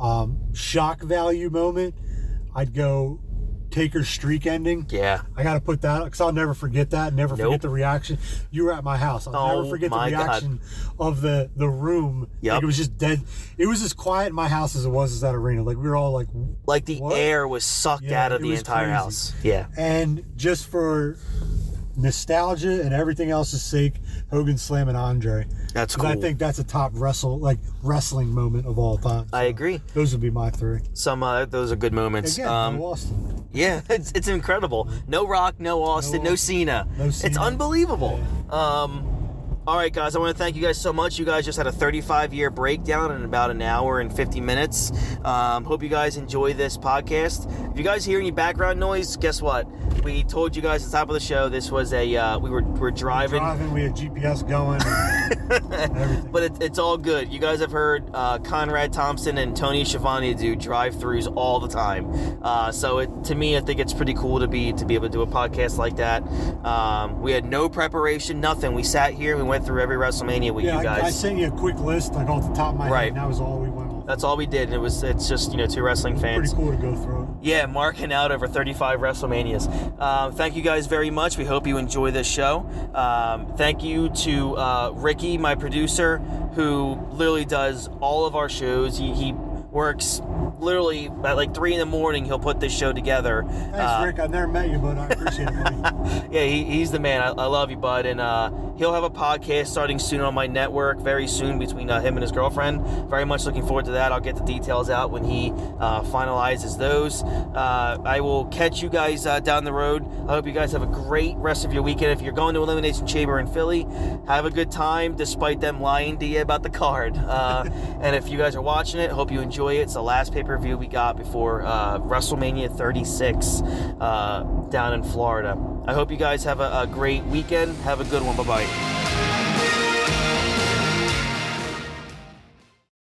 Um, shock value moment, I'd go Taker's streak ending. Yeah, I got to put that because I'll never forget that. Never Nope. forget the reaction. You were at my house. I'll Oh, never forget the my God. reaction of the the room. Yep. Like it was just dead. It was as quiet in my house as it was at that arena. Like we were all like, like the What? air was sucked Yeah, out of the entire crazy. house. Yeah, and just for nostalgia and everything else's sake, Hogan slamming Andre. that's cool. I think that's a top wrestle like wrestling moment of all time. I agree. Those would be my three. Some uh, those are good moments. Again, um, no Austin. Yeah, (laughs) it's, it's incredible. No Rock, no Austin, no, No- Cena. no It's Cena. unbelievable. Um, all right, guys, I want to thank you guys so much. You guys just had a 35 year breakdown in about an hour and 50 minutes. Um, hope you guys enjoy this podcast. If you guys hear any background noise, guess what? We told you guys at the top of the show this was a uh, we were we're driving, Driving, we had GPS going. (laughs) But it, it's all good. You guys have heard uh, Conrad Thompson and Tony Schiavone do drive-throughs all the time. Uh, so it, to me, I think it's pretty cool to be to be able to do a podcast like that. Um, we had no preparation, nothing. We sat here, we went through every WrestleMania with yeah, you guys. I, I sent you a quick list, like off the top of my Right. head, and that was all we went. That's all we did, and it was it's just you know two wrestling fans. Pretty cool to go through. Yeah, marking out over 35 WrestleManias. Um, thank you guys very much. We hope you enjoy this show. Um, thank you to uh, Ricky, my producer, who literally does all of our shows. He, he works literally at like three in the morning. He'll put this show together. Thanks, Uh, Rick. I've never met you, but I appreciate it. buddy. (laughs) yeah, he, he's the man. I, I love you, bud. And uh, he'll have a podcast starting soon on my network, very soon between uh, him and his girlfriend. Very much looking forward to that. I'll get the details out when he uh, finalizes those. Uh, I will catch you guys uh, down the road. I hope you guys have a great rest of your weekend. If you're going to Elimination Chamber in Philly, have a good time despite them lying to you about the card. Uh, (laughs) and if you guys are watching it, hope you enjoy it. It's the last pay per view we got before uh, WrestleMania 36 uh, down in Florida. I hope you guys have a, a great weekend. Have a good one. Bye bye.